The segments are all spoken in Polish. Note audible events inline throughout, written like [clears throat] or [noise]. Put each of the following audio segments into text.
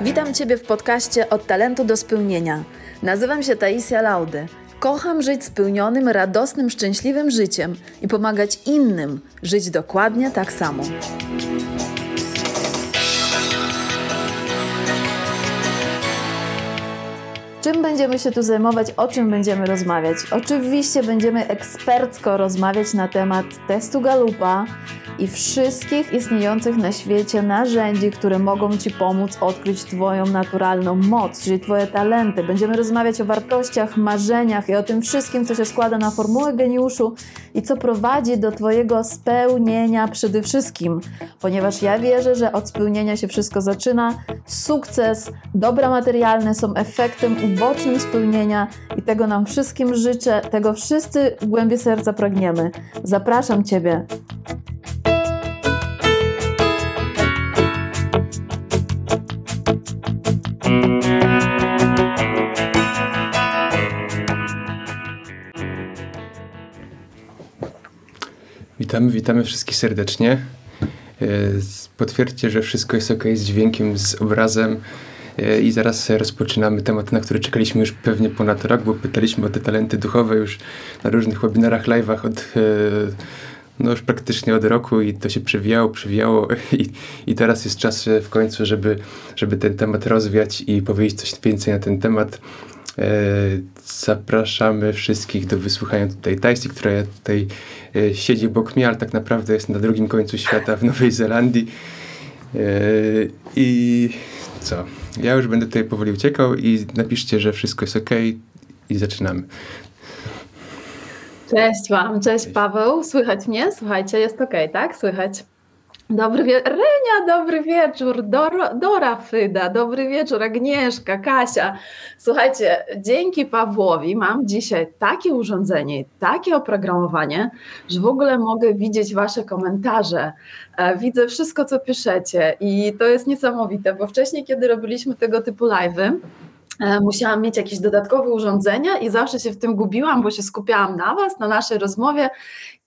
Witam Ciebie w podcaście Od talentu do spełnienia. Nazywam się Taisia Laudy. Kocham żyć spełnionym, radosnym, szczęśliwym życiem i pomagać innym żyć dokładnie tak samo. Czym będziemy się tu zajmować, o czym będziemy rozmawiać? Oczywiście będziemy ekspercko rozmawiać na temat testu Galupa i wszystkich istniejących na świecie narzędzi, które mogą Ci pomóc odkryć Twoją naturalną moc, czyli Twoje talenty. Będziemy rozmawiać o wartościach, marzeniach i o tym wszystkim, co się składa na formułę geniuszu i co prowadzi do Twojego spełnienia przede wszystkim, ponieważ ja wierzę, że od spełnienia się wszystko zaczyna. Sukces, dobra materialne są efektem ubocznym spełnienia i tego nam wszystkim życzę, tego wszyscy w głębi serca pragniemy. Zapraszam Ciebie. Witamy, witamy wszystkich serdecznie. E, potwierdźcie, że wszystko jest ok z dźwiękiem, z obrazem. E, I zaraz rozpoczynamy temat, na który czekaliśmy już pewnie ponad rok, bo pytaliśmy o te talenty duchowe już na różnych webinarach, live'ach od e, no już praktycznie od roku i to się przewijało, przewijało [laughs] i, i teraz jest czas w końcu, żeby, żeby ten temat rozwiać i powiedzieć coś więcej na ten temat. Zapraszamy wszystkich do wysłuchania tutaj Tajsi, która tutaj E, siedzi obok mnie, ale tak naprawdę jest na drugim końcu świata w Nowej Zelandii. E, I co? Ja już będę tutaj powoli uciekał i napiszcie, że wszystko jest ok i zaczynamy. Cześć Wam, cześć Paweł. Słychać mnie? Słuchajcie, jest ok, tak? Słychać. Dobry wieczór, Renia, dobry wieczór, Dora, Dora Fryda, dobry wieczór, Agnieszka, Kasia. Słuchajcie, dzięki Pawłowi mam dzisiaj takie urządzenie, takie oprogramowanie, że w ogóle mogę widzieć Wasze komentarze, e, widzę wszystko, co piszecie i to jest niesamowite, bo wcześniej, kiedy robiliśmy tego typu live'y, e, musiałam mieć jakieś dodatkowe urządzenia i zawsze się w tym gubiłam, bo się skupiałam na Was, na naszej rozmowie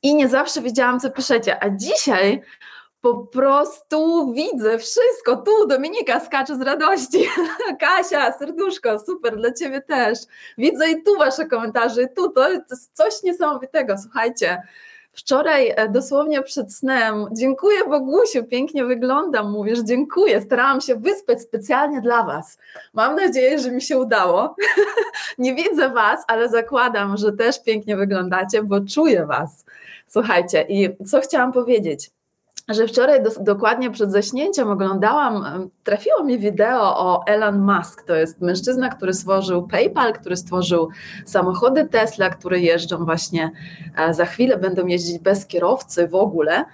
i nie zawsze wiedziałam, co piszecie, a dzisiaj po prostu widzę wszystko. Tu Dominika skacze z radości. [laughs] Kasia, serduszko, super, dla Ciebie też. Widzę i tu Wasze komentarze, i tu to jest coś niesamowitego. Słuchajcie, wczoraj e, dosłownie przed snem, dziękuję Bogusiu, pięknie wyglądam, mówisz, dziękuję, starałam się wyspać specjalnie dla Was. Mam nadzieję, że mi się udało. [laughs] Nie widzę Was, ale zakładam, że też pięknie wyglądacie, bo czuję Was. Słuchajcie, i co chciałam powiedzieć? Że wczoraj do, dokładnie przed zaśnięciem oglądałam, trafiło mi wideo o Elon Musk. To jest mężczyzna, który stworzył PayPal, który stworzył samochody Tesla, które jeżdżą właśnie e, za chwilę, będą jeździć bez kierowcy w ogóle.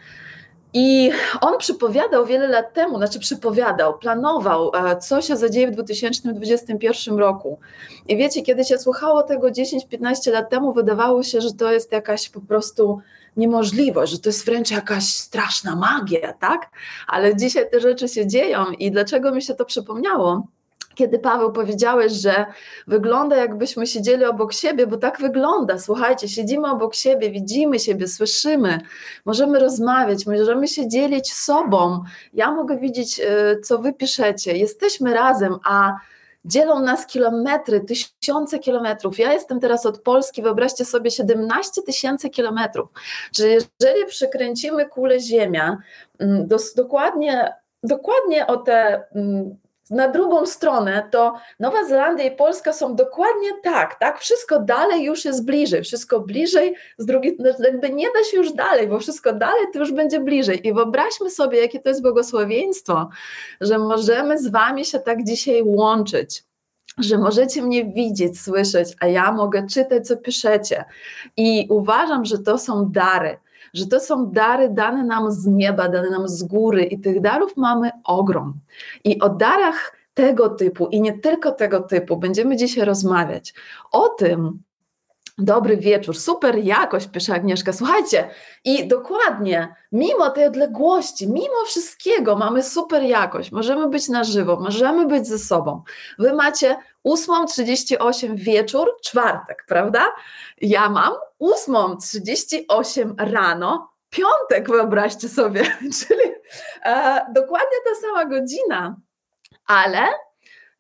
I on przypowiadał wiele lat temu, znaczy przypowiadał, planował, e, co się zadzieje w 2021 roku. I wiecie, kiedy się słuchało tego 10-15 lat temu, wydawało się, że to jest jakaś po prostu niemożliwość, że to jest wręcz jakaś straszna magia, tak? Ale dzisiaj te rzeczy się dzieją i dlaczego mi się to przypomniało? kiedy Paweł powiedziałeś, że wygląda jakbyśmy siedzieli obok siebie, bo tak wygląda. Słuchajcie, siedzimy obok siebie, widzimy siebie, słyszymy, możemy rozmawiać, możemy się dzielić sobą. Ja mogę widzieć, y, co wy piszecie, jesteśmy razem, a dzielą nas kilometry, tysiące kilometrów. Ja jestem teraz od Polski, wyobraźcie sobie 17 tysięcy kilometrów. Czyli jeżeli przykręcimy kulę Ziemia mm, dos, dokładnie, dokładnie o te mm, na drugą stronę, to Nowa Zelandia i Polska są dokładnie tak, tak? Wszystko dalej już jest bliżej, wszystko bliżej, z drugiej no, jakby nie da się już dalej, bo wszystko dalej to już będzie bliżej. I wyobraźmy sobie, jakie to jest błogosławieństwo, że możemy z Wami się tak dzisiaj łączyć że możecie mnie widzieć, słyszeć, a ja mogę czytać, co piszecie. I uważam, że to są dary że to są dary dane nam z nieba, dane nam z góry i tych darów mamy ogrom. I o darach tego typu i nie tylko tego typu będziemy dzisiaj rozmawiać. O tym, Dobry wieczór, super jakość, pisze Agnieszka. Słuchajcie, i dokładnie, mimo tej odległości, mimo wszystkiego, mamy super jakość. Możemy być na żywo, możemy być ze sobą. Wy macie 8.38 wieczór, czwartek, prawda? Ja mam 8.38 rano, piątek, wyobraźcie sobie, [laughs] czyli e, dokładnie ta sama godzina, ale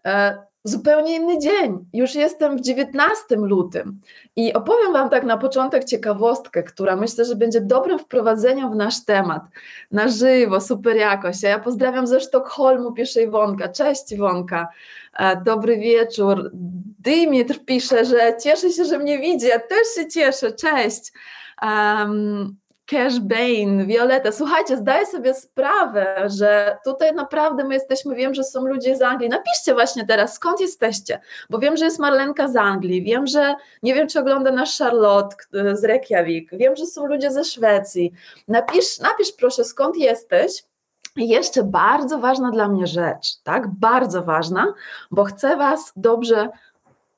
e, zupełnie inny dzień. Już jestem w 19 lutym i opowiem Wam tak na początek ciekawostkę, która myślę, że będzie dobrym wprowadzeniem w nasz temat. Na żywo, super jakość. A ja pozdrawiam ze Sztokholmu, pisze Iwonka. Cześć Iwonka. E, dobry wieczór. Dymitr pisze, że cieszy się, że mnie widzi. Ja też się cieszę. Cześć. Um, Cash Bain, Violeta. Słuchajcie, zdaję sobie sprawę, że tutaj naprawdę my jesteśmy, wiem, że są ludzie z Anglii. Napiszcie właśnie teraz, skąd jesteście, bo wiem, że jest Marlenka z Anglii, wiem, że nie wiem, czy ogląda nas Charlotte z Reykjavik, wiem, że są ludzie ze Szwecji. Napisz, napisz proszę, skąd jesteś. I jeszcze bardzo ważna dla mnie rzecz, tak? Bardzo ważna, bo chcę Was dobrze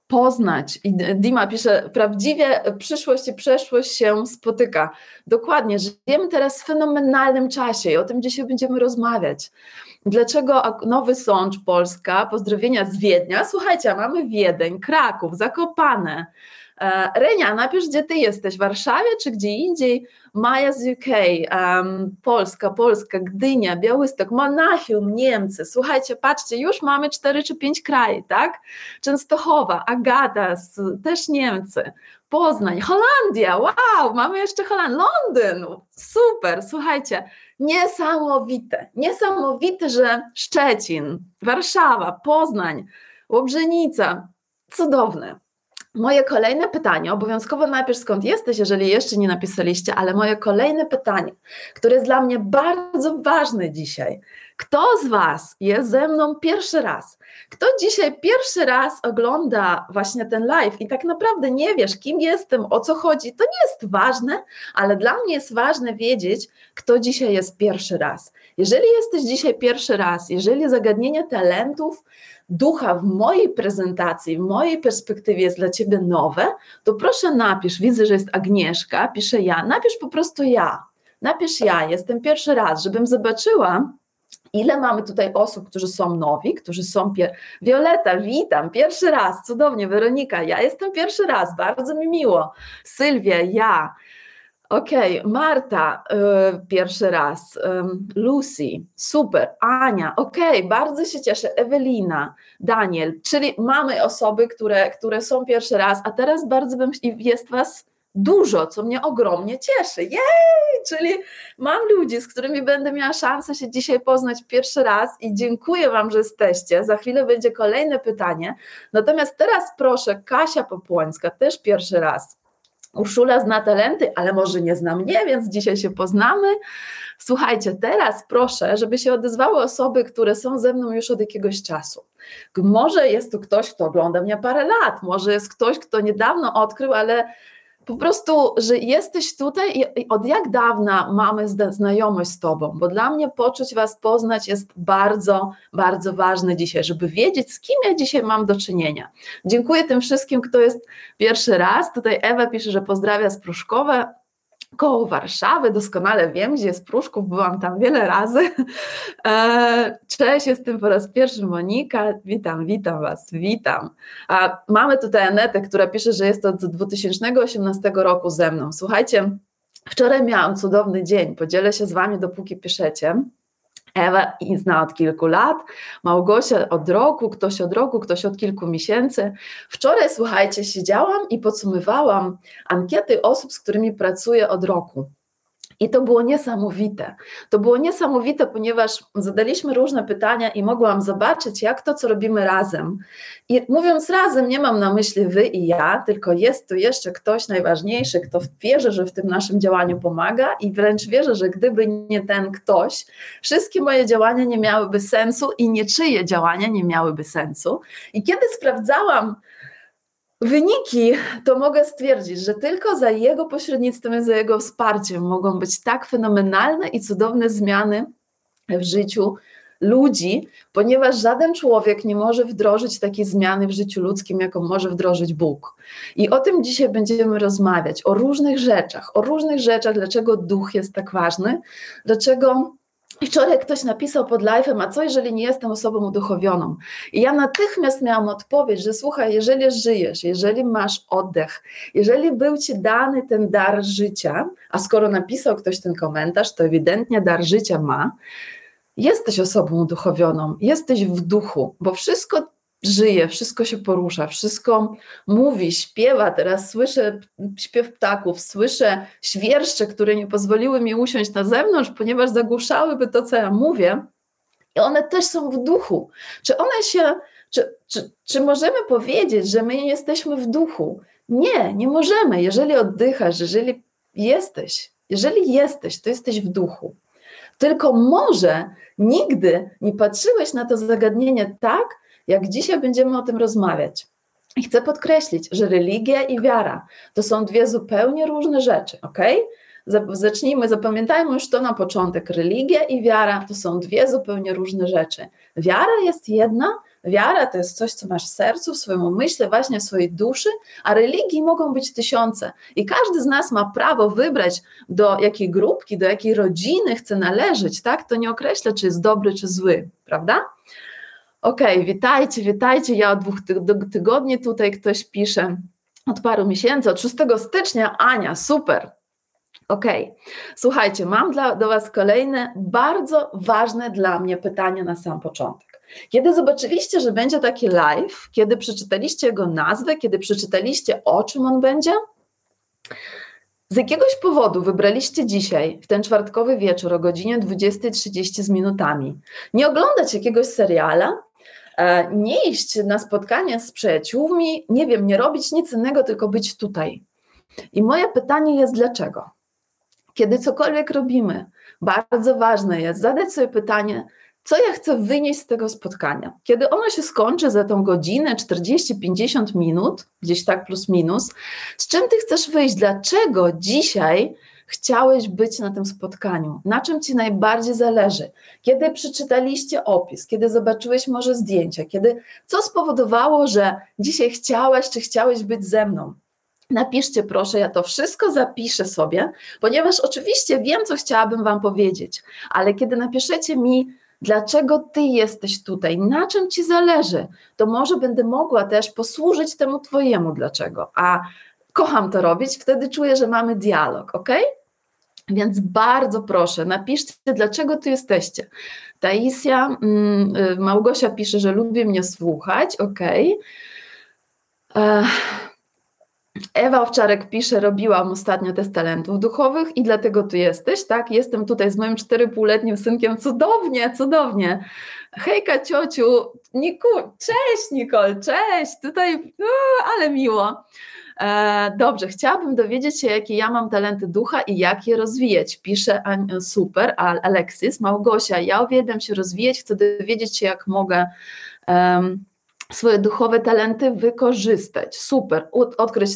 poznać. I Dima pisze, prawdziwie przyszłość i przeszłość się spotyka. Dokładnie, żyjemy teraz w fenomenalnym czasie i o tym dzisiaj będziemy rozmawiać. Dlaczego Nowy Sącz, Polska, pozdrowienia z Wiednia. Słuchajcie, mamy Wiedeń, Kraków, Zakopane, Renia, napisz, gdzie ty jesteś, w Warszawie czy gdzie indziej? Maja z UK, um, Polska, Polska, Gdynia, Białystok, Monachium, Niemcy. Słuchajcie, patrzcie, już mamy cztery czy pięć krajów, tak? Częstochowa, Agata, też Niemcy, Poznań, Holandia, wow, mamy jeszcze Holandię, Londyn, super, słuchajcie, niesamowite, niesamowite, że Szczecin, Warszawa, Poznań, Łobrzenica, cudowne. Moje kolejne pytanie, obowiązkowo najpierw skąd jesteś, jeżeli jeszcze nie napisaliście, ale moje kolejne pytanie, które jest dla mnie bardzo ważne dzisiaj. Kto z Was jest ze mną pierwszy raz? Kto dzisiaj pierwszy raz ogląda właśnie ten live i tak naprawdę nie wiesz, kim jestem, o co chodzi, to nie jest ważne, ale dla mnie jest ważne wiedzieć, kto dzisiaj jest pierwszy raz. Jeżeli jesteś dzisiaj pierwszy raz, jeżeli zagadnienie talentów, ducha w mojej prezentacji, w mojej perspektywie jest dla Ciebie nowe, to proszę napisz, widzę, że jest Agnieszka, piszę ja, napisz po prostu ja, napisz ja, jestem pierwszy raz, żebym zobaczyła, ile mamy tutaj osób, którzy są nowi, którzy są pier... Violeta, witam, pierwszy raz, cudownie, Weronika, ja jestem pierwszy raz, bardzo mi miło, Sylwia, ja, Okej, okay. Marta, y, pierwszy raz, y, Lucy, super, Ania, okej, okay. bardzo się cieszę, Ewelina, Daniel, czyli mamy osoby, które, które są pierwszy raz, a teraz bardzo bym, jest Was dużo, co mnie ogromnie cieszy, jej, czyli mam ludzi, z którymi będę miała szansę się dzisiaj poznać pierwszy raz i dziękuję Wam, że jesteście, za chwilę będzie kolejne pytanie, natomiast teraz proszę, Kasia Popłońska, też pierwszy raz, Urszula zna talenty, ale może nie zna mnie, więc dzisiaj się poznamy. Słuchajcie, teraz proszę, żeby się odezwały osoby, które są ze mną już od jakiegoś czasu. Może jest tu ktoś, kto ogląda mnie parę lat, może jest ktoś, kto niedawno odkrył, ale po prostu, że jesteś tutaj i od jak dawna mamy znajomość z Tobą, bo dla mnie poczuć Was, poznać jest bardzo, bardzo ważne dzisiaj, żeby wiedzieć, z kim ja dzisiaj mam do czynienia. Dziękuję tym wszystkim, kto jest pierwszy raz. Tutaj Ewa pisze, że pozdrawia z Pruszkowa koło Warszawy, doskonale wiem, gdzie jest Pruszków, byłam tam wiele razy. [laughs] E, cześć, jestem po raz pierwszy Monika, witam, witam Was, witam. A mamy tutaj Anetę, która pisze, że jest od 2018 roku ze mną. Słuchajcie, wczoraj miałam cudowny dzień, podzielę się z Wami, dopóki piszecie. Ewa zna od kilku lat, Małgosia od roku, ktoś od roku, ktoś od kilku miesięcy. Wczoraj, słuchajcie, siedziałam i podsumowałam ankiety osób, z którymi pracuję od roku. I to było niesamowite. To było niesamowite, ponieważ zadaliśmy różne pytania i mogłam zobaczyć, jak to, co robimy razem. I mówiąc razem, nie mam na myśli wy i ja, tylko jest tu jeszcze ktoś najważniejszy, kto wierzy, że w tym naszym działaniu pomaga i wręcz wierzę, że gdyby nie ten ktoś, wszystkie moje działania nie miałyby sensu i niczyje działania nie miałyby sensu. I kiedy sprawdzałam, Wyniki to mogę stwierdzić, że tylko za jego pośrednictwem za jego wsparciem mogą być tak fenomenalne i cudowne zmiany w życiu ludzi, ponieważ żaden człowiek nie może wdrożyć takiej zmiany w życiu ludzkim, jaką może wdrożyć Bóg. I o tym dzisiaj będziemy rozmawiać, o różnych rzeczach, o różnych rzeczach, dlaczego duch jest tak ważny, dlaczego i wczoraj ktoś napisał pod live'em, a co jeżeli nie jestem osobą uduchowioną? I ja natychmiast miałam odpowiedź, że słuchaj, jeżeli żyjesz, jeżeli masz oddech, jeżeli był ci dany ten dar życia, a skoro napisał ktoś ten komentarz, to ewidentnie dar życia ma, jesteś osobą uduchowioną, jesteś w duchu, bo wszystko żyje, wszystko się porusza, wszystko mówi, śpiewa. Teraz słyszę śpiew ptaków, słyszę świerszcze, które nie pozwoliły mi usiąść na zewnątrz, ponieważ zagłuszałyby to, co ja mówię. I one też są w duchu. Czy one się, czy, czy, czy możemy powiedzieć, że my jesteśmy w duchu? Nie, nie możemy. Jeżeli oddychasz, jeżeli jesteś, jeżeli jesteś, to jesteś w duchu. Tylko może nigdy nie patrzyłeś na to zagadnienie tak, jak dzisiaj będziemy o tym rozmawiać. I chcę podkreślić, że religia i wiara to są dwie zupełnie różne rzeczy, ok? Zacznijmy, zapamiętajmy już to na początek. Religia i wiara to są dwie zupełnie różne rzeczy. Wiara jest jedna, wiara to jest coś, co masz w sercu, w swoim umyśle, właśnie w swojej duszy, a religii mogą być tysiące. I każdy z nas ma prawo wybrać, do jakiej grupki, do jakiej rodziny chce należeć, tak? To nie określa, czy jest dobry, czy zły, prawda? Okej, okay, witajcie, witajcie. Ja od dwóch tygodni tutaj ktoś pisze, od paru miesięcy, od 6 stycznia. Ania, super. Okej, okay. słuchajcie, mam dla, do Was kolejne bardzo ważne dla mnie pytanie na sam początek. Kiedy zobaczyliście, że będzie taki live, kiedy przeczytaliście jego nazwę, kiedy przeczytaliście o czym on będzie, z jakiegoś powodu wybraliście dzisiaj, w ten czwartkowy wieczór o godzinie 20.30 z minutami, nie oglądać jakiegoś seriala, nie iść na spotkanie z przyjaciółmi, nie wiem, nie robić nic innego, tylko być tutaj. I moje pytanie jest dlaczego? Kiedy cokolwiek robimy, bardzo ważne jest zadać sobie pytanie, co ja chcę wynieść z tego spotkania. Kiedy ono się skończy za tą godzinę, 40-50 minut, gdzieś tak plus minus, z czym ty chcesz wyjść? Dlaczego dzisiaj chciałeś być na tym spotkaniu? Na czym ci najbardziej zależy? Kiedy przeczytaliście opis, kiedy zobaczyłeś może zdjęcia, kiedy co spowodowało, że dzisiaj chciałeś czy chciałeś być ze mną? Napiszcie proszę, ja to wszystko zapiszę sobie, ponieważ oczywiście wiem, co chciałabym Wam powiedzieć, ale kiedy napiszecie mi, dlaczego Ty jesteś tutaj, na czym Ci zależy, to może będę mogła też posłużyć temu Twojemu dlaczego. A kocham to robić, wtedy czuję, że mamy dialog, ok? Więc bardzo proszę, napiszcie, dlaczego tu jesteście. Taisia, mm, y, Małgosia pisze, że lubi mnie słuchać, ok. Ewa Owczarek pisze, robiłam ostatnio test talentów duchowych i dlatego tu jesteś, tak? Jestem tutaj z moim 4,5-letnim synkiem, cudownie, cudownie. Hejka ciociu, Niku, cześć Nikol, cześć, tutaj, ale miło. E, dobrze, chciałabym dowiedzieć się, jakie ja mam talenty ducha i jak je rozwijać. Pisze super, Alexis, Małgosia, ja uwielbiam się rozwijać, chcę dowiedzieć się, jak mogę swoje duchowe talenty wykorzystać. Super, odkryć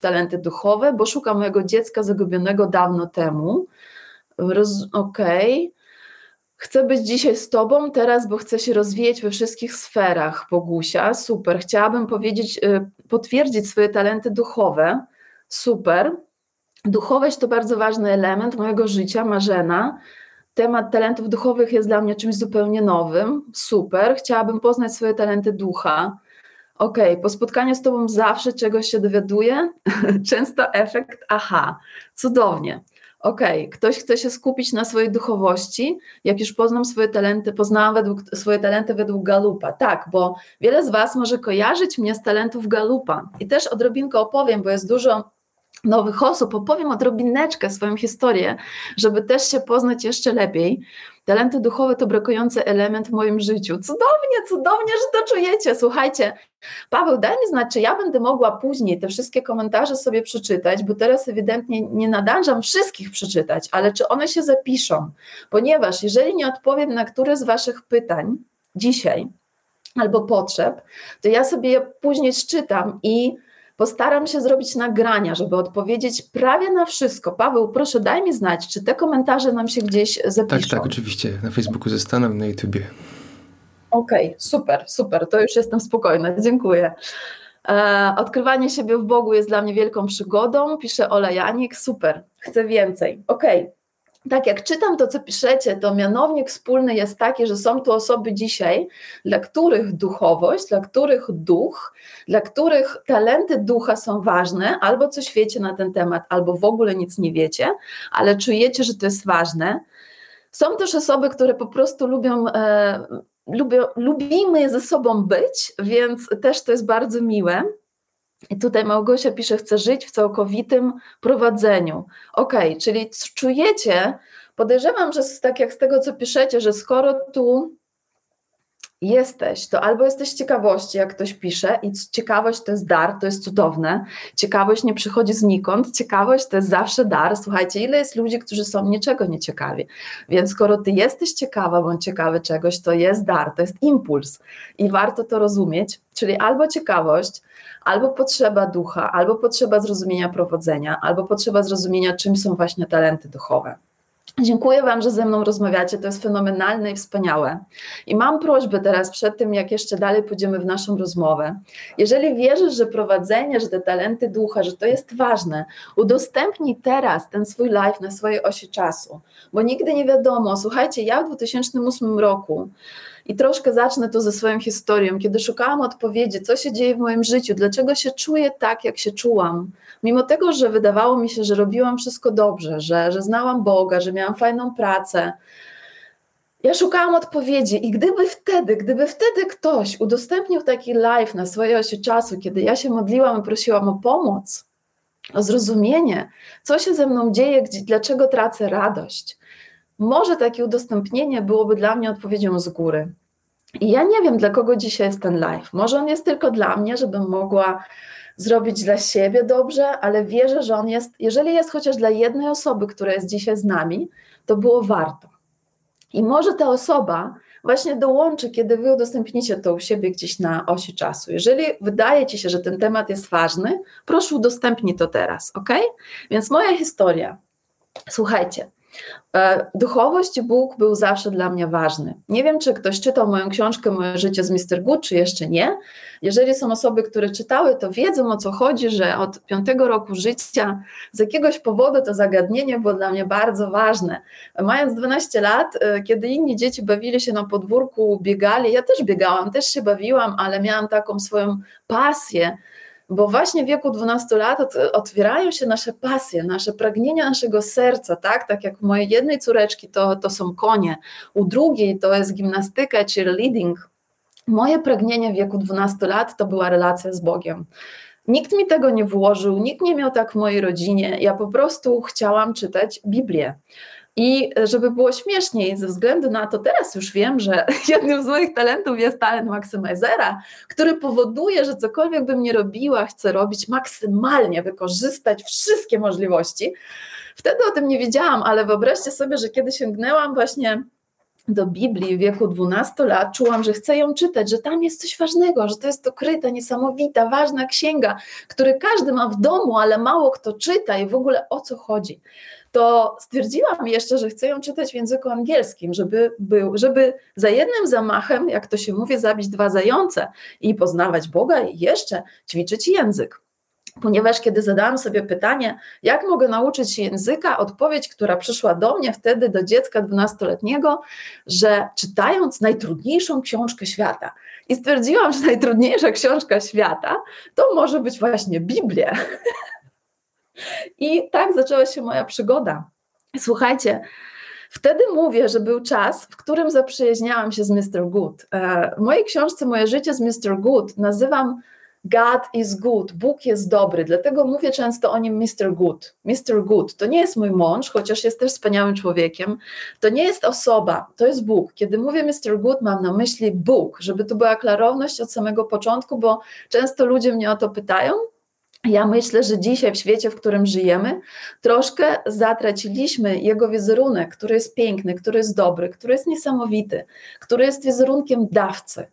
talenty duchowe, bo szukam mojego dziecka zagubionego dawno temu. Roz, Okej. Okay. Chcę być dzisiaj z Tobą teraz, bo chcę się rozwijać we wszystkich sferach, Bogusia. Super. Chciałabym powiedzieć, y, potwierdzić swoje talenty duchowe. Super. Duchowość to bardzo ważny element mojego życia, Marzena. Temat talentów duchowych jest dla mnie czymś zupełnie nowym. Super. Chciałabym poznać swoje talenty ducha. Okej, okay, po spotkaniu z Tobą zawsze czegoś się dowiaduję. [laughs] Często efekt aha. Cudownie. Okej, okay, ktoś chce się skupić na swojej duchowości, jak już poznam swoje talenty, poznałam według, swoje talenty według Galupa. Tak, bo wiele z Was może kojarzyć mnie z talentów Galupa. I też odrobinkę opowiem, bo jest dużo nowych osób, opowiem odrobineczkę swoją historię, żeby też się poznać jeszcze lepiej. Talenty duchowe to brakujący element w moim życiu. Cudownie, cudownie, że to czujecie. Słuchajcie, Paweł, daj mi znać, czy ja będę mogła później te wszystkie komentarze sobie przeczytać, bo teraz ewidentnie nie nadążam wszystkich przeczytać, ale czy one się zapiszą? Ponieważ jeżeli nie odpowiem na które z Waszych pytań dzisiaj albo potrzeb, to ja sobie je później szczytam i Postaram się zrobić nagrania, żeby odpowiedzieć prawie na wszystko. Paweł, proszę daj mi znać, czy te komentarze nam się gdzieś zapiszą. Tak, tak, oczywiście. Na Facebooku zostaną, na YouTubie. Okej, okay, super, super, to już jestem spokojna, dziękuję. E, odkrywanie siebie w Bogu jest dla mnie wielką przygodą, pisze Ola Janik, super, chcę więcej. Okej, okay tak jak czytam to, co piszecie, to mianownik wspólny jest taki, że są tu osoby dzisiaj, dla których duchowość, dla których duch, dla których talenty ducha są ważne, albo coś wiecie na ten temat, albo w ogóle nic nie wiecie, ale czujecie, że to jest ważne. Są też osoby, które po prostu lubią, e, lubią lubimy ze sobą być, więc też to jest bardzo miłe. I tutaj Małgosia pisze, chce żyć w całkowitym prowadzeniu. Ok, czyli czujecie, podejrzewam, że tak jak z tego, co piszecie, że skoro tu jesteś, to albo jesteś ciekawości, jak ktoś pisze, i ciekawość to jest dar, to jest cudowne. Ciekawość nie przychodzi znikąd, ciekawość to jest zawsze dar. Słuchajcie, ile jest ludzi, którzy są niczego nie ciekawi. Więc skoro ty jesteś ciekawa bądź ciekawy czegoś, to jest dar, to jest impuls i warto to rozumieć. Czyli albo ciekawość, albo potrzeba ducha, albo potrzeba zrozumienia prowadzenia, albo potrzeba zrozumienia, czym są właśnie talenty duchowe. Dziękuję Wam, że ze mną rozmawiacie. To jest fenomenalne i wspaniałe. I mam prośbę teraz, przed tym jak jeszcze dalej pójdziemy w naszą rozmowę. Jeżeli wierzysz, że prowadzenie, że te talenty ducha, że to jest ważne, udostępnij teraz ten swój live na swojej osi czasu, bo nigdy nie wiadomo. Słuchajcie, ja w 2008 roku i troszkę zacznę to ze swoją historią, kiedy szukałam odpowiedzi, co się dzieje w moim życiu, dlaczego się czuję tak, jak się czułam. Mimo tego, że wydawało mi się, że robiłam wszystko dobrze, że, że znałam Boga, że miałam fajną pracę, ja szukałam odpowiedzi i gdyby wtedy, gdyby wtedy ktoś udostępnił taki live na swojej osi czasu, kiedy ja się modliłam i prosiłam o pomoc, o zrozumienie, co się ze mną dzieje, gdzie, dlaczego tracę radość, może takie udostępnienie byłoby dla mnie odpowiedzią z góry. I ja nie wiem, dla kogo dzisiaj jest ten live. Może on jest tylko dla mnie, żebym mogła zrobić dla siebie dobrze, ale wierzę, że on jest, jeżeli jest chociaż dla jednej osoby, która jest dzisiaj z nami, to było warto. I może ta osoba właśnie dołączy, kiedy wy udostępnicie to u siebie gdzieś na osi czasu. Jeżeli wydaje ci się, że ten temat jest ważny, proszę udostępnij to teraz, ok? Więc moja historia. Słuchajcie, duchowość i Bóg był zawsze dla mnie ważny. Nie wiem, czy ktoś czytał moją książkę Moje życie z Mr. Good, czy jeszcze nie. Jeżeli są osoby, które czytały, to wiedzą o co chodzi, że od piątego roku życia z jakiegoś powodu to zagadnienie było dla mnie bardzo ważne. Mając 12 lat, e, kiedy inni dzieci bawili się na podwórku, biegali, ja też biegałam, też się bawiłam, ale miałam taką swoją pasję bo właśnie w wieku 12 lat otwierają się nasze pasje, nasze pragnienia naszego serca, tak? Tak jak u mojej jednej córeczki to, to są konie, u drugiej to jest gimnastyka, czy leading. Moje pragnienie w wieku 12 lat to była relacja z Bogiem. Nikt mi tego nie włożył, nikt nie miał tak w mojej rodzinie. Ja po prostu chciałam czytać Biblię. I żeby było śmieszniej, ze względu na to, teraz już wiem, że [laughs] jednym z moich talentów jest talent maksymizera, który powoduje, że cokolwiek bym nie robiła, chcę robić maksymalnie, wykorzystać wszystkie możliwości. Wtedy o tym nie wiedziałam, ale wyobraźcie sobie, że kiedy sięgnęłam właśnie do Biblii w wieku 12 lat, czułam, że chcę ją czytać, że tam jest coś ważnego, że to jest ukryta, niesamowita, ważna księga, który każdy ma w domu, ale mało kto czyta i w ogóle o co chodzi to stwierdziłam jeszcze, że chcę ją czytać w języku angielskim, żeby, był, żeby za jednym zamachem, jak to się mówi, zabić dwa zające i poznawać Boga i jeszcze ćwiczyć język. Ponieważ kiedy zadałam sobie pytanie, jak mogę nauczyć się języka, odpowiedź, która przyszła do mnie wtedy, do dziecka dwunastoletniego, że czytając najtrudniejszą książkę świata. I stwierdziłam, że najtrudniejsza książka świata to może być właśnie Biblia. [laughs] I tak zaczęła się moja przygoda. Słuchajcie, Wtedy mówię, że był czas, w którym zaprzyjaźniałam się z Mr. Good. E, w mojej książce Moje życie z Mr. Good nazywam God is good, Bóg jest dobry, dlatego mówię często o nim Mr. Good. Mr. Good to nie jest mój mąż, chociaż jest też wspaniałym człowiekiem, to nie jest osoba, to jest Bóg. Kiedy mówię Mr. Good, mam na myśli Bóg, żeby tu była klarowność od samego początku, bo często ludzie mnie o to pytają, ja myślę, że dzisiaj w świecie, w którym żyjemy, troszkę zatraciliśmy jego wizerunek, który jest piękny, który jest dobry, który jest niesamowity, który jest wizerunkiem dawcy.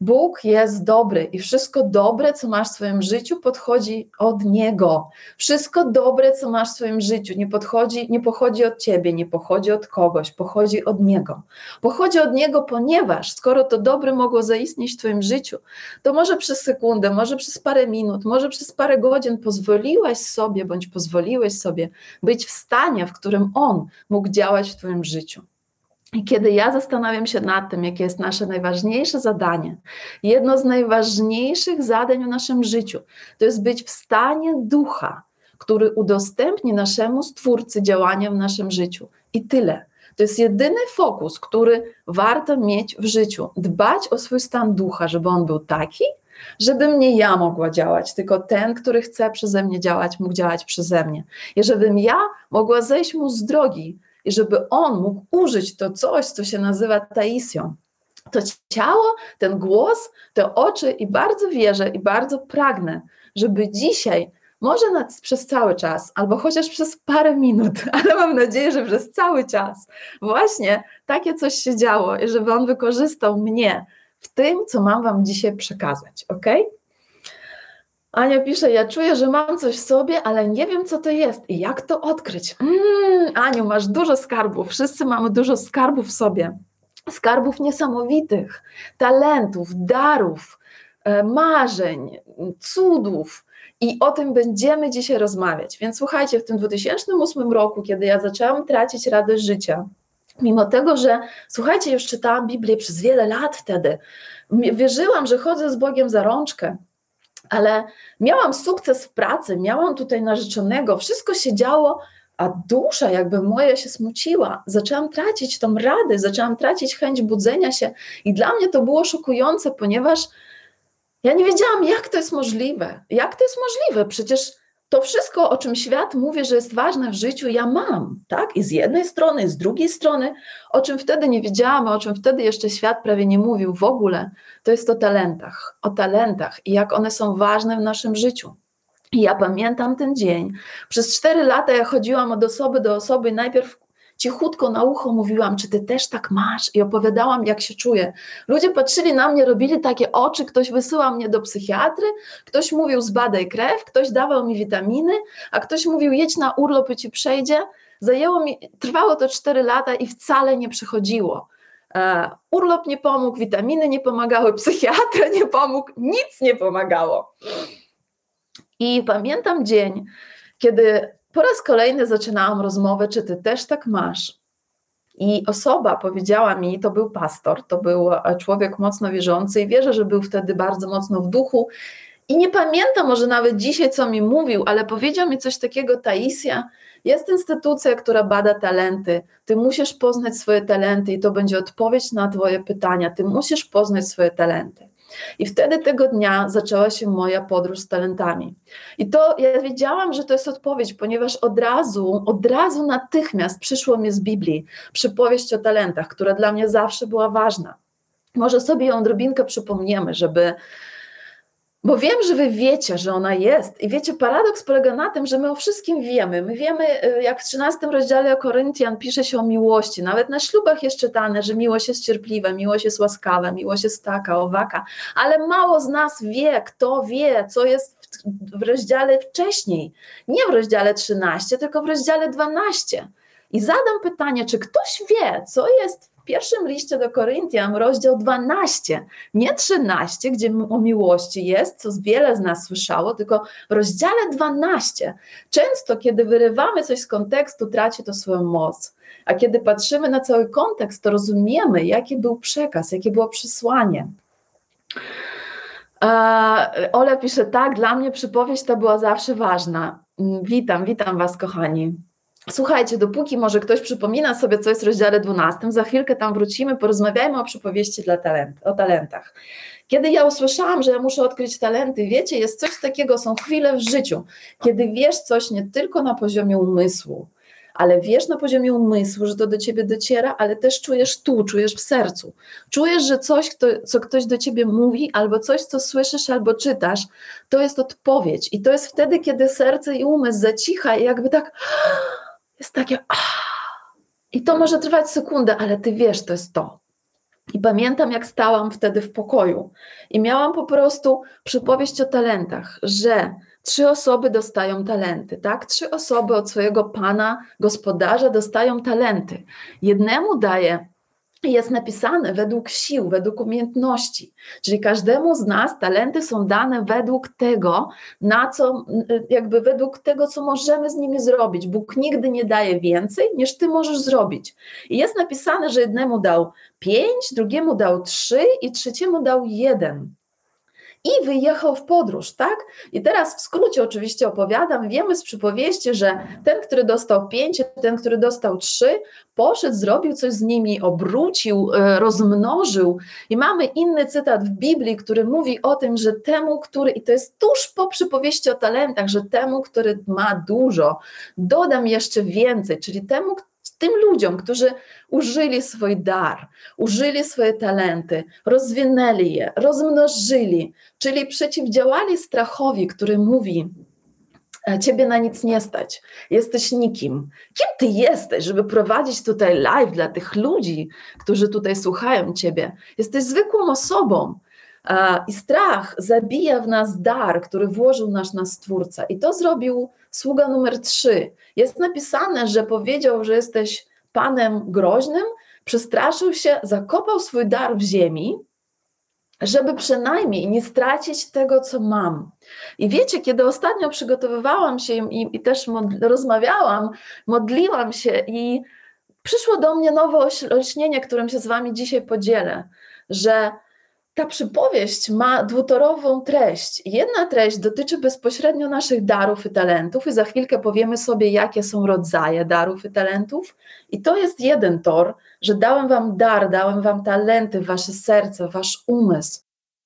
Bóg jest dobry i wszystko dobre, co masz w swoim życiu, podchodzi od Niego. Wszystko dobre, co masz w swoim życiu, nie, podchodzi, nie pochodzi od Ciebie, nie pochodzi od kogoś, pochodzi od Niego. Pochodzi od Niego, ponieważ skoro to dobre mogło zaistnieć w Twoim życiu, to może przez sekundę, może przez parę minut, może przez parę godzin pozwoliłaś sobie, bądź pozwoliłeś sobie być w stanie, w którym On mógł działać w Twoim życiu. I kiedy ja zastanawiam się nad tym, jakie jest nasze najważniejsze zadanie, jedno z najważniejszych zadań w naszym życiu, to jest być w stanie ducha, który udostępni naszemu Stwórcy działania w naszym życiu. I tyle. To jest jedyny fokus, który warto mieć w życiu. Dbać o swój stan ducha, żeby on był taki, żebym nie ja mogła działać, tylko ten, który chce przeze mnie działać, mógł działać przeze mnie. I żebym ja mogła zejść mu z drogi, i żeby on mógł użyć to coś, co się nazywa taisją. To ciało, ten głos, te oczy i bardzo wierzę i bardzo pragnę, żeby dzisiaj może nad, przez cały czas, albo chociaż przez parę minut, [laughs] ale mam nadzieję, że przez cały czas, właśnie takie coś się działo i żeby on wykorzystał mnie w tym, co mam Wam dzisiaj przekazać, ok? Ania pisze, ja czuję, że mam coś w sobie, ale nie wiem, co to jest i jak to odkryć. Mm, Aniu, masz dużo skarbów, wszyscy mamy dużo skarbów w sobie. Skarbów niesamowitych, talentów, darów, e, marzeń, cudów. I o tym będziemy dzisiaj rozmawiać. Więc słuchajcie, w tym 2008 roku, kiedy ja zaczęłam tracić radość życia, mimo tego, że słuchajcie, już czytałam Biblię przez wiele lat wtedy, wierzyłam, że chodzę z Bogiem za rączkę, ale miałam sukces w pracy, miałam tutaj narzeczonego, wszystko się działo, a dusza jakby moja się smuciła. Zaczęłam tracić tą radę, zaczęłam tracić chęć budzenia się i dla mnie to było szokujące, ponieważ ja nie wiedziałam, jak to jest możliwe. Jak to jest możliwe? Przecież to wszystko, o czym świat mówi, że jest ważne w życiu, ja mam, tak? I z jednej strony, i z drugiej strony, o czym wtedy nie wiedziałam, o czym wtedy jeszcze świat prawie nie mówił w ogóle, to jest o talentach, o talentach i jak one są ważne w naszym życiu. I ja pamiętam ten dzień. Przez cztery lata ja chodziłam od osoby do osoby, najpierw cichutko na ucho mówiłam, czy ty też tak masz i opowiadałam, jak się czuję. Ludzie patrzyli na mnie, robili takie oczy, ktoś wysyłał mnie do psychiatry, ktoś mówił zbadaj krew, ktoś dawał mi witaminy, a ktoś mówił jedź na urlop i ci przejdzie. Zajęło mi, trwało to 4 lata i wcale nie przychodziło. E, urlop nie pomógł, witaminy nie pomagały, [laughs] psychiatra nie pomógł, nic nie pomagało. I pamiętam dzień, kiedy po raz kolejny zaczynałam rozmowę, czy ty też tak masz. I osoba powiedziała mi, to był pastor, to był człowiek mocno wierzący i wierzę, że był wtedy bardzo mocno w duchu. I nie pamiętam może nawet dzisiaj, co mi mówił, ale powiedział mi coś takiego, Taisia, jest instytucja, która bada talenty. Ty musisz poznać swoje talenty i to będzie odpowiedź na Twoje pytania. Ty musisz poznać swoje talenty. I wtedy tego dnia zaczęła się moja podróż z talentami. I to ja wiedziałam, że to jest odpowiedź, ponieważ od razu, od razu natychmiast przyszło mi z Biblii przypowieść o talentach, która dla mnie zawsze była ważna. Może sobie ją odrobinkę przypomniemy, żeby bo wiem, że wy wiecie, że ona jest. I wiecie, paradoks polega na tym, że my o wszystkim wiemy. My wiemy, y, jak w 13 rozdziale Koryntian pisze się o miłości. Nawet na ślubach jest czytane, że miłość jest cierpliwa, miłość jest łaskawa, miłość jest taka, owaka. Ale mało z nas wie, kto wie, co jest w rozdziale wcześniej. Nie w rozdziale 13, tylko w rozdziale 12. I zadam pytanie, czy ktoś wie, co jest w pierwszym liście do Koryntian, rozdział 12, nie 13, gdzie o miłości jest, co wiele z nas słyszało, tylko w rozdziale 12. Często, kiedy wyrywamy coś z kontekstu, traci to swoją moc. A kiedy patrzymy na cały kontekst, to rozumiemy, jaki był przekaz, jakie było przesłanie. Ola pisze tak, dla mnie przypowieść ta była zawsze ważna. Mm, witam, witam Was, kochani. Słuchajcie, dopóki może ktoś przypomina sobie, co jest w rozdziale 12, za chwilkę tam wrócimy, porozmawiajmy o przypowieści dla talent, o talentach. Kiedy ja usłyszałam, że ja muszę odkryć talenty, wiecie, jest coś takiego, są chwile w życiu, kiedy wiesz coś nie tylko na poziomie umysłu, ale wiesz na poziomie umysłu, że to do ciebie dociera, ale też czujesz tu, czujesz w sercu. Czujesz, że coś, kto, co ktoś do ciebie mówi, albo coś, co słyszysz, albo czytasz, to jest odpowiedź. I to jest wtedy, kiedy serce i umysł zacicha i jakby tak jest takie. I to może trwać sekundę, ale ty wiesz, to jest to. I pamiętam, jak stałam wtedy w pokoju i miałam po prostu przypowieść o talentach, że trzy osoby dostają talenty, tak? Trzy osoby od swojego pana, gospodarza dostają talenty. Jednemu daje jest napisane według sił, według umiejętności. Czyli każdemu z nas talenty są dane według tego, na co, jakby według tego, co możemy z nimi zrobić. Bóg nigdy nie daje więcej, niż ty możesz zrobić. I jest napisane, że jednemu dał pięć, drugiemu dał trzy i trzeciemu dał jeden i wyjechał w podróż, tak? I teraz w skrócie oczywiście opowiadam, wiemy z przypowieści, że ten, który dostał pięć, ten, który dostał trzy, poszedł, zrobił coś z nimi, obrócił, e, rozmnożył. I mamy inny cytat w Biblii, który mówi o tym, że temu, który, i to jest tuż po przypowieści o talentach, że temu, który ma dużo, dodam jeszcze więcej, czyli temu, tym ludziom, którzy użyli swój dar, użyli swoje talenty, rozwinęli je, rozmnożyli, czyli przeciwdziałali strachowi, który mówi, e, Ciebie na nic nie stać, jesteś nikim. Kim ty jesteś, żeby prowadzić tutaj live dla tych ludzi, którzy tutaj słuchają Ciebie? Jesteś zwykłą osobą. I strach zabija w nas dar, który włożył nasz nas Stwórca. I to zrobił sługa numer trzy. Jest napisane, że powiedział, że jesteś panem groźnym, przestraszył się, zakopał swój dar w ziemi, żeby przynajmniej nie stracić tego, co mam. I wiecie, kiedy ostatnio przygotowywałam się i, i też mod, rozmawiałam, modliłam się i przyszło do mnie nowe olśnienie, którym się z wami dzisiaj podzielę, że ta przypowieść ma dwutorową treść. Jedna treść dotyczy bezpośrednio naszych darów i talentów, i za chwilkę powiemy sobie, jakie są rodzaje darów i talentów. I to jest jeden tor, że dałem Wam dar, dałem Wam talenty, Wasze serce, Wasz umysł.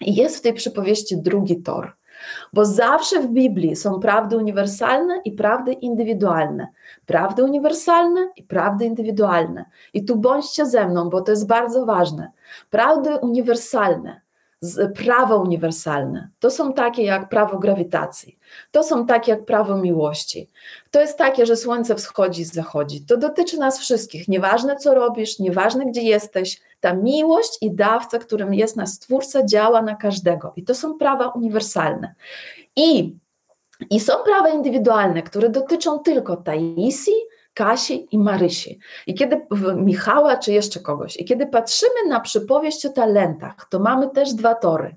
Jest w tej przypowieści drugi tor, bo zawsze w Biblii są prawdy uniwersalne i prawdy indywidualne. Prawdy uniwersalne i prawdy indywidualne. I tu bądźcie ze mną, bo to jest bardzo ważne. Prawdy uniwersalne prawa uniwersalne. To są takie jak prawo grawitacji, to są takie jak prawo miłości. To jest takie, że słońce wschodzi i zachodzi. To dotyczy nas wszystkich. Nieważne co robisz, nieważne gdzie jesteś, ta miłość i dawca, którym jest nas Stwórca, działa na każdego. I to są prawa uniwersalne. I, i są prawa indywidualne, które dotyczą tylko Taisi, Kasi i Marysi. I kiedy Michała czy jeszcze kogoś. I kiedy patrzymy na przypowieść o talentach, to mamy też dwa tory.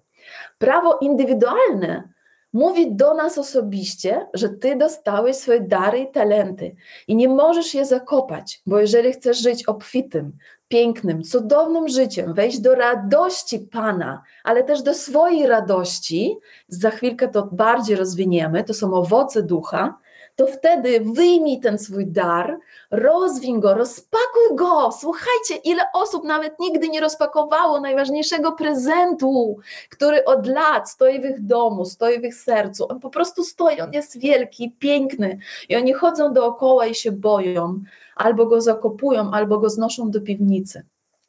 Prawo indywidualne mówi do nas osobiście, że ty dostałeś swoje dary i talenty i nie możesz je zakopać, bo jeżeli chcesz żyć obfitym, pięknym, cudownym życiem, wejść do radości Pana, ale też do swojej radości, za chwilkę to bardziej rozwiniemy, to są owoce ducha, to wtedy wyjmij ten swój dar, rozwin go, rozpakuj go. Słuchajcie, ile osób nawet nigdy nie rozpakowało najważniejszego prezentu, który od lat stoi w ich domu, stoi w ich sercu. On po prostu stoi, on jest wielki, piękny i oni chodzą dookoła i się boją, albo go zakopują, albo go znoszą do piwnicy.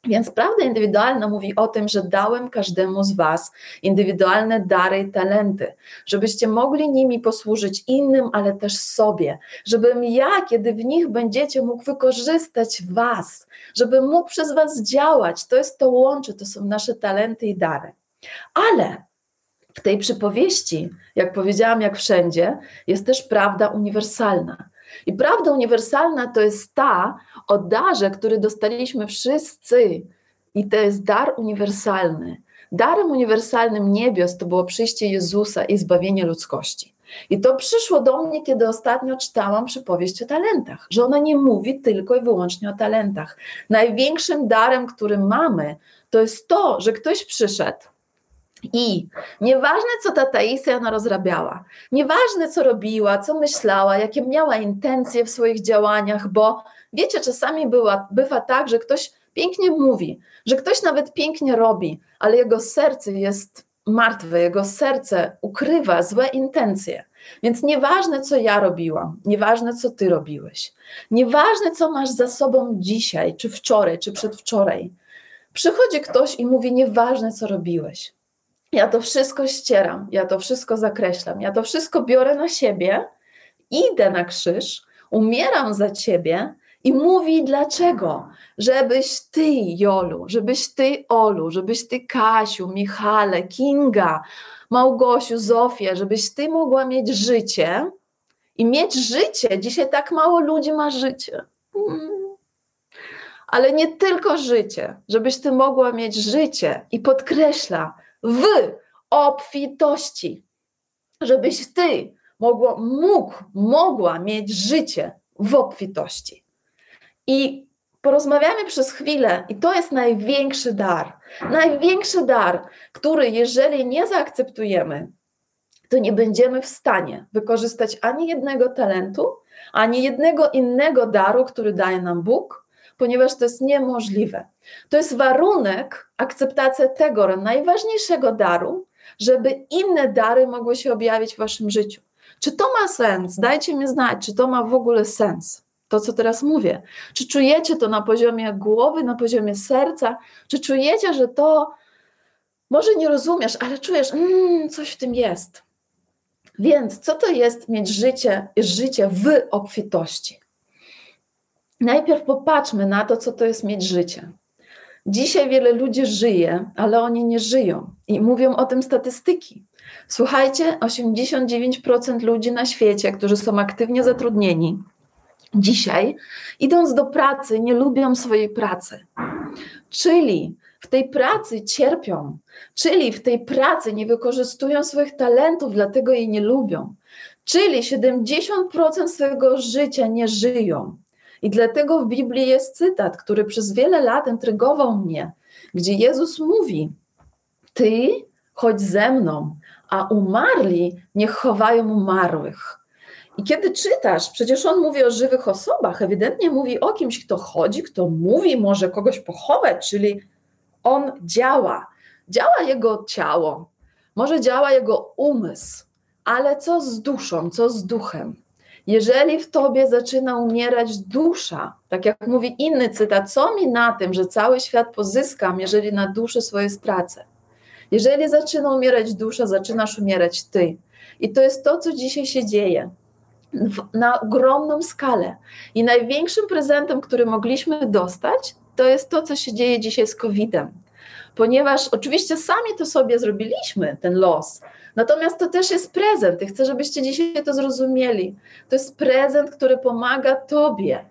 Więc prawda indywidualna mówi o tym, że dałem każdemu z Was indywidualne dary i talenty, żebyście mogli nimi posłużyć innym, ale też sobie, żebym ja, kiedy w nich będziecie, mógł wykorzystać Was, żebym mógł przez Was działać. To jest to łącze, to są nasze talenty i dary. Ale w tej przypowieści, jak powiedziałam, jak wszędzie, jest też prawda uniwersalna. I prawda uniwersalna to jest ta o darze, który dostaliśmy wszyscy. I to jest dar uniwersalny. Darem uniwersalnym niebios to było przyjście Jezusa i zbawienie ludzkości. I to przyszło do mnie, kiedy ostatnio czytałam przypowieść o talentach, że ona nie mówi tylko i wyłącznie o talentach. Największym darem, który mamy, to jest to, że ktoś przyszedł i nieważne, co ta Taisia ona rozrabiała, nieważne, co robiła, co myślała, jakie miała intencje w swoich działaniach, bo wiecie, czasami była, bywa tak, że ktoś pięknie mówi, że ktoś nawet pięknie robi, ale jego serce jest martwe, jego serce ukrywa złe intencje. Więc nieważne, co ja robiłam, nieważne, co ty robiłeś, nieważne, co masz za sobą dzisiaj, czy wczoraj, czy przedwczoraj, przychodzi ktoś i mówi: Nieważne, co robiłeś. Ja to wszystko ścieram, ja to wszystko zakreślam, ja to wszystko biorę na siebie, idę na krzyż, umieram za ciebie i mówi dlaczego? Żebyś ty, Jolu, żebyś ty, Olu, żebyś ty, Kasiu, Michale, Kinga, Małgosiu, Zofię, żebyś ty mogła mieć życie i mieć życie. Dzisiaj tak mało ludzi ma życie. Ale nie tylko życie, żebyś ty mogła mieć życie i podkreśla, w obfitości, żebyś ty mogło, mógł, mogła mieć życie w obfitości. I porozmawiamy przez chwilę, i to jest największy dar. Największy dar, który jeżeli nie zaakceptujemy, to nie będziemy w stanie wykorzystać ani jednego talentu, ani jednego innego daru, który daje nam Bóg, ponieważ to jest niemożliwe. To jest warunek, akceptacja tego najważniejszego daru, żeby inne dary mogły się objawić w waszym życiu. Czy to ma sens? Dajcie mi znać, czy to ma w ogóle sens. To, co teraz mówię. Czy czujecie to na poziomie głowy, na poziomie serca? Czy czujecie, że to może nie rozumiesz, ale czujesz, mmm, coś w tym jest. Więc co to jest mieć życie, życie w obfitości? Najpierw popatrzmy na to, co to jest mieć życie. Dzisiaj wiele ludzi żyje, ale oni nie żyją i mówią o tym statystyki. Słuchajcie, 89% ludzi na świecie, którzy są aktywnie zatrudnieni, dzisiaj idąc do pracy, nie lubią swojej pracy. Czyli w tej pracy cierpią, czyli w tej pracy nie wykorzystują swoich talentów, dlatego jej nie lubią. Czyli 70% swojego życia nie żyją. I dlatego w Biblii jest cytat, który przez wiele lat intrygował mnie, gdzie Jezus mówi: Ty chodź ze mną, a umarli niech chowają umarłych. I kiedy czytasz, przecież on mówi o żywych osobach, ewidentnie mówi o kimś, kto chodzi, kto mówi, może kogoś pochować, czyli on działa. Działa jego ciało, może działa jego umysł, ale co z duszą, co z duchem? Jeżeli w tobie zaczyna umierać dusza, tak jak mówi inny cytat, co mi na tym, że cały świat pozyskam, jeżeli na duszę swoje stracę? Jeżeli zaczyna umierać dusza, zaczynasz umierać ty. I to jest to, co dzisiaj się dzieje na ogromną skalę. I największym prezentem, który mogliśmy dostać, to jest to, co się dzieje dzisiaj z COVID-em. Ponieważ oczywiście sami to sobie zrobiliśmy, ten los, natomiast to też jest prezent. I chcę, żebyście dzisiaj to zrozumieli. To jest prezent, który pomaga Tobie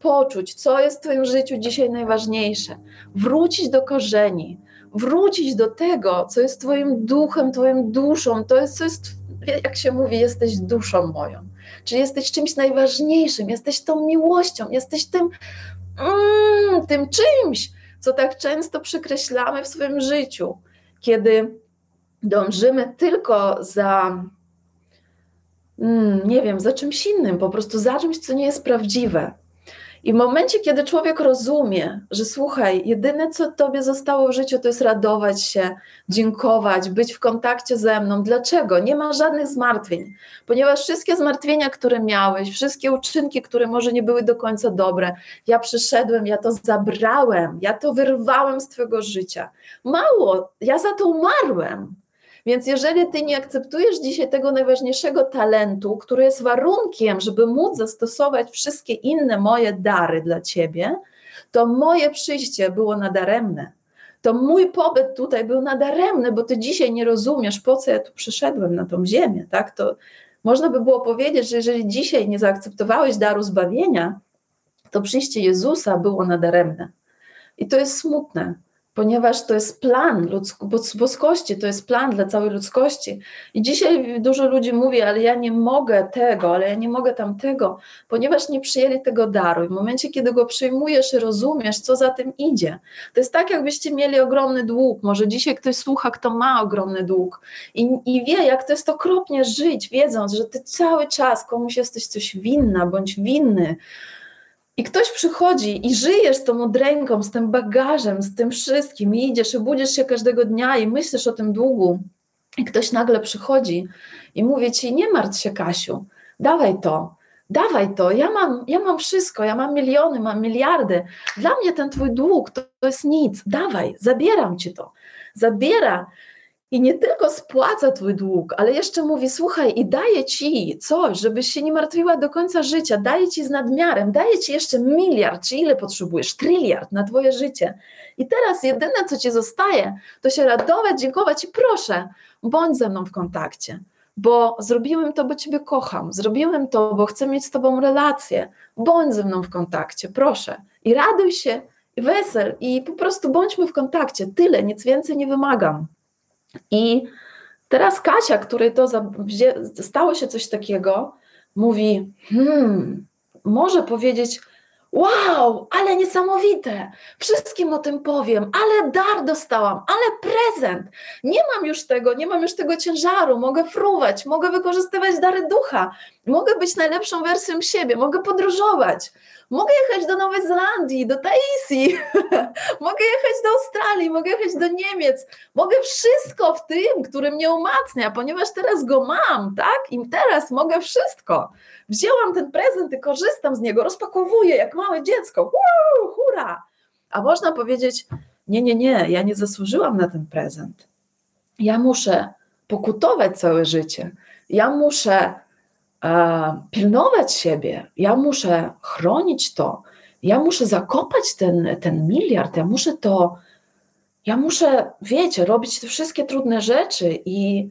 poczuć, co jest w Twoim życiu dzisiaj najważniejsze, wrócić do korzeni, wrócić do tego, co jest Twoim duchem, Twoją duszą, to jest, co jest, jak się mówi, jesteś duszą moją. Czy jesteś czymś najważniejszym, jesteś tą miłością, jesteś tym, mm, tym czymś, co tak często przykreślamy w swoim życiu, kiedy dążymy tylko za, mm, nie wiem, za czymś innym, po prostu za czymś, co nie jest prawdziwe. I w momencie, kiedy człowiek rozumie, że słuchaj, jedyne co tobie zostało w życiu, to jest radować się, dziękować, być w kontakcie ze mną. Dlaczego? Nie ma żadnych zmartwień, ponieważ wszystkie zmartwienia, które miałeś, wszystkie uczynki, które może nie były do końca dobre, ja przyszedłem, ja to zabrałem, ja to wyrwałem z twojego życia. Mało, ja za to umarłem. Więc jeżeli ty nie akceptujesz dzisiaj tego najważniejszego talentu, który jest warunkiem, żeby móc zastosować wszystkie inne moje dary dla ciebie, to moje przyjście było nadaremne. To mój pobyt tutaj był nadaremny, bo ty dzisiaj nie rozumiesz, po co ja tu przyszedłem na tą ziemię, tak? To można by było powiedzieć, że jeżeli dzisiaj nie zaakceptowałeś daru zbawienia, to przyjście Jezusa było nadaremne. I to jest smutne, ponieważ to jest plan boskości, to jest plan dla całej ludzkości. I dzisiaj dużo ludzi mówi, ale ja nie mogę tego, ale ja nie mogę tamtego, ponieważ nie przyjęli tego daru. I w momencie, kiedy go przyjmujesz i rozumiesz, co za tym idzie, to jest tak, jakbyście mieli ogromny dług. Może dzisiaj ktoś słucha, kto ma ogromny dług i, i wie, jak to jest okropnie żyć, wiedząc, że ty cały czas komuś jesteś coś winna bądź winny i ktoś przychodzi i żyjesz tą odręką, z tym bagażem, z tym wszystkim, i idziesz i budzisz się każdego dnia i myślisz o tym długu. I ktoś nagle przychodzi i mówi ci: Nie martw się, Kasiu, dawaj to, dawaj to. Ja mam, ja mam wszystko, ja mam miliony, mam miliardy. Dla mnie ten twój dług to, to jest nic. Dawaj, zabieram ci to. Zabiera i nie tylko spłaca twój dług, ale jeszcze mówi: Słuchaj, i daje ci coś, żebyś się nie martwiła do końca życia, daje ci z nadmiarem, daje ci jeszcze miliard, czy ile potrzebujesz, tryliard na twoje życie. I teraz jedyne, co ci zostaje, to się radować, dziękować i proszę, bądź ze mną w kontakcie, bo zrobiłem to, bo ciebie kocham, zrobiłem to, bo chcę mieć z tobą relację, bądź ze mną w kontakcie, proszę. I raduj się, i wesel, i po prostu bądźmy w kontakcie. Tyle, nic więcej nie wymagam. I teraz Kasia, której to stało się coś takiego, mówi: Hmm, może powiedzieć, Wow, ale niesamowite! Wszystkim o tym powiem, ale dar dostałam, ale prezent. Nie mam już tego, nie mam już tego ciężaru, mogę fruwać, mogę wykorzystywać dary ducha, mogę być najlepszą wersją siebie, mogę podróżować, mogę jechać do Nowej Zelandii, do Taisi, [laughs] mogę jechać do Australii, mogę jechać do Niemiec, mogę wszystko w tym, który mnie umacnia, ponieważ teraz go mam, tak? I teraz mogę wszystko. Wzięłam ten prezent i korzystam z niego, rozpakowuję jak małe dziecko. Woo, hura! A można powiedzieć, nie, nie, nie, ja nie zasłużyłam na ten prezent. ja muszę pokutować całe życie, ja muszę e, pilnować siebie, ja muszę chronić to, ja muszę zakopać ten, ten miliard, ja muszę to, ja muszę, wiecie, robić te wszystkie trudne rzeczy i,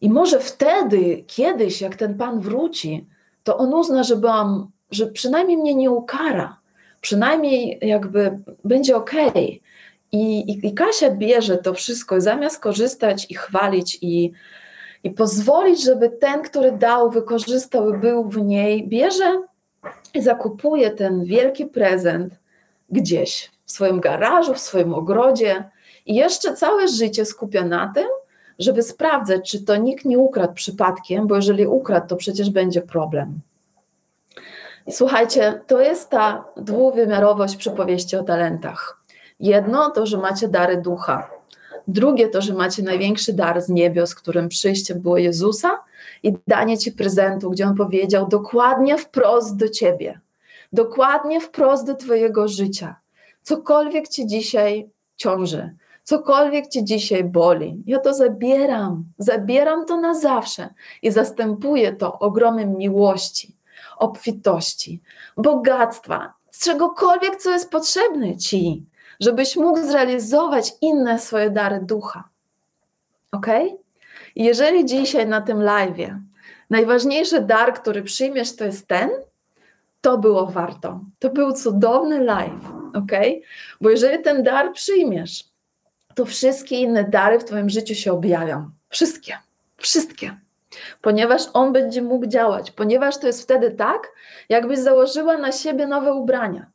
i może wtedy, kiedyś, jak ten Pan wróci, to On uzna, że byłam, że przynajmniej mnie nie ukara, przynajmniej jakby będzie okej. Okay. I, i, I Kasia bierze to wszystko, zamiast korzystać i chwalić i, i pozwolić, żeby ten, który dał, wykorzystał był w niej, bierze i zakupuje ten wielki prezent gdzieś w swoim garażu, w swoim ogrodzie i jeszcze całe życie skupia na tym, żeby sprawdzać, czy to nikt nie ukradł przypadkiem, bo jeżeli ukradł, to przecież będzie problem. Słuchajcie, to jest ta dwuwymiarowość przypowieści o talentach. Jedno to, że macie dary ducha. Drugie to, że macie największy dar z niebios, którym przyjściem było Jezusa i danie ci prezentu, gdzie on powiedział dokładnie wprost do ciebie, dokładnie wprost do twojego życia. Cokolwiek ci dzisiaj ciąży, cokolwiek ci dzisiaj boli, ja to zabieram, zabieram to na zawsze i zastępuję to ogromem miłości, obfitości, bogactwa, z czegokolwiek, co jest potrzebne ci żebyś mógł zrealizować inne swoje dary ducha. Ok? Jeżeli dzisiaj na tym live najważniejszy dar, który przyjmiesz, to jest ten, to było warto. To był cudowny live, ok? Bo jeżeli ten dar przyjmiesz, to wszystkie inne dary w Twoim życiu się objawią. Wszystkie, wszystkie. Ponieważ on będzie mógł działać, ponieważ to jest wtedy tak, jakbyś założyła na siebie nowe ubrania.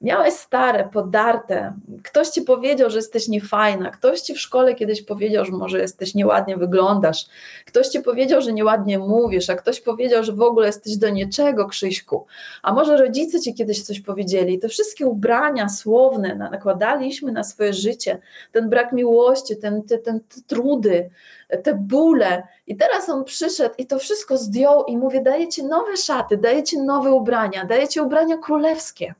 Miałeś stare, podarte, ktoś ci powiedział, że jesteś niefajna, ktoś ci w szkole kiedyś powiedział, że może jesteś nieładnie wyglądasz, ktoś ci powiedział, że nieładnie mówisz, a ktoś powiedział, że w ogóle jesteś do niczego, Krzyśku, a może rodzice ci kiedyś coś powiedzieli. Te wszystkie ubrania słowne nakładaliśmy na swoje życie, ten brak miłości, ten, ten, ten te trudy, te bóle. I teraz on przyszedł i to wszystko zdjął i mówi: daję ci nowe szaty, daję ci nowe ubrania, daję ci ubrania królewskie.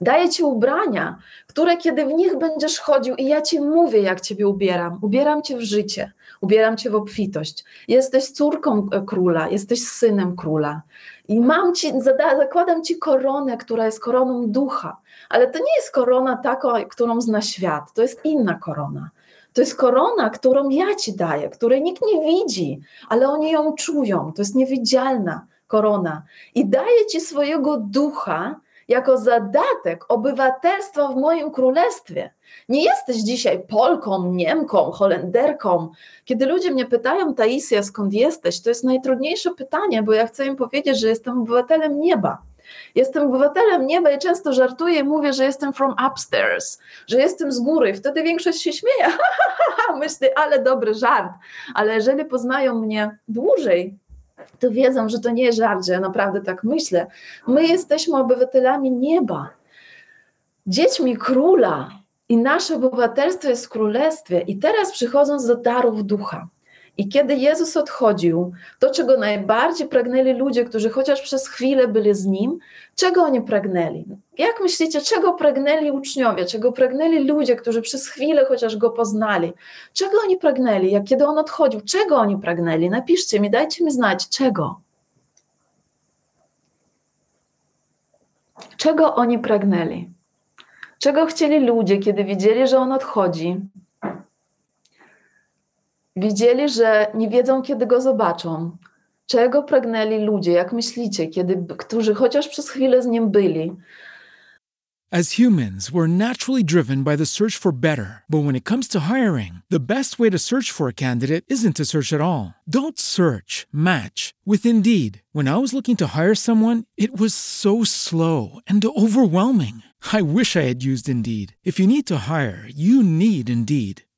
Daję ci ubrania, które kiedy w nich będziesz chodził i ja ci mówię, jak ciebie ubieram. Ubieram cię w życie, ubieram cię w obfitość. Jesteś córką e, króla, jesteś synem króla. I mam ci, zakładam ci koronę, która jest koroną ducha, ale to nie jest korona taka, którą zna świat, to jest inna korona. To jest korona, którą ja ci daję, której nikt nie widzi, ale oni ją czują. To jest niewidzialna korona. I daję ci swojego ducha, jako zadatek obywatelstwa w moim królestwie. Nie jesteś dzisiaj Polką, Niemką, Holenderką. Kiedy ludzie mnie pytają, Taisia, skąd jesteś, to jest najtrudniejsze pytanie, bo ja chcę im powiedzieć, że jestem obywatelem nieba. Jestem obywatelem nieba i często żartuję i mówię, że jestem from upstairs, że jestem z góry. Wtedy większość się śmieje. [laughs] Myślę, ale dobry żart. Ale jeżeli poznają mnie dłużej, to wiedzą, że to nie żart, że ja naprawdę tak myślę. My jesteśmy obywatelami nieba, dziećmi króla i nasze obywatelstwo jest w królestwie. I teraz przychodząc do darów ducha, i kiedy Jezus odchodził, to czego najbardziej pragnęli ludzie, którzy chociaż przez chwilę byli z Nim, czego oni pragnęli? Jak myślicie, czego pragnęli uczniowie, czego pragnęli ludzie, którzy przez chwilę chociaż Go poznali? Czego oni pragnęli, jak kiedy On odchodził? Czego oni pragnęli? Napiszcie mi, dajcie mi znać, czego? Czego oni pragnęli? Czego chcieli ludzie, kiedy widzieli, że On odchodzi? Widzieli, że nie wiedzą, kiedy go zobaczą. Czego pragnęli ludzie, jak myślicie, kiedy, którzy chociaż przez chwilę z nim byli? As humans, we're naturally driven by the search for better. But when it comes to hiring, the best way to search for a candidate isn't to search at all. Don't search, match with Indeed. When I was looking to hire someone, it was so slow and overwhelming. I wish I had used Indeed. If you need to hire, you need Indeed.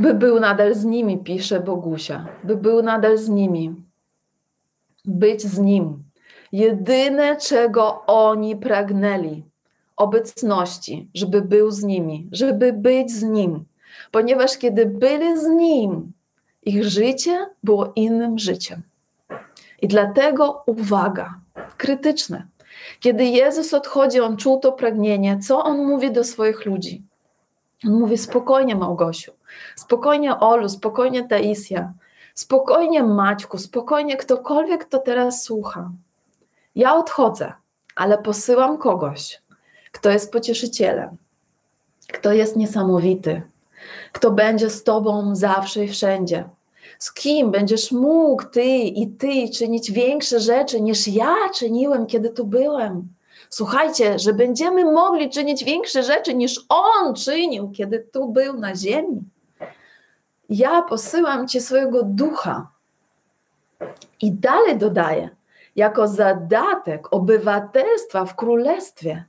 By był nadal z nimi, pisze Bogusia. By był nadal z nimi. Być z nim. Jedyne, czego oni pragnęli, obecności, żeby był z nimi, żeby być z nim. Ponieważ kiedy byli z nim, ich życie było innym życiem. I dlatego uwaga, krytyczne. Kiedy Jezus odchodzi, on czuł to pragnienie. Co on mówi do swoich ludzi? On mówi: spokojnie, Małgosiu, spokojnie, Olu, spokojnie, Taisia, spokojnie, Maćku, spokojnie, ktokolwiek, kto teraz słucha. Ja odchodzę, ale posyłam kogoś, kto jest pocieszycielem, kto jest niesamowity, kto będzie z Tobą zawsze i wszędzie. Z kim będziesz mógł Ty i Ty czynić większe rzeczy niż ja czyniłem, kiedy tu byłem Słuchajcie, że będziemy mogli czynić większe rzeczy niż On czynił, kiedy tu był na ziemi. Ja posyłam Ci swojego ducha. I dalej dodaję, jako zadatek obywatelstwa w królestwie,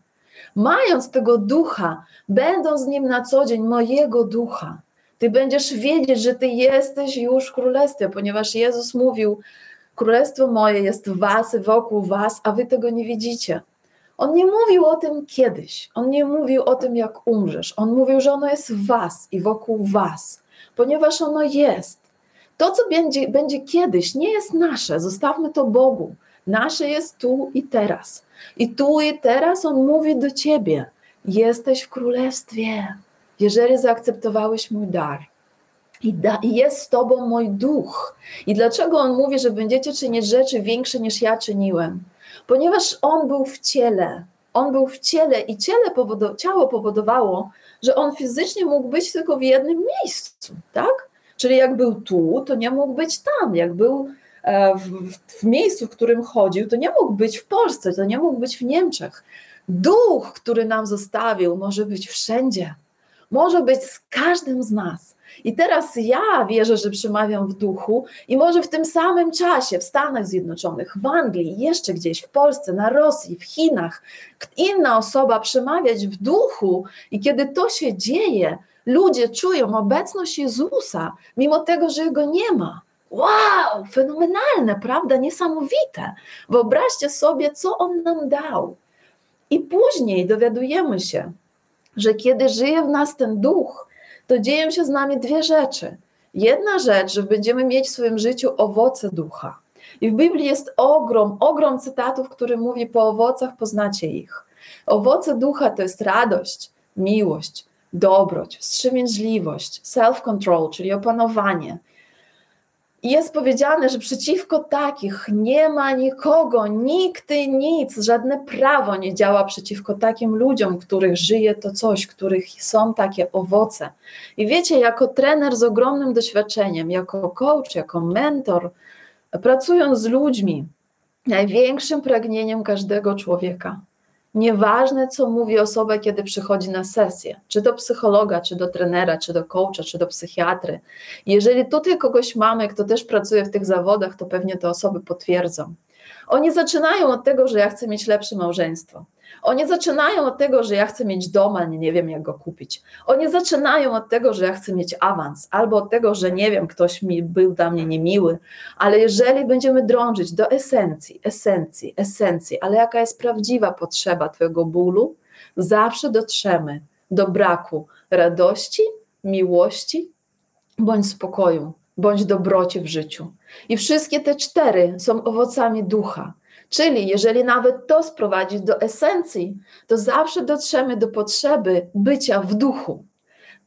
mając tego ducha, będąc z nim na co dzień, mojego ducha, ty będziesz wiedzieć, że ty jesteś już w królestwie, ponieważ Jezus mówił: Królestwo moje jest w was wokół was, a wy tego nie widzicie. On nie mówił o tym kiedyś, on nie mówił o tym, jak umrzesz. On mówił, że ono jest w was i wokół was, ponieważ ono jest. To, co będzie, będzie kiedyś, nie jest nasze, zostawmy to Bogu. Nasze jest tu i teraz. I tu i teraz On mówi do ciebie: Jesteś w królestwie, jeżeli zaakceptowałeś mój dar. I, da, I jest z tobą mój duch. I dlaczego On mówi, że będziecie czynić rzeczy większe niż ja czyniłem? ponieważ on był w ciele. On był w ciele i ciele powodo, ciało powodowało, że on fizycznie mógł być tylko w jednym miejscu, tak? Czyli jak był tu, to nie mógł być tam. Jak był e, w, w, miejscu, w którym chodził, to nie mógł być w Polsce, to nie mógł być w Niemczech. Duch, który nam zostawił, może być wszędzie. Może być z każdym z nas. I teraz ja wierzę, że przemawiam w duchu i może w tym samym czasie w Stanach Zjednoczonych, w Anglii, jeszcze gdzieś w Polsce, na Rosji, w Chinach, inna osoba przemawiać w duchu i kiedy to się dzieje, ludzie czują obecność Jezusa, mimo tego, że Jego nie ma. Wow, fenomenalne, prawda? Niesamowite. Wyobraźcie sobie, co On nam dał. I później dowiadujemy się, że kiedy żyje w nas ten duch, to dzieją się z nami dwie rzeczy. Jedna rzecz, że będziemy mieć w swoim życiu owoce ducha. I w Biblii jest ogrom, ogrom cytatów, który mówi po owocach poznacie ich. Owoce ducha to jest radość, miłość, dobroć, wstrzemięźliwość, self-control, czyli opanowanie, jest powiedziane, że przeciwko takich nie ma nikogo, nikt nic, żadne prawo nie działa przeciwko takim ludziom, których żyje to coś, których są takie owoce. I wiecie, jako trener z ogromnym doświadczeniem, jako coach, jako mentor, pracując z ludźmi, największym pragnieniem każdego człowieka Nieważne, co mówi osoba, kiedy przychodzi na sesję, czy do psychologa, czy do trenera, czy do coacha, czy do psychiatry. Jeżeli tutaj kogoś mamy, kto też pracuje w tych zawodach, to pewnie te osoby potwierdzą. Oni zaczynają od tego, że ja chcę mieć lepsze małżeństwo. Oni zaczynają od tego, że ja chcę mieć dom, ale nie wiem, jak go kupić. Oni zaczynają od tego, że ja chcę mieć awans, albo od tego, że nie wiem, ktoś mi był dla mnie niemiły. Ale jeżeli będziemy drążyć do esencji, esencji, esencji, ale jaka jest prawdziwa potrzeba Twojego bólu, zawsze dotrzemy do braku radości, miłości bądź spokoju, bądź dobroci w życiu. I wszystkie te cztery są owocami ducha. Czyli jeżeli nawet to sprowadzić do esencji, to zawsze dotrzemy do potrzeby bycia w duchu.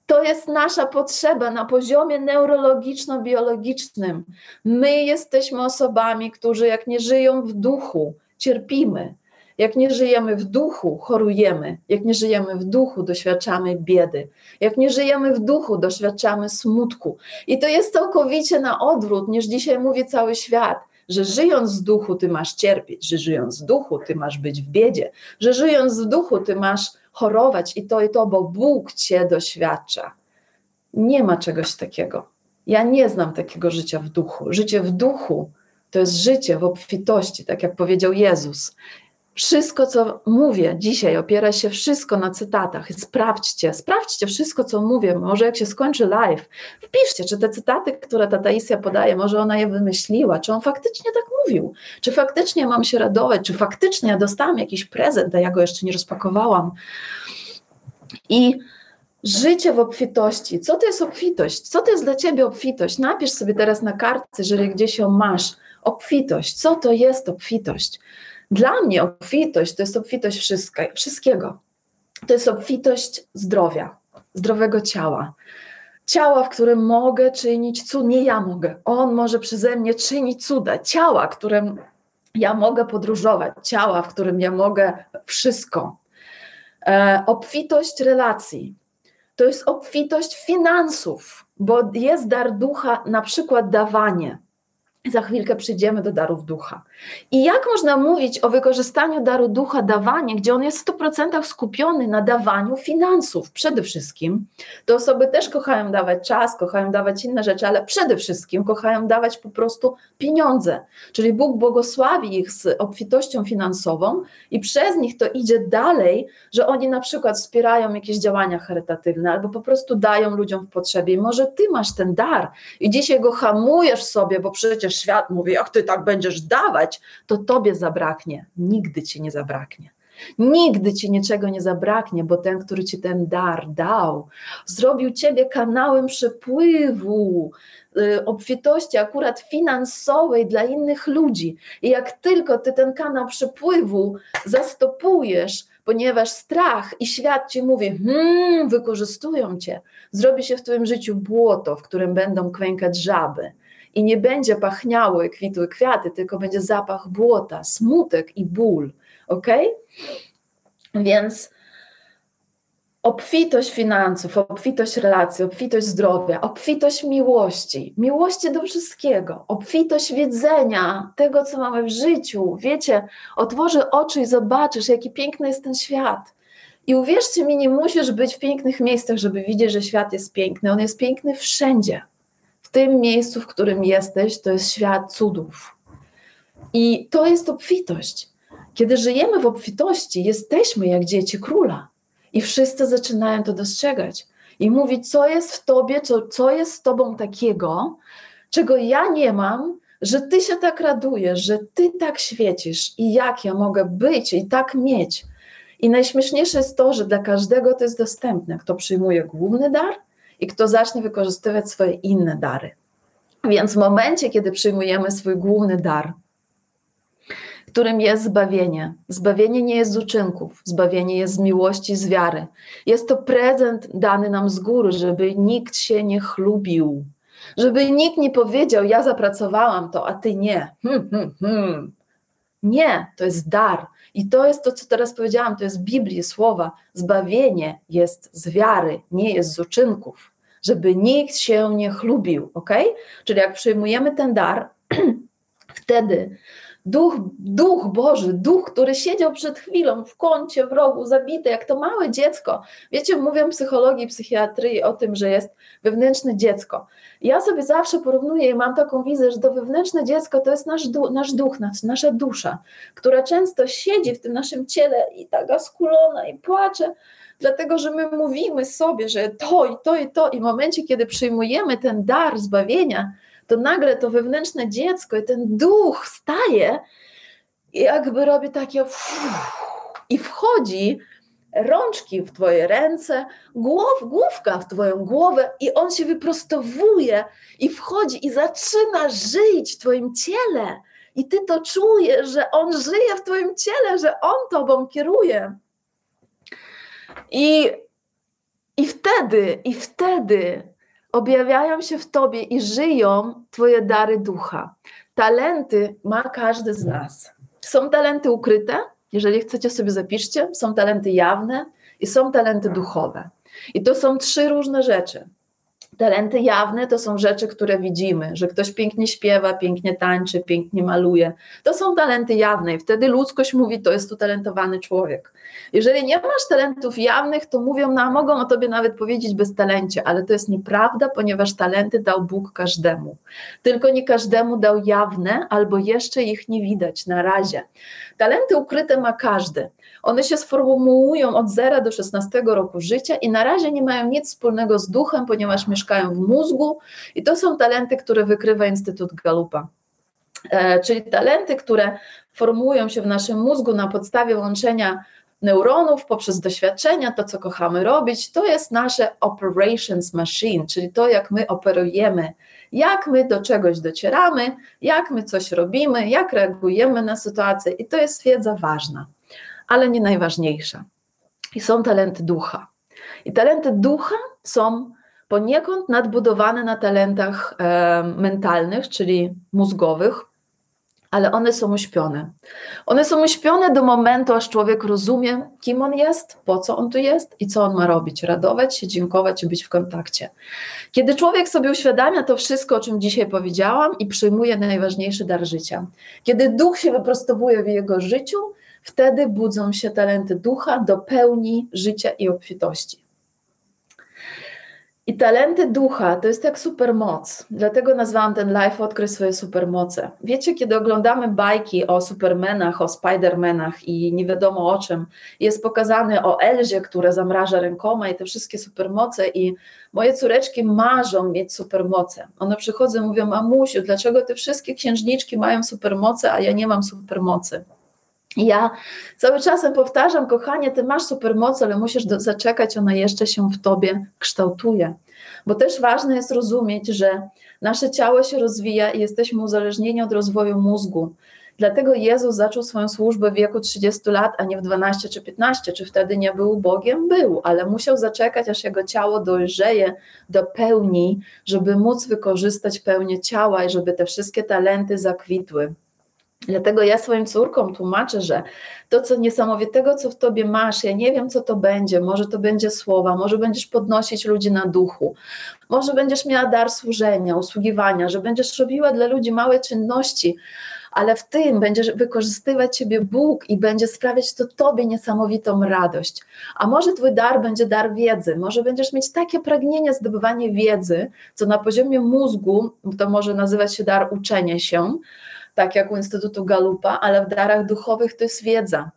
To jest nasza potrzeba na poziomie neurologiczno-biologicznym. My jesteśmy osobami, którzy jak nie żyją w duchu, cierpimy. Jak nie żyjemy w duchu, chorujemy. Jak nie żyjemy w duchu, doświadczamy biedy. Jak nie żyjemy w duchu, doświadczamy smutku. I to jest całkowicie na odwrót, niż dzisiaj mówi cały świat że żyjąc w duchu ty masz cierpieć, że żyjąc w duchu ty masz być w biedzie, że żyjąc w duchu ty masz chorować i to i to, bo Bóg cię doświadcza. Nie ma czegoś takiego. Ja nie znam takiego życia w duchu. Życie w duchu to jest życie w obfitości, tak jak powiedział Jezus. Wszystko, co mówię dzisiaj, opiera się wszystko na cytatach. Sprawdźcie, sprawdźcie wszystko, co mówię. Może jak się skończy live, wpiszcie, czy te cytaty, które ta Taisia podaje, może ona je wymyśliła, czy on faktycznie tak mówił, czy faktycznie mam się radować, czy faktycznie ja dostałam jakiś prezent, a ja go jeszcze nie rozpakowałam. I Życie w obfitości. Co to jest obfitość? Co to jest dla ciebie obfitość? Napisz sobie teraz na kartce, jeżeli gdzieś ją masz. Obfitość. Co to jest obfitość? Dla mnie obfitość to jest obfitość wszystkiego. To jest obfitość zdrowia, zdrowego ciała. Ciała, w którym mogę czynić cud, nie ja mogę, on może przeze mnie czynić cuda. Ciała, którym ja mogę podróżować, ciała, w którym ja mogę wszystko. E, obfitość relacji, to jest obfitość finansów, bo jest dar ducha, na przykład dawanie. Za chwilkę przyjdziemy do darów ducha. I jak można mówić o wykorzystaniu daru ducha, dawanie, gdzie on jest w 100% skupiony na dawaniu finansów przede wszystkim? To osoby też kochają dawać czas, kochają dawać inne rzeczy, ale przede wszystkim kochają dawać po prostu pieniądze. Czyli Bóg błogosławi ich z obfitością finansową i przez nich to idzie dalej, że oni na przykład wspierają jakieś działania charytatywne albo po prostu dają ludziom w potrzebie. I może ty masz ten dar i dzisiaj go hamujesz sobie, bo przecież świat mówi, jak ty tak będziesz dawać, to tobie zabraknie. Nigdy ci nie zabraknie. Nigdy ci niczego nie zabraknie, bo ten, który ci ten dar dał, zrobił ciebie kanałem przepływu, y, obfitości akurat finansowej dla innych ludzi. I jak tylko ty ten kanał przepływu zastopujesz, ponieważ strach i świat ci mówi, hmm, wykorzystują cię, zrobi się w twoim życiu błoto, w którym będą kwękać żaby i nie będzie pachniały kwitły kwiaty, tylko będzie zapach błota, smutek i ból. Ok? Więc obfitość finansów, obfitość relacji, obfitość zdrowia, obfitość miłości, miłości do wszystkiego, obfitość wiedzenia tego, co mamy w życiu. Wiecie, otworzy oczy i zobaczysz, jaki piękny jest ten świat. I uwierzcie mi, nie musisz być w pięknych miejscach, żeby widzieć, że świat jest piękny. On jest piękny wszędzie w tym miejscu, w którym jesteś, to jest świat cudów. I to jest obfitość. Kiedy żyjemy w obfitości, jesteśmy jak dzieci króla. I wszyscy zaczynają to dostrzegać i mówić, co jest w tobie, co, co jest z tobą takiego, czego ja nie mam, że ty się tak radujesz, że ty tak świecisz i jak ja mogę być i tak mieć. I najśmieszniejsze jest to, że dla każdego to jest dostępne. Kto przyjmuje główny dar, i kto zacznie wykorzystywać swoje inne dary. Więc w momencie, kiedy przyjmujemy swój główny dar, którym jest zbawienie. Zbawienie nie jest z uczynków, zbawienie jest z miłości, z wiary. Jest to prezent dany nam z góry, żeby nikt się nie chlubił, żeby nikt nie powiedział: Ja zapracowałam to, a ty nie. Hmm, hmm, hmm. Nie, to jest dar. I to jest to, co teraz powiedziałam, to jest Biblii, słowa. Zbawienie jest z wiary, nie jest z uczynków, żeby nikt się nie chlubił, ok? Czyli jak przyjmujemy ten dar, [clears throat] wtedy Duch, Duch Boży, Duch, który siedział przed chwilą w kącie, w rogu, zabity, jak to małe dziecko. Wiecie, mówią psychologii, psychiatrii o tym, że jest wewnętrzne dziecko. Ja sobie zawsze porównuję i mam taką wizję, że to wewnętrzne dziecko to jest nasz, du nasz duch, nasza dusza, która często siedzi w tym naszym ciele i taka skulona i płacze, dlatego że my mówimy sobie, że to i to i to, i w momencie, kiedy przyjmujemy ten dar zbawienia, to nagle to wewnętrzne dziecko i ten duch staje i jakby robi takie i wchodzi rączki w twoje ręce, głow, główka w twoją głowę i on się wyprostowuje i wchodzi i zaczyna żyć w twoim ciele. i ty to czujesz, że on żyje w twoim ciele, że on tobą kieruje. I, i wtedy, i wtedy objawiają się w tobie i żyją twoje dary ducha. Talenty ma każdy z nas. Są talenty ukryte, jeżeli chcecie sobie zapiszcie, są talenty jawne i są talenty duchowe. I to są trzy różne rzeczy. Talenty jawne to są rzeczy, które widzimy, że ktoś pięknie śpiewa, pięknie tańczy, pięknie maluje. To są talenty jawne i wtedy ludzkość mówi, to jest utalentowany człowiek. Jeżeli nie masz talentów jawnych, to mówią, no, mogą o tobie nawet powiedzieć bez talencie, ale to jest nieprawda, ponieważ talenty dał Bóg każdemu. Tylko nie każdemu dał jawne, albo jeszcze ich nie widać na razie. Talenty ukryte ma każdy. One się sformułują od 0 do 16 roku życia i na razie nie mają nic wspólnego z duchem, ponieważ mieszkają w mózgu i to są talenty, które wykrywa Instytut Galupa. E, czyli talenty, które formułują się w naszym mózgu na podstawie łączenia neuronów poprzez doświadczenia, to co kochamy robić, to jest nasze operations machine, czyli to jak my operujemy, jak my do czegoś docieramy, jak my coś robimy, jak reagujemy na sytuację i to jest wiedza ważna ale nie najważniejsza. I są talenty ducha. I talenty ducha są poniekąd nadbudowane na talentach e, mentalnych, czyli mózgowych, ale one są uśpione. One są uśpione do momentu, aż człowiek rozumie, kim on jest, po co on tu jest i co on ma robić. Radować się, dziękować i być w kontakcie. Kiedy człowiek sobie uświadamia to wszystko, o czym dzisiaj powiedziałam i przyjmuje najważniejszy dar życia, kiedy duch się wyprostowuje w jego życiu, Wtedy budzą się talenty ducha do pełni życia i obfitości. I talenty ducha to jest jak supermoc. Dlatego nazwałam ten live Odkryj swoje supermoce. Wiecie, kiedy oglądamy bajki o supermenach, o spidermenach i nie wiadomo o czym, jest pokazane o Elzie, która zamraża rękoma i te wszystkie supermoce i moje córeczki marzą mieć supermoce. One przychodzą i mówią, mamusiu, dlaczego te wszystkie księżniczki mają supermoce, a ja nie mam supermocy? Ja cały czasem powtarzam, kochanie, ty masz supermoc, ale musisz do, zaczekać, ona jeszcze się w tobie kształtuje. Bo też ważne jest rozumieć, że nasze ciało się rozwija i jesteśmy uzależnieni od rozwoju mózgu. Dlatego Jezus zaczął swoją służbę w wieku 30 lat, a nie w 12 czy 15. Czy wtedy nie był Bogiem? Był, ale musiał zaczekać, aż jego ciało dojrzeje do pełni, żeby móc wykorzystać pełnię ciała i żeby te wszystkie talenty zakwitły. Dlatego ja swoim córkom tłumaczę, że to, co niesamowitego, co w tobie masz, ja nie wiem, co to będzie. Może to będzie słowa, może będziesz podnosić ludzi na duchu, może będziesz miała dar służenia, usługiwania, że będziesz robiła dla ludzi małe czynności, ale w tym będzie wykorzystywać Ciebie Bóg i będzie sprawiać to Tobie niesamowitą radość. A może Twój dar będzie dar wiedzy, może będziesz mieć takie pragnienie zdobywania wiedzy, co na poziomie mózgu to może nazywać się dar uczenia się, tak jak u Instytutu Galupa, ale w darach duchowych to jest wiedza.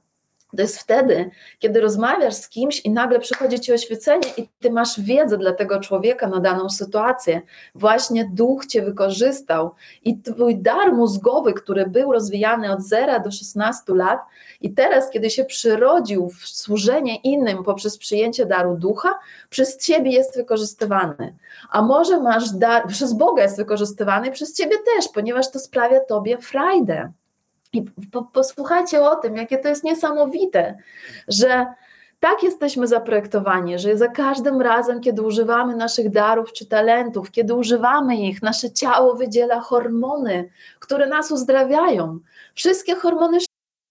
To jest wtedy, kiedy rozmawiasz z kimś i nagle przychodzi ci oświecenie i ty masz wiedzę dla tego człowieka na daną sytuację. Właśnie duch cię wykorzystał i twój dar mózgowy, który był rozwijany od 0 do 16 lat i teraz, kiedy się przyrodził w służenie innym poprzez przyjęcie daru ducha, przez ciebie jest wykorzystywany. A może masz dar, przez Boga jest wykorzystywany, przez ciebie też, ponieważ to sprawia tobie frajdę. I po, posłuchajcie o tym, jakie to jest niesamowite, że tak jesteśmy zaprojektowani, że za każdym razem, kiedy używamy naszych darów czy talentów, kiedy używamy ich, nasze ciało wydziela hormony, które nas uzdrawiają. Wszystkie hormony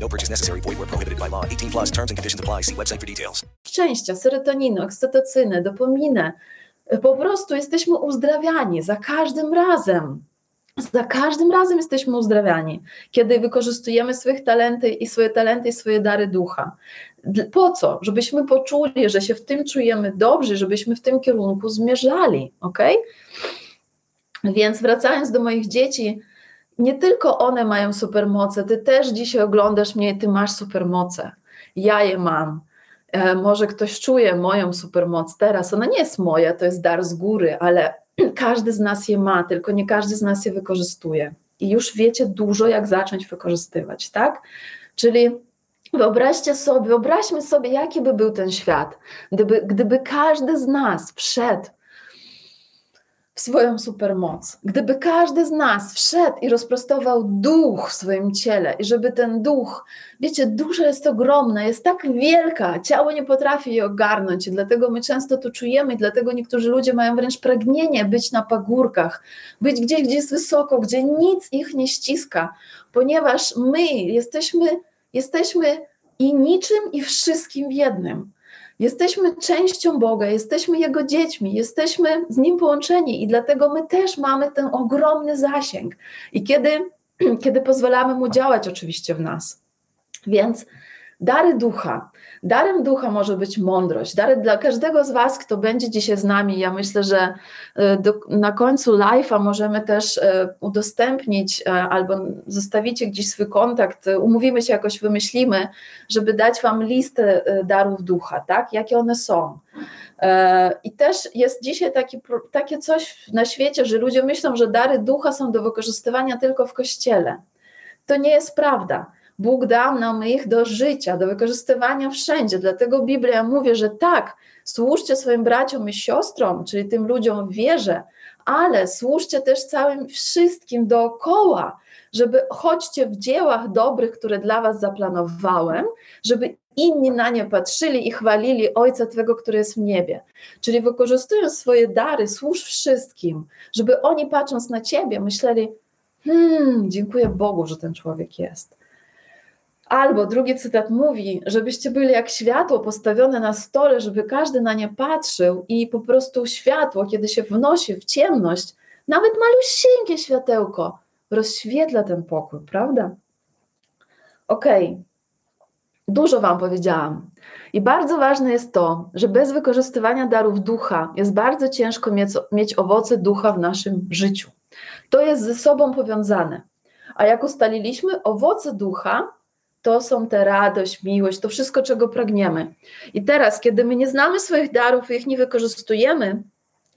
No purchase necessary. Void prohibited by law. 18 plus terms and conditions apply. See website for details. Szczęścia, serotoniny, oksytocyny, dopaminę. Po prostu jesteśmy uzdrawiani za każdym razem. Za każdym razem jesteśmy uzdrawiani, kiedy wykorzystujemy swoje talenty i swoje talenty i swoje dary ducha. Po co? Żebyśmy poczuli, że się w tym czujemy dobrze, żebyśmy w tym kierunku zmierzali, ok? Więc wracając do moich dzieci, nie tylko one mają supermoce, ty też dzisiaj oglądasz mnie i ty masz supermoce. Ja je mam. E, może ktoś czuje moją supermoc teraz. Ona nie jest moja, to jest dar z góry, ale [clears throat] każdy z nas je ma, tylko nie każdy z nas je wykorzystuje. I już wiecie dużo, jak zacząć wykorzystywać, tak? Czyli wyobraźcie sobie, wyobraźmy sobie, jaki by był ten świat, gdyby, gdyby każdy z nas wszedł w swoją supermoc. Gdyby każdy z nas wszedł i rozprostował duch w swoim ciele, i żeby ten duch, wiecie, dusza jest ogromna, jest tak wielka, ciało nie potrafi jej ogarnąć, i dlatego my często to czujemy, i dlatego niektórzy ludzie mają wręcz pragnienie być na pagórkach, być gdzieś, gdzie jest wysoko, gdzie nic ich nie ściska, ponieważ my jesteśmy, jesteśmy i niczym, i wszystkim w jednym. Jesteśmy częścią Boga, jesteśmy Jego dziećmi, jesteśmy z Nim połączeni i dlatego my też mamy ten ogromny zasięg. I kiedy, [clears throat] kiedy pozwalamy Mu działać oczywiście w nas. Więc dary ducha. Darem ducha może być mądrość. Dary dla każdego z Was, kto będzie dzisiaj z nami. Ja myślę, że e, do, na końcu live'a możemy też e, udostępnić e, albo zostawicie gdzieś swój kontakt, umówimy się jakoś, wymyślimy, żeby dać Wam listę darów ducha, tak? Jakie one są. I też jest dzisiaj taki, takie coś na świecie, że ludzie myślą, że dary ducha są do wykorzystywania tylko w kościele. To nie jest prawda. Bóg dał nam ich do życia, do wykorzystywania wszędzie. Dlatego Biblia mówi, że tak, służcie swoim braciom i siostrom, czyli tym ludziom w wierze, ale służcie też całym wszystkim dookoła, żeby chodźcie w dziełach dobrych, które dla was zaplanowałem, żeby inni na nie patrzyli i chwalili Ojca Twego, który jest w niebie. Czyli wykorzystując swoje dary, służ wszystkim, żeby oni patrząc na Ciebie myśleli, hmm, dziękuję Bogu, że ten człowiek jest. Albo drugi cytat mówi, żebyście byli jak światło postawione na stole, żeby każdy na nie patrzył i po prostu światło, kiedy się wnosi w ciemność, nawet malusieńkie światełko rozświetla ten pokój, prawda? Okej, dużo Wam powiedziałam. I bardzo ważne jest to, że bez wykorzystywania darów ducha jest bardzo ciężko mieć, mieć owoce ducha w naszym życiu. To jest ze sobą powiązane. A jak ustaliliśmy, owoce ducha to są te radość, miłość, to wszystko, czego pragniemy. I teraz, kiedy my nie znamy swoich darów i ich nie wykorzystujemy,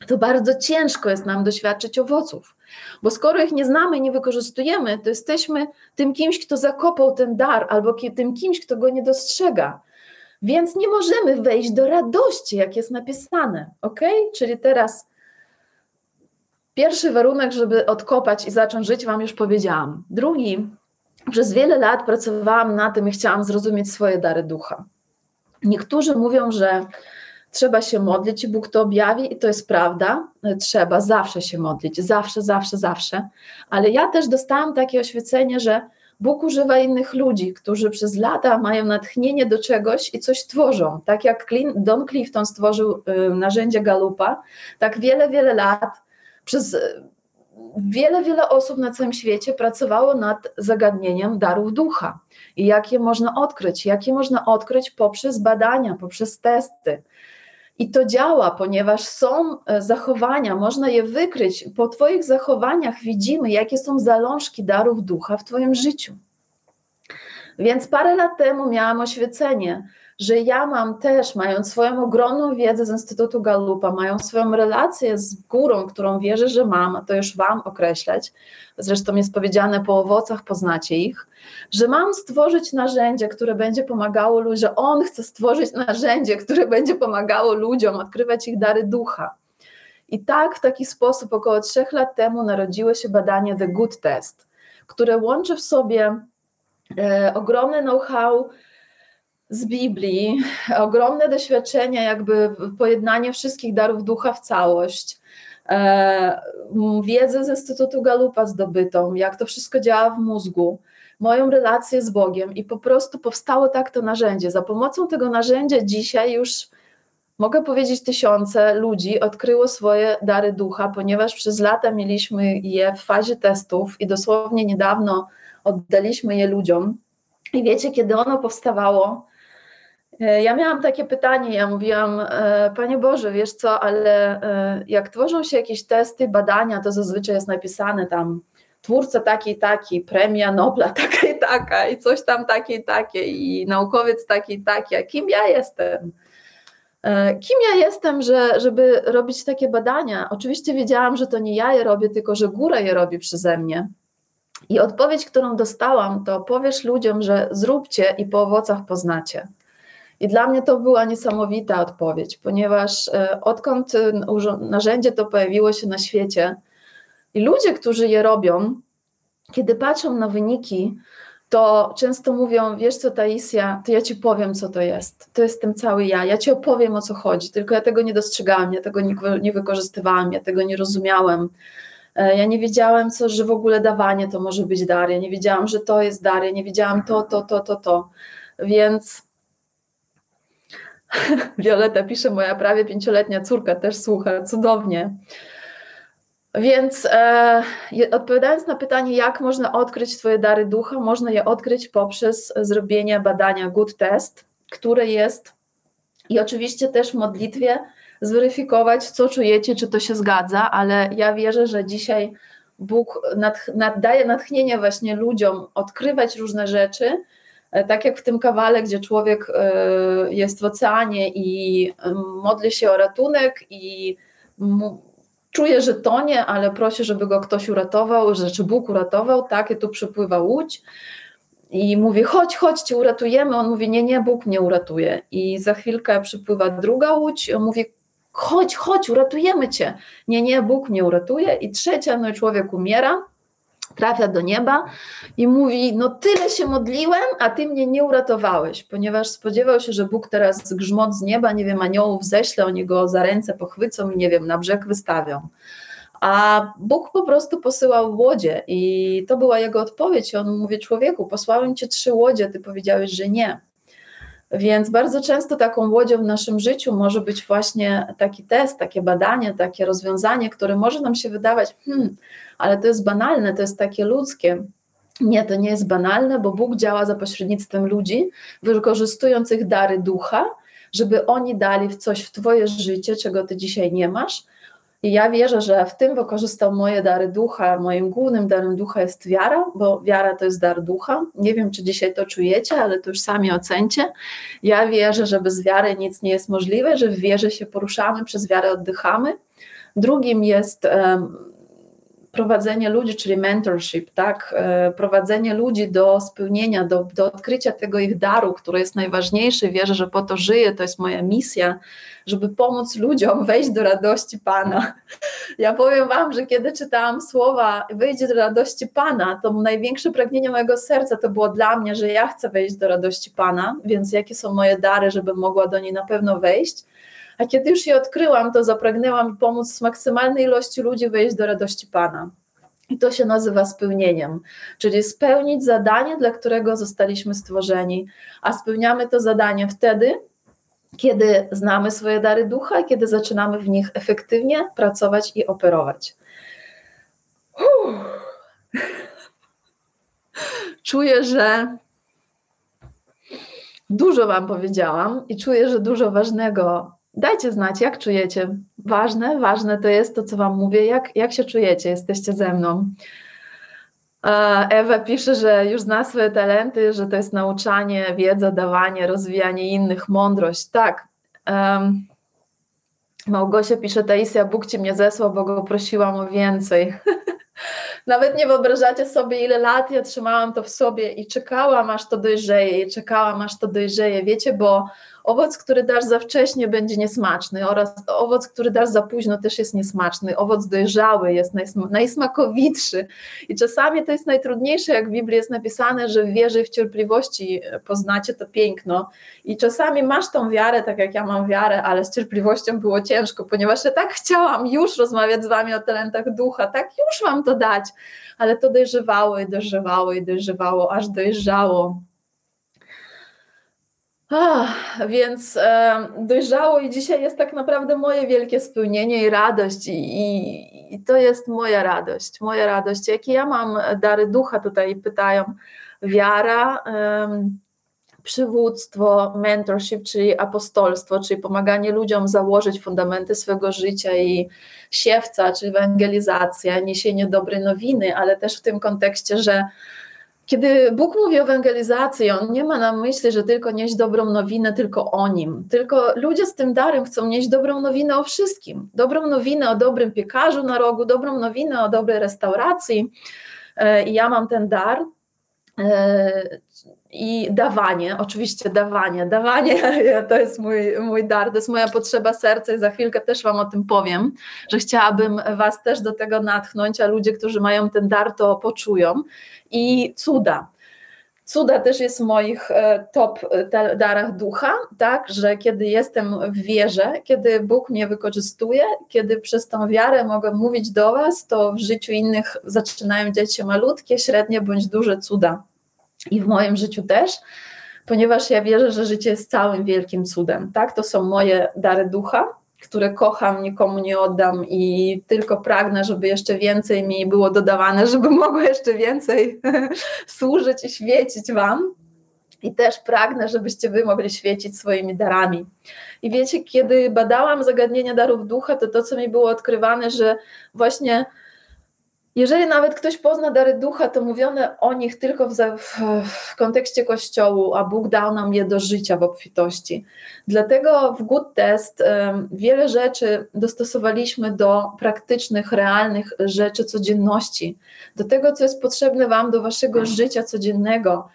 to bardzo ciężko jest nam doświadczyć owoców. Bo skoro ich nie znamy i nie wykorzystujemy, to jesteśmy tym kimś, kto zakopał ten dar, albo tym kimś, kto go nie dostrzega. Więc nie możemy wejść do radości, jak jest napisane. Ok? Czyli teraz pierwszy warunek, żeby odkopać i zacząć żyć, Wam już powiedziałam. Drugi, przez wiele lat pracowałam na tym i chciałam zrozumieć swoje dary ducha. Niektórzy mówią, że trzeba się modlić i Bóg to objawi, i to jest prawda. Trzeba zawsze się modlić, zawsze, zawsze, zawsze. Ale ja też dostałam takie oświecenie, że Bóg używa innych ludzi, którzy przez lata mają natchnienie do czegoś i coś tworzą. Tak jak Don Clifton stworzył y, narzędzie Galupa, tak wiele, wiele lat przez wiele, wiele osób na całym świecie pracowało nad zagadnieniem darów ducha i jak je można odkryć, jak je można odkryć poprzez badania, poprzez testy. I to działa, ponieważ są e, zachowania, można je wykryć. Po Twoich zachowaniach widzimy, jakie są zalążki darów ducha w Twoim życiu. Więc parę lat temu miałam oświecenie, że ja mam też, mając swoją ogromną wiedzę z Instytutu Gallupa, mają swoją relację z górą, którą wierzę, że mam, to już Wam określać, zresztą jest powiedziane po owocach poznacie ich, że mam stworzyć narzędzie, które będzie pomagało ludziom, że On chce stworzyć narzędzie, które będzie pomagało ludziom odkrywać ich dary ducha. I tak w taki sposób około trzech lat temu narodziło się badanie The Good Test, które łączy w sobie e, ogromne know-how, z Biblii, ogromne doświadczenia, jakby pojednanie wszystkich darów ducha w całość, e, wiedzę z Instytutu Galupa zdobytą, jak to wszystko działa w mózgu, moją relację z Bogiem i po prostu powstało tak to narzędzie. Za pomocą tego narzędzia dzisiaj już mogę powiedzieć, tysiące ludzi odkryło swoje dary ducha, ponieważ przez lata mieliśmy je w fazie testów i dosłownie niedawno oddaliśmy je ludziom. I wiecie, kiedy ono powstawało, ja miałam takie pytanie, ja mówiłam, e, Panie Boże, wiesz co, ale e, jak tworzą się jakieś testy, badania, to zazwyczaj jest napisane tam twórca taki i taki, premia Nobla [laughs] taka i taka i coś tam takie i takie i naukowiec taki i taki, a kim ja jestem? Kim ja jestem, że, żeby robić takie badania? Oczywiście wiedziałam, że to nie ja je robię, tylko że góra je robi przeze mnie. I odpowiedź, którą dostałam, to powiesz ludziom, że zróbcie i po owocach poznacie. I dla mnie to była niesamowita odpowiedź, ponieważ e, odkąd e, narzędzie to pojawiło się na świecie i ludzie, którzy je robią, kiedy patrzą na wyniki, to często mówią, wiesz co Taisia, to ja ci powiem, co to jest. To jest tym cały ja. Ja ci opowiem, o co chodzi, tylko ja tego nie dostrzegałam, ja tego nie, nie wykorzystywałam, ja tego nie rozumiałem. E, ja nie wiedziałem, co, że w ogóle dawanie to może być dar. Ja nie wiedziałam, że to jest dar. Ja nie wiedziałam to, to, to, to, to. Więc [laughs] Violeta pisze, moja prawie pięcioletnia córka też słucha, cudownie. Więc e, odpowiadając na pytanie, jak można odkryć Twoje dary ducha, można je odkryć poprzez zrobienie badania Good Test, które jest i oczywiście też w modlitwie zweryfikować, co czujecie, czy to się zgadza, ale ja wierzę, że dzisiaj Bóg nad, nad, daje natchnienie właśnie ludziom odkrywać różne rzeczy, tak jak w tym kawale, gdzie człowiek e, jest w oceanie i e, modli się o ratunek i czuje, że tonie, ale prosi, żeby go ktoś uratował, że czy Bóg uratował, tak, i tu przypływa łódź i mówi, chodź, chodź, cię uratujemy. On mówi, nie, nie, Bóg mnie uratuje. I za chwilkę przypływa druga łódź on mówi, chodź, chodź, uratujemy cię. Nie, nie, Bóg mnie uratuje. I trzecia, no i człowiek umiera trafia do nieba i mówi: No, tyle się modliłem, a ty mnie nie uratowałeś, ponieważ spodziewał się, że Bóg teraz grzmot z nieba, nie wiem, aniołów ześle, oni go za ręce pochwycą i nie wiem, na brzeg wystawią. A Bóg po prostu posyłał łodzie i to była jego odpowiedź. On mówi: Człowieku, posłałem ci trzy łodzie, ty powiedziałeś, że nie. Więc bardzo często taką łodzią w naszym życiu może być właśnie taki test, takie badanie, takie rozwiązanie, które może nam się wydawać, hmm, ale to jest banalne, to jest takie ludzkie. Nie, to nie jest banalne, bo Bóg działa za pośrednictwem ludzi, wykorzystując ich dary ducha, żeby oni dali w coś w Twoje życie, czego Ty dzisiaj nie masz, i ja wierzę, że w tym wykorzystał moje dary ducha. Moim głównym darem ducha jest wiara, bo wiara to jest dar ducha. Nie wiem, czy dzisiaj to czujecie, ale to już sami ocencie. Ja wierzę, że bez wiary nic nie jest możliwe, że w wierze się poruszamy, przez wiarę oddychamy. Drugim jest um, prowadzenie ludzi, czyli mentorship, tak? E, prowadzenie ludzi do spełnienia, do, do odkrycia tego ich daru, który jest najważniejszy. Wierzę, że po to żyję, to jest moja misja, żeby pomóc ludziom [laughs] wejść do radości Pana. Ja powiem Wam, że kiedy czytałam słowa wyjdzie do radości Pana, to największe pragnienie mojego serca to było dla mnie, że ja chcę wejść do radości Pana, więc jakie są moje dary, żebym mogła do niej na pewno wejść. A kiedy już je odkryłam, to zapragnęłam pomóc maksymalnej ilości ludzi wejść do radości Pana. I to się nazywa spełnieniem, czyli spełnić zadanie, dla którego zostaliśmy stworzeni, a spełniamy to zadanie wtedy, kiedy znamy swoje dary ducha i kiedy zaczynamy w nich efektywnie pracować i operować. Uff. [laughs] Czuję, że dużo Wam powiedziałam i czuję, że dużo ważnego Dajcie znać, jak czujecie. Ważne, ważne to jest to, co Wam mówię, jak, jak się czujecie, jesteście ze mną. Ewa pisze, że już zna swoje talenty, że to jest nauczanie, wiedza, dawanie, rozwijanie innych, mądrość. Tak. Um, Małgosia pisze, Taisia, Bóg ci mnie zesłał, bo go prosiłam o więcej. [laughs] Nawet nie wyobrażacie sobie, ile lat ja trzymałam to w sobie i czekałam, aż to dojrzeje, i czekałam, aż to dojrzeje. Wiecie, bo Owoc, który dasz za wcześnie, będzie niesmaczny, oraz owoc, który dasz za późno, też jest niesmaczny. Owoc dojrzały jest najsmakowitszy. I czasami to jest najtrudniejsze, jak w Biblii jest napisane, że w wierze i w cierpliwości poznacie to piękno. I czasami masz tą wiarę, tak jak ja mam wiarę, ale z cierpliwością było ciężko, ponieważ ja tak chciałam już rozmawiać z wami o talentach ducha, tak już wam to dać, ale to dojrzewało i dojrzewało i dojrzewało, aż dojrzało. Ach, więc e, dojrzało i dzisiaj jest tak naprawdę moje wielkie spełnienie i radość i, i, i, to jest moja radość, moja radość. Jakie ja mam dary ducha tutaj pytają? Wiara, e, przywództwo, mentorship, czyli apostolstwo, czyli pomaganie ludziom założyć fundamenty swojego życia i siewca, czyli ewangelizacja, niesienie dobrej nowiny, ale też w tym kontekście, że kiedy Bóg mówi o ewangelizacji, On nie ma na myśli, że tylko nieść dobrą nowinę tylko o Nim. Tylko ludzie z tym darem chcą nieść dobrą nowinę o wszystkim. Dobrą nowinę o dobrym piekarzu na rogu, dobrą nowinę o dobrej restauracji. E, I ja mam ten dar. I dawanie, oczywiście dawanie. Dawanie [laughs] to jest mój, mój dar, to jest moja potrzeba serca i za chwilkę też Wam o tym powiem, że chciałabym Was też do tego natchnąć, a ludzie, którzy mają ten dar, to poczują i cuda. Cuda też jest w moich e, top e, darach ducha, tak, że kiedy jestem w wierze, kiedy Bóg mnie wykorzystuje, kiedy przez tą wiarę mogę mówić do Was, to w życiu innych zaczynają dziać się malutkie, średnie bądź duże cuda. I w moim życiu też, ponieważ ja wierzę, że życie jest całym wielkim cudem. Tak, to są moje dary ducha które kocham, nikomu nie oddam i tylko pragnę, żeby jeszcze więcej mi było dodawane, [laughs] żeby mogło jeszcze więcej [laughs] służyć i świecić Wam. I też pragnę, żebyście Wy mogli świecić swoimi darami. I wiecie, kiedy badałam zagadnienia darów ducha, to to, co mi było odkrywane, że właśnie jeżeli nawet ktoś pozna dary ducha, to mówione o nich tylko w, w, w, kontekście kościołu, a Bóg dał nam je do życia w obfitości. Dlatego w Good Test wiele rzeczy dostosowaliśmy do praktycznych, realnych rzeczy codzienności, do tego, co jest potrzebne Wam do Waszego życia codziennego.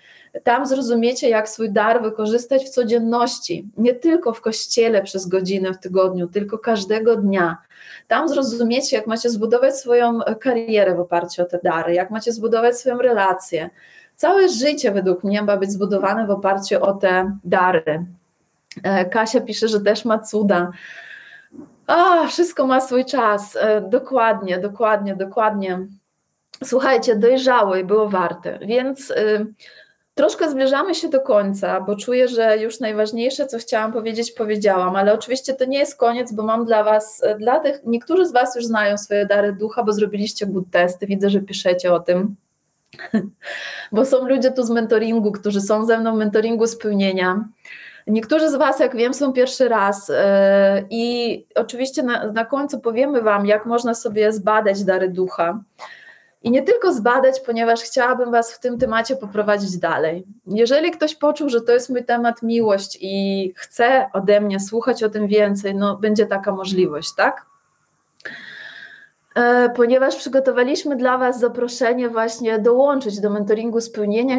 Tam zrozumiecie, jak swój dar wykorzystać w codzienności, nie tylko w kościele przez godzinę w tygodniu, tylko każdego dnia. Tam zrozumiecie, jak macie zbudować swoją karierę w oparciu o te dary, jak macie zbudować swoją relację. Całe życie według mnie ma być zbudowane w oparciu o te dary. E, Kasia pisze, że też ma cuda. A, wszystko ma swój czas. E, dokładnie, dokładnie, dokładnie. Słuchajcie, dojrzało i było warte. Więc y, Troszkę zbliżamy się do końca, bo czuję, że już najważniejsze, co chciałam powiedzieć, powiedziałam, ale oczywiście to nie jest koniec, bo mam dla Was, dla tych, niektórzy z Was już znają swoje dary ducha, bo zrobiliście good testy, widzę, że piszecie o tym, [laughs] bo są ludzie tu z mentoringu, którzy są ze mną w mentoringu spełnienia. Niektórzy z Was, jak wiem, są pierwszy raz yy, i oczywiście na, na końcu powiemy Wam, jak można sobie zbadać dary ducha i nie tylko zbadać, ponieważ chciałabym Was w tym temacie poprowadzić dalej. Jeżeli ktoś poczuł, że to jest mój temat miłość i chce ode mnie słuchać o tym więcej, no będzie taka możliwość, tak? E, ponieważ przygotowaliśmy dla Was zaproszenie właśnie dołączyć do mentoringu spełnienia,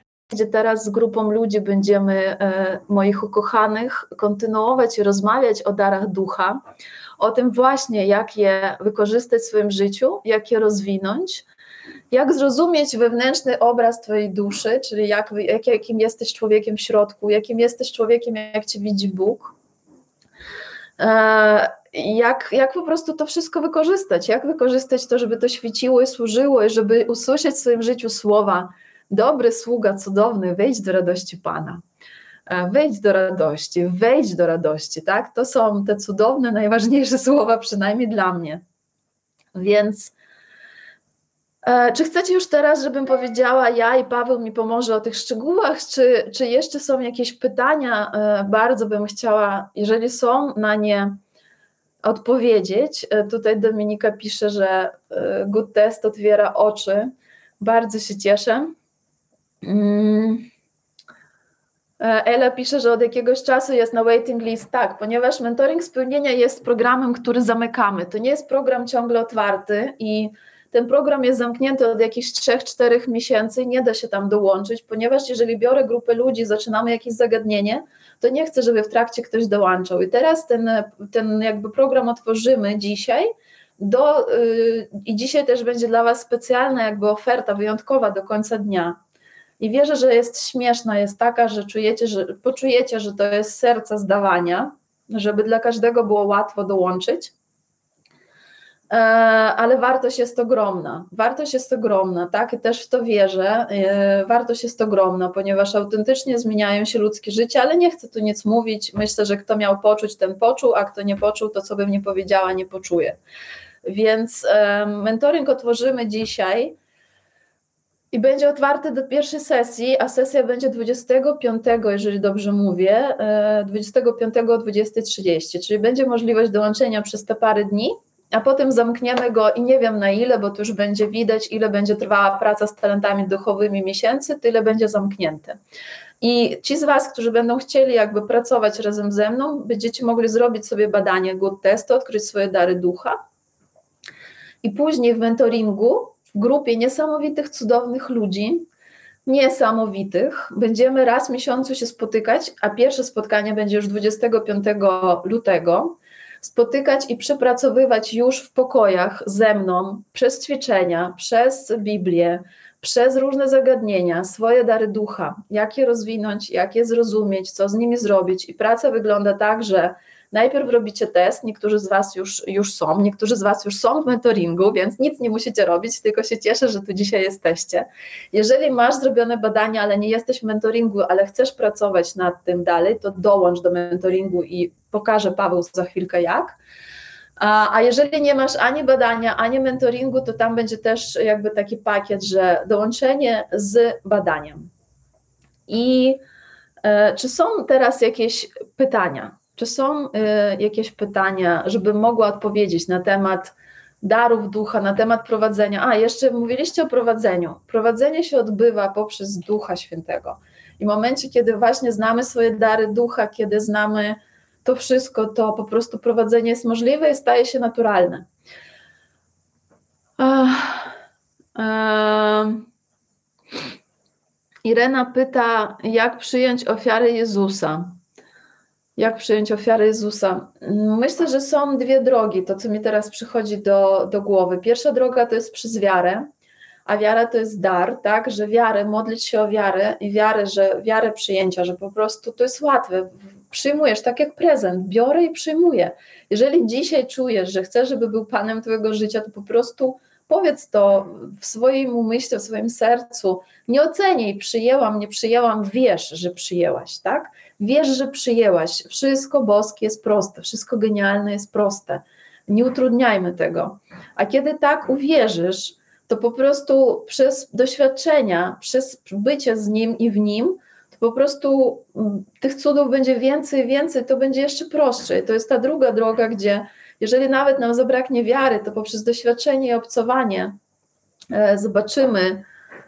Gdzie teraz z grupą ludzi będziemy, e, moich ukochanych, kontynuować i rozmawiać o darach ducha, o tym właśnie, jak je wykorzystać w swoim życiu, jak je rozwinąć, jak zrozumieć wewnętrzny obraz Twojej duszy, czyli jak, jak, jakim jesteś człowiekiem w środku, jakim jesteś człowiekiem, jak Cię widzi Bóg. E, jak, jak po prostu to wszystko wykorzystać, jak wykorzystać to, żeby to świeciło i służyło, i żeby usłyszeć w swoim życiu słowa dobry sługa, cudowny, wejdź do radości Pana. E, wejdź do radości, wejdź do radości, tak? To są te cudowne, najważniejsze [laughs] słowa, przynajmniej dla mnie. Więc e, czy chcecie już teraz, żebym powiedziała ja i Paweł mi pomoże o tych szczegółach, czy, czy jeszcze są jakieś pytania? E, bardzo bym chciała, jeżeli są na nie odpowiedzieć. Tutaj Dominika pisze, że good test otwiera oczy. Bardzo się cieszę. Mm. E, Ela pisze, że od jakiegoś czasu jest na waiting list. Tak, ponieważ mentoring spełnienia jest programem, który zamykamy. To nie jest program ciągle otwarty i ten program jest zamknięty od jakichś 3-4 miesięcy nie da się tam dołączyć, ponieważ jeżeli biorę grupę ludzi, zaczynamy jakieś zagadnienie, to nie chcę, żeby w trakcie ktoś dołączał. I teraz ten, ten jakby program otworzymy dzisiaj. Do, yy, I dzisiaj też będzie dla Was specjalna jakby oferta wyjątkowa do końca dnia i wierzę, że jest śmieszna, jest taka, że czujecie, że poczujecie, że to jest serce zdawania, żeby dla każdego było łatwo dołączyć. E, ale wartość jest ogromna. Wartość jest ogromna, tak? I też w to wierzę. E, wartość jest ogromna, ponieważ autentycznie zmieniają się ludzkie życie, ale nie chcę tu nic mówić. Myślę, że kto miał poczuć, ten poczuł, a kto nie poczuł, to co bym nie powiedziała, nie poczuje. Więc e, mentoring otworzymy dzisiaj i będzie otwarty do pierwszej sesji, a sesja będzie 25, jeżeli dobrze mówię, 25 o 20.30, czyli będzie możliwość dołączenia przez te parę dni, a potem zamkniemy go i nie wiem na ile, bo to już będzie widać, ile będzie trwała praca z talentami duchowymi miesięcy, tyle będzie zamknięte. I ci z Was, którzy będą chcieli jakby pracować razem ze mną, będziecie mogli zrobić sobie badanie good testu, odkryć swoje dary ducha i później w mentoringu w grupie niesamowitych, cudownych ludzi, niesamowitych. Będziemy raz w miesiącu się spotykać, a pierwsze spotkanie będzie już 25 lutego. Spotykać i przepracowywać już w pokojach ze mną przez ćwiczenia, przez Biblię, przez różne zagadnienia, swoje dary ducha, jak je rozwinąć, jak je zrozumieć, co z nimi zrobić. I praca wygląda tak, że Najpierw robicie test, niektórzy z Was już, już są, niektórzy z Was już są w mentoringu, więc nic nie musicie robić, tylko się cieszę, że tu dzisiaj jesteście. Jeżeli masz zrobione badania, ale nie jesteś w mentoringu, ale chcesz pracować nad tym dalej, to dołącz do mentoringu i pokażę Paweł za chwilkę jak. A, jeżeli nie masz ani badania, ani mentoringu, to tam będzie też jakby taki pakiet, że dołączenie z badaniem. I e, czy są teraz jakieś pytania? Czy są y, jakieś pytania, żeby mogła odpowiedzieć na temat darów ducha, na temat prowadzenia? A, jeszcze mówiliście o prowadzeniu. Prowadzenie się odbywa poprzez Ducha Świętego. I w momencie, kiedy właśnie znamy swoje dary ducha, kiedy znamy to wszystko, to po prostu prowadzenie jest możliwe i staje się naturalne. Irena pyta, jak przyjąć ofiarę Jezusa jak przyjąć ofiarę Jezusa? Myślę, że są dwie drogi, to co mi teraz przychodzi do, do głowy. Pierwsza droga to jest przez wiarę, a wiara to jest dar, tak, że wiarę, modlić się o wiarę i wiarę, że wiarę przyjęcia, że po prostu to jest łatwe. Przyjmujesz tak jak prezent, biorę i przyjmuję. Jeżeli dzisiaj czujesz, że chcesz, żeby był Panem Twojego życia, to po prostu powiedz to w swoim umyśle, w swoim sercu. Nie oceniaj, przyjęłam, nie przyjęłam, wiesz, że przyjęłaś, tak? Wiesz, że przyjęłaś. Wszystko boskie jest proste, wszystko genialne jest proste. Nie utrudniajmy tego. A kiedy tak uwierzysz, to po prostu przez doświadczenia, przez bycie z nim i w nim, to po prostu mm, tych cudów będzie więcej, więcej, to będzie jeszcze prostsze. To jest ta druga droga, gdzie jeżeli nawet nam zabraknie wiary, to poprzez doświadczenie i obcowanie e, zobaczymy,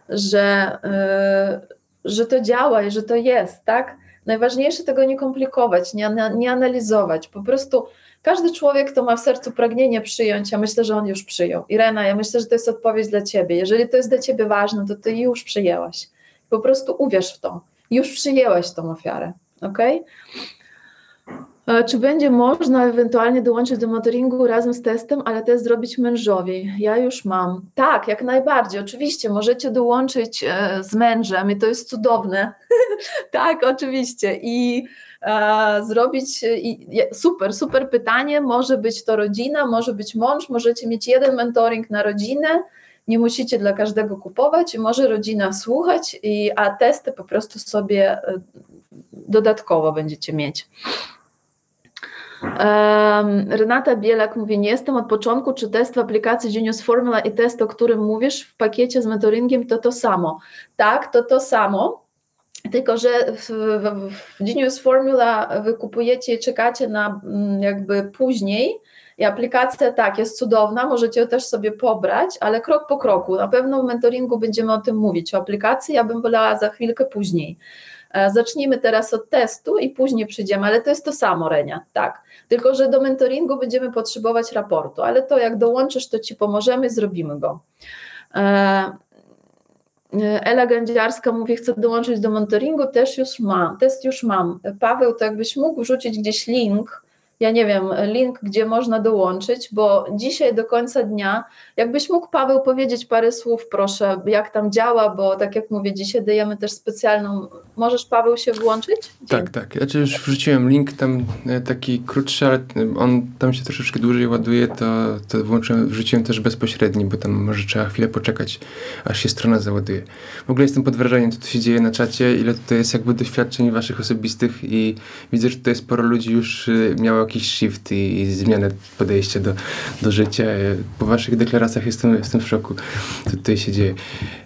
że, e, że to działa i że to jest, tak? Najważniejsze tego nie komplikować, nie, nie analizować. Po prostu każdy człowiek, kto ma w sercu pragnienie przyjąć, ja myślę, że on już przyjął. Irena, ja myślę, że to jest odpowiedź dla ciebie. Jeżeli to jest dla ciebie ważne, to ty już przyjęłaś. Po prostu uwierz w to. Już przyjęłaś tą ofiarę, ok? Czy będzie można ewentualnie dołączyć do motoringu razem z testem, ale test zrobić mężowi? Ja już mam. Tak, jak najbardziej. Oczywiście możecie dołączyć e, z mężem i to jest cudowne. [laughs] tak, oczywiście. I e, zrobić i, super, super pytanie. Może być to rodzina, może być mąż, możecie mieć jeden mentoring na rodzinę. Nie musicie dla każdego kupować, może rodzina słuchać, i, a testy po prostu sobie e, dodatkowo będziecie mieć. Renata Bielak mówi, nie jestem od początku, czy test w aplikacji Genius Formula i test, o którym mówisz w pakiecie z mentoringiem to to samo. Tak, to to samo, tylko że w, Genius Formula wy kupujecie i czekacie na mm, jakby później i aplikacja tak, jest cudowna, możecie ją też sobie pobrać, ale krok po kroku, na pewno w mentoringu będziemy o tym mówić, o aplikacji ja bym wolała za chwilkę później. Zacznijmy teraz od testu i później przyjdziemy, ale to jest to samo, Renia, tak. Tylko, że do mentoringu będziemy potrzebować raportu, ale to jak dołączysz, to Ci pomożemy, zrobimy go. E, Ela Gędziarska mówi, chcę dołączyć do mentoringu, też już mam, test już mam. Paweł, to jakbyś mógł wrzucić gdzieś link, ja nie wiem, link, gdzie można dołączyć, bo dzisiaj do końca dnia, jakbyś mógł Paweł powiedzieć parę słów, proszę, jak tam działa, bo tak jak mówię, dzisiaj dajemy też specjalną. Możesz Paweł się włączyć? Dzień. Tak, tak. Ja już wrzuciłem link tam e, taki krótszy, ale on tam się troszeczkę dłużej ładuje, to, to włączyłem, wrzuciłem też bezpośredni, bo tam może trzeba chwilę poczekać, aż się strona załaduje. W ogóle jestem pod wrażeniem, co tu się dzieje na czacie, ile tutaj jest jakby doświadczeń waszych osobistych i widzę, że tutaj sporo ludzi już e, miało jakiś shift i, i zmianę podejścia do, do życia. Po waszych deklaracjach jestem, jestem w szoku, co tutaj się dzieje.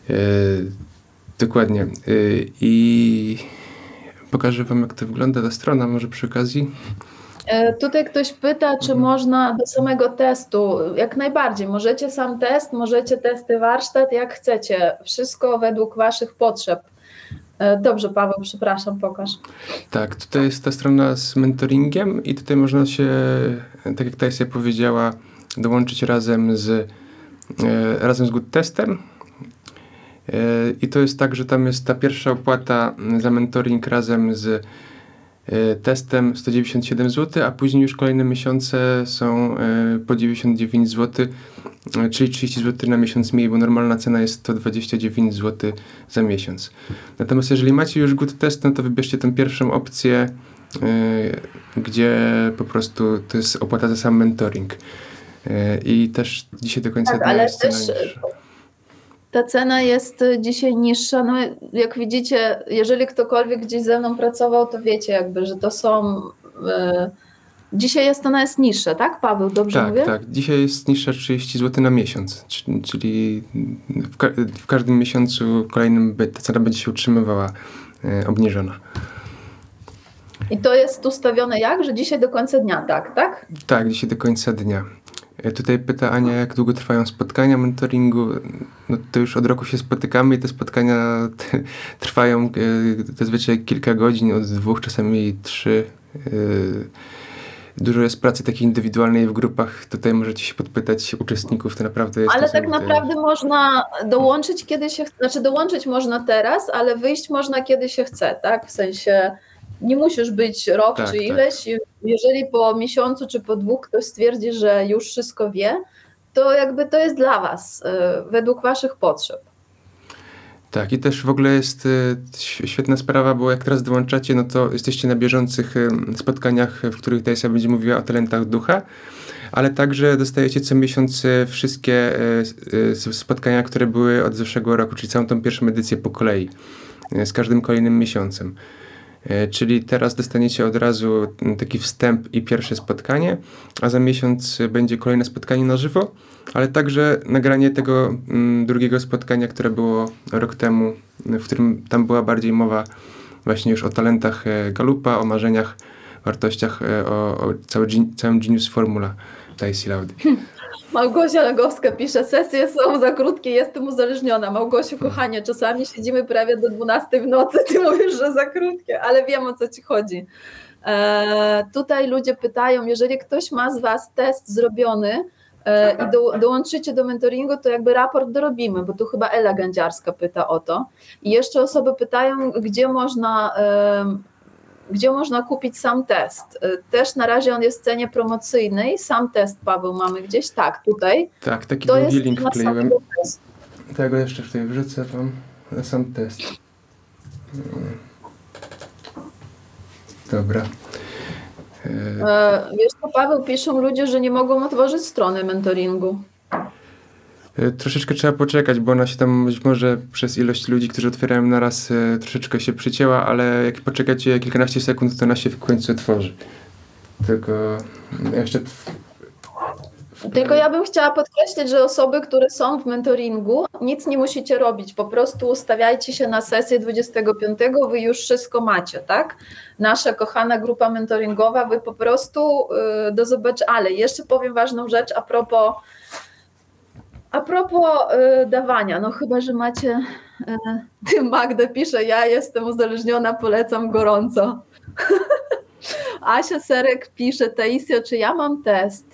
E, dokładnie. E, I pokażę wam, jak to wygląda ta strona, może przy okazji. E, tutaj ktoś pyta, czy mhm. można do samego testu. Jak najbardziej. Możecie sam test, możecie testy warsztat, jak chcecie. Wszystko według Waszych potrzeb. E, dobrze, Paweł, przepraszam, pokaż. Tak, tutaj jest ta strona z mentoringiem i tutaj można się, tak jak Tajsia powiedziała, dołączyć razem z, e, razem z good testem. E, I to jest tak, że tam jest ta pierwsza opłata za mentoring razem z testem 197 zł, a później już kolejne miesiące są po 99 zł czyli 30 zł na miesiąc mniej, bo normalna cena jest to 29 zł za miesiąc. Natomiast jeżeli macie już good test, no to wybierzcie tę pierwszą opcję, gdzie po prostu to jest opłata za sam mentoring. I też dzisiaj do końca tak, ale jest też ta cena jest dzisiaj niższa. No, jak widzicie, jeżeli ktokolwiek gdzieś ze mną pracował, to wiecie jakby, że to są... Yy, Dzisiaj jest ona jest niższa, tak Paweł, dobrze tak, mówię? Tak, dzisiaj jest niższa 30 zł na miesiąc, czyli w, ka w każdym miesiącu kolejnym ta cena będzie się utrzymywała e, obniżona. I to jest ustawione jak, że dzisiaj do końca dnia, tak, tak? Tak, dzisiaj do końca dnia. Tutaj pyta Ania, jak długo trwają spotkania mentoringu. No to już od roku się spotykamy i te spotkania [laughs] trwają e, zazwyczaj kilka godzin, od dwóch, czasami trzy. E, dużo jest pracy takiej indywidualnej w grupach. Tutaj możecie się podpytać uczestników, to naprawdę jest. Ale tak naprawdę można dołączyć kiedy się chce, znaczy dołączyć można teraz, ale wyjść można kiedy się chce, tak? W sensie nie musisz być rok tak, czy tak. ileś. Tak. Jeżeli po miesiącu czy po dwóch ktoś stwierdzi, że już wszystko wie, to jakby to jest dla Was, y, według Waszych potrzeb. Tak, i też w ogóle jest y, świetna sprawa, bo jak teraz dołączacie, no to jesteście na bieżących spotkaniach, w których Tajsa będzie mówiła o talentach ducha, ale także dostajecie co miesiąc y, wszystkie spotkania, które były od zeszłego roku, czyli całą tą pierwszą edycję po kolei, z każdym kolejnym miesiącem. Czyli teraz dostaniecie od razu taki wstęp i pierwsze spotkanie, a za miesiąc będzie kolejne spotkanie na żywo ale także nagranie tego mm, drugiego spotkania, które było rok temu, w którym tam była bardziej mowa właśnie już o talentach e, Galupa, o marzeniach, wartościach, e, o, o cały, całym Genius Formula Taisi Laudy. Małgosia Legowska pisze, sesje są za krótkie, jestem uzależniona. Małgosiu, kochanie, czasami siedzimy prawie do 12 w nocy, ty mówisz, że za krótkie, ale wiem o co ci chodzi. E, tutaj ludzie pytają, jeżeli ktoś ma z Was test zrobiony e, i do, dołączycie do mentoringu, to jakby raport dorobimy, bo tu chyba Ela Gędziarska pyta o to. I jeszcze osoby pytają, gdzie można... Gdzie można kupić sam test. E, też na razie on jest w cenie promocyjnej. Sam test, Paweł, mamy gdzieś? Tak, tutaj. Tak, taki To długi link wkleiłem. Tego jeszcze tutaj wrzucę wam na sam test. Mm. Dobra. E, E, Wiesz co, Paweł, piszą ludzie, że nie mogą otworzyć strony mentoringu. E, Troszeczkę trzeba poczekać, bo ona się tam być może przez ilość ludzi, którzy otwierają naraz, e, troszeczkę się przycięła, ale jak poczekacie kilkanaście sekund, to ona się w końcu otworzy. Tylko jeszcze. Tylko ja bym chciała podkreślić, że osoby, które są w mentoringu, nic nie musicie robić. Po prostu ustawiajcie się na sesję 25, wy już wszystko macie, tak? Nasza kochana grupa mentoringowa, wy po prostu y, do zobaczenia. Ale jeszcze powiem ważną rzecz a propos. A propos y, dawania, no chyba, że macie. Y, ty Magda pisze, ja jestem uzależniona, polecam gorąco. [laughs] Asia Serek pisze, Taisio, czy ja mam test?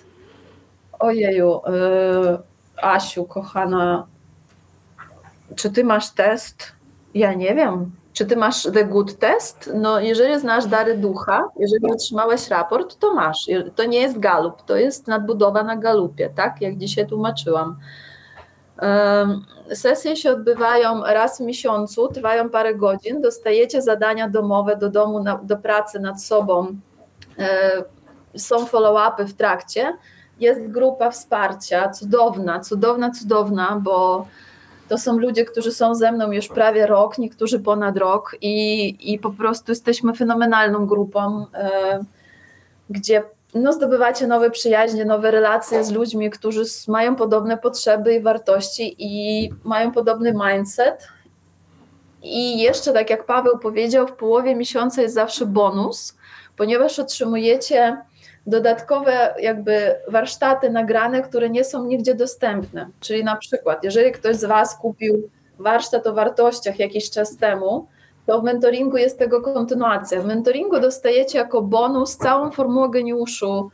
Ojeju, yy, Asiu, kochana, czy ty masz test? Ja nie wiem. Czy ty masz The Good Test? No, jeżeli znasz dary ducha, jeżeli otrzymałeś raport, to masz. To nie jest galup, to jest nadbudowa na galupie, tak? Jak dzisiaj tłumaczyłam. Sesje się odbywają raz w miesiącu, trwają parę godzin. Dostajecie zadania domowe do domu, na, do pracy nad sobą. Yy, Są follow-upy w trakcie. Jest grupa wsparcia, cudowna, cudowna, cudowna, bo to są ludzie, którzy są ze mną już prawie rok, niektórzy ponad rok i, i po prostu jesteśmy fenomenalną grupą, e, gdzie no, zdobywacie nowe przyjaźnie, nowe relacje z ludźmi, którzy mają podobne potrzeby i wartości i mają podobny mindset. I jeszcze, tak jak Paweł powiedział, w połowie miesiąca jest zawsze bonus, ponieważ otrzymujecie dodatkowe jakby warsztaty nagrane, które nie są nigdzie dostępne. Czyli na przykład, jeżeli ktoś z Was kupił warsztat o wartościach jakiś czas temu, to w mentoringu jest tego kontynuacja. W mentoringu dostajecie jako bonus całą formułę geniuszu,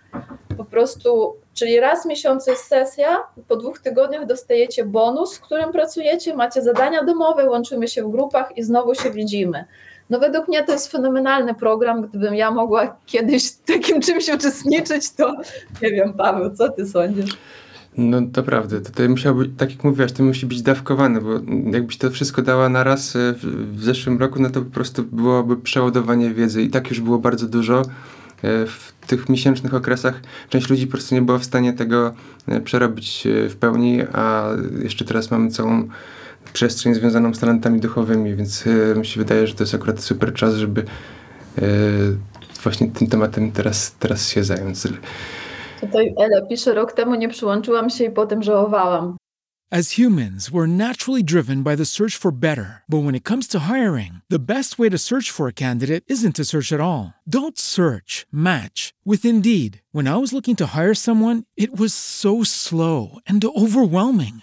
po prostu, czyli raz w miesiącu jest sesja, po dwóch tygodniach dostajecie bonus, w którym pracujecie, macie zadania domowe, łączymy się w grupach i znowu się widzimy. No według mnie to jest fenomenalny program. Gdybym ja mogła kiedyś takim [laughs] czymś uczestniczyć, to nie wiem, Paweł, co ty sądzisz? No to prawda, to musiałoby, tak jak mówiłaś, to musi być dawkowane, bo jakbyś to wszystko dała naraz e, w, w zeszłym roku, no to po prostu byłoby przeładowanie wiedzy i tak już było bardzo dużo. E, W tych miesięcznych okresach część ludzi po prostu nie była w stanie tego e, przerobić w pełni, a jeszcze teraz mamy całą przestrzeń związaną z talentami duchowymi, więc e, mi się wydaje, że to jest akurat super czas, żeby e, właśnie tym tematem teraz, teraz się zająć. Tutaj Ela pisze, rok temu nie przyłączyłam się i potem żałowałam. As humans, we're naturally driven by the search for better. But when it comes to hiring, the best way to search for a candidate isn't to search at all. Don't search, match with Indeed. When I was looking to hire someone, it was so slow and overwhelming.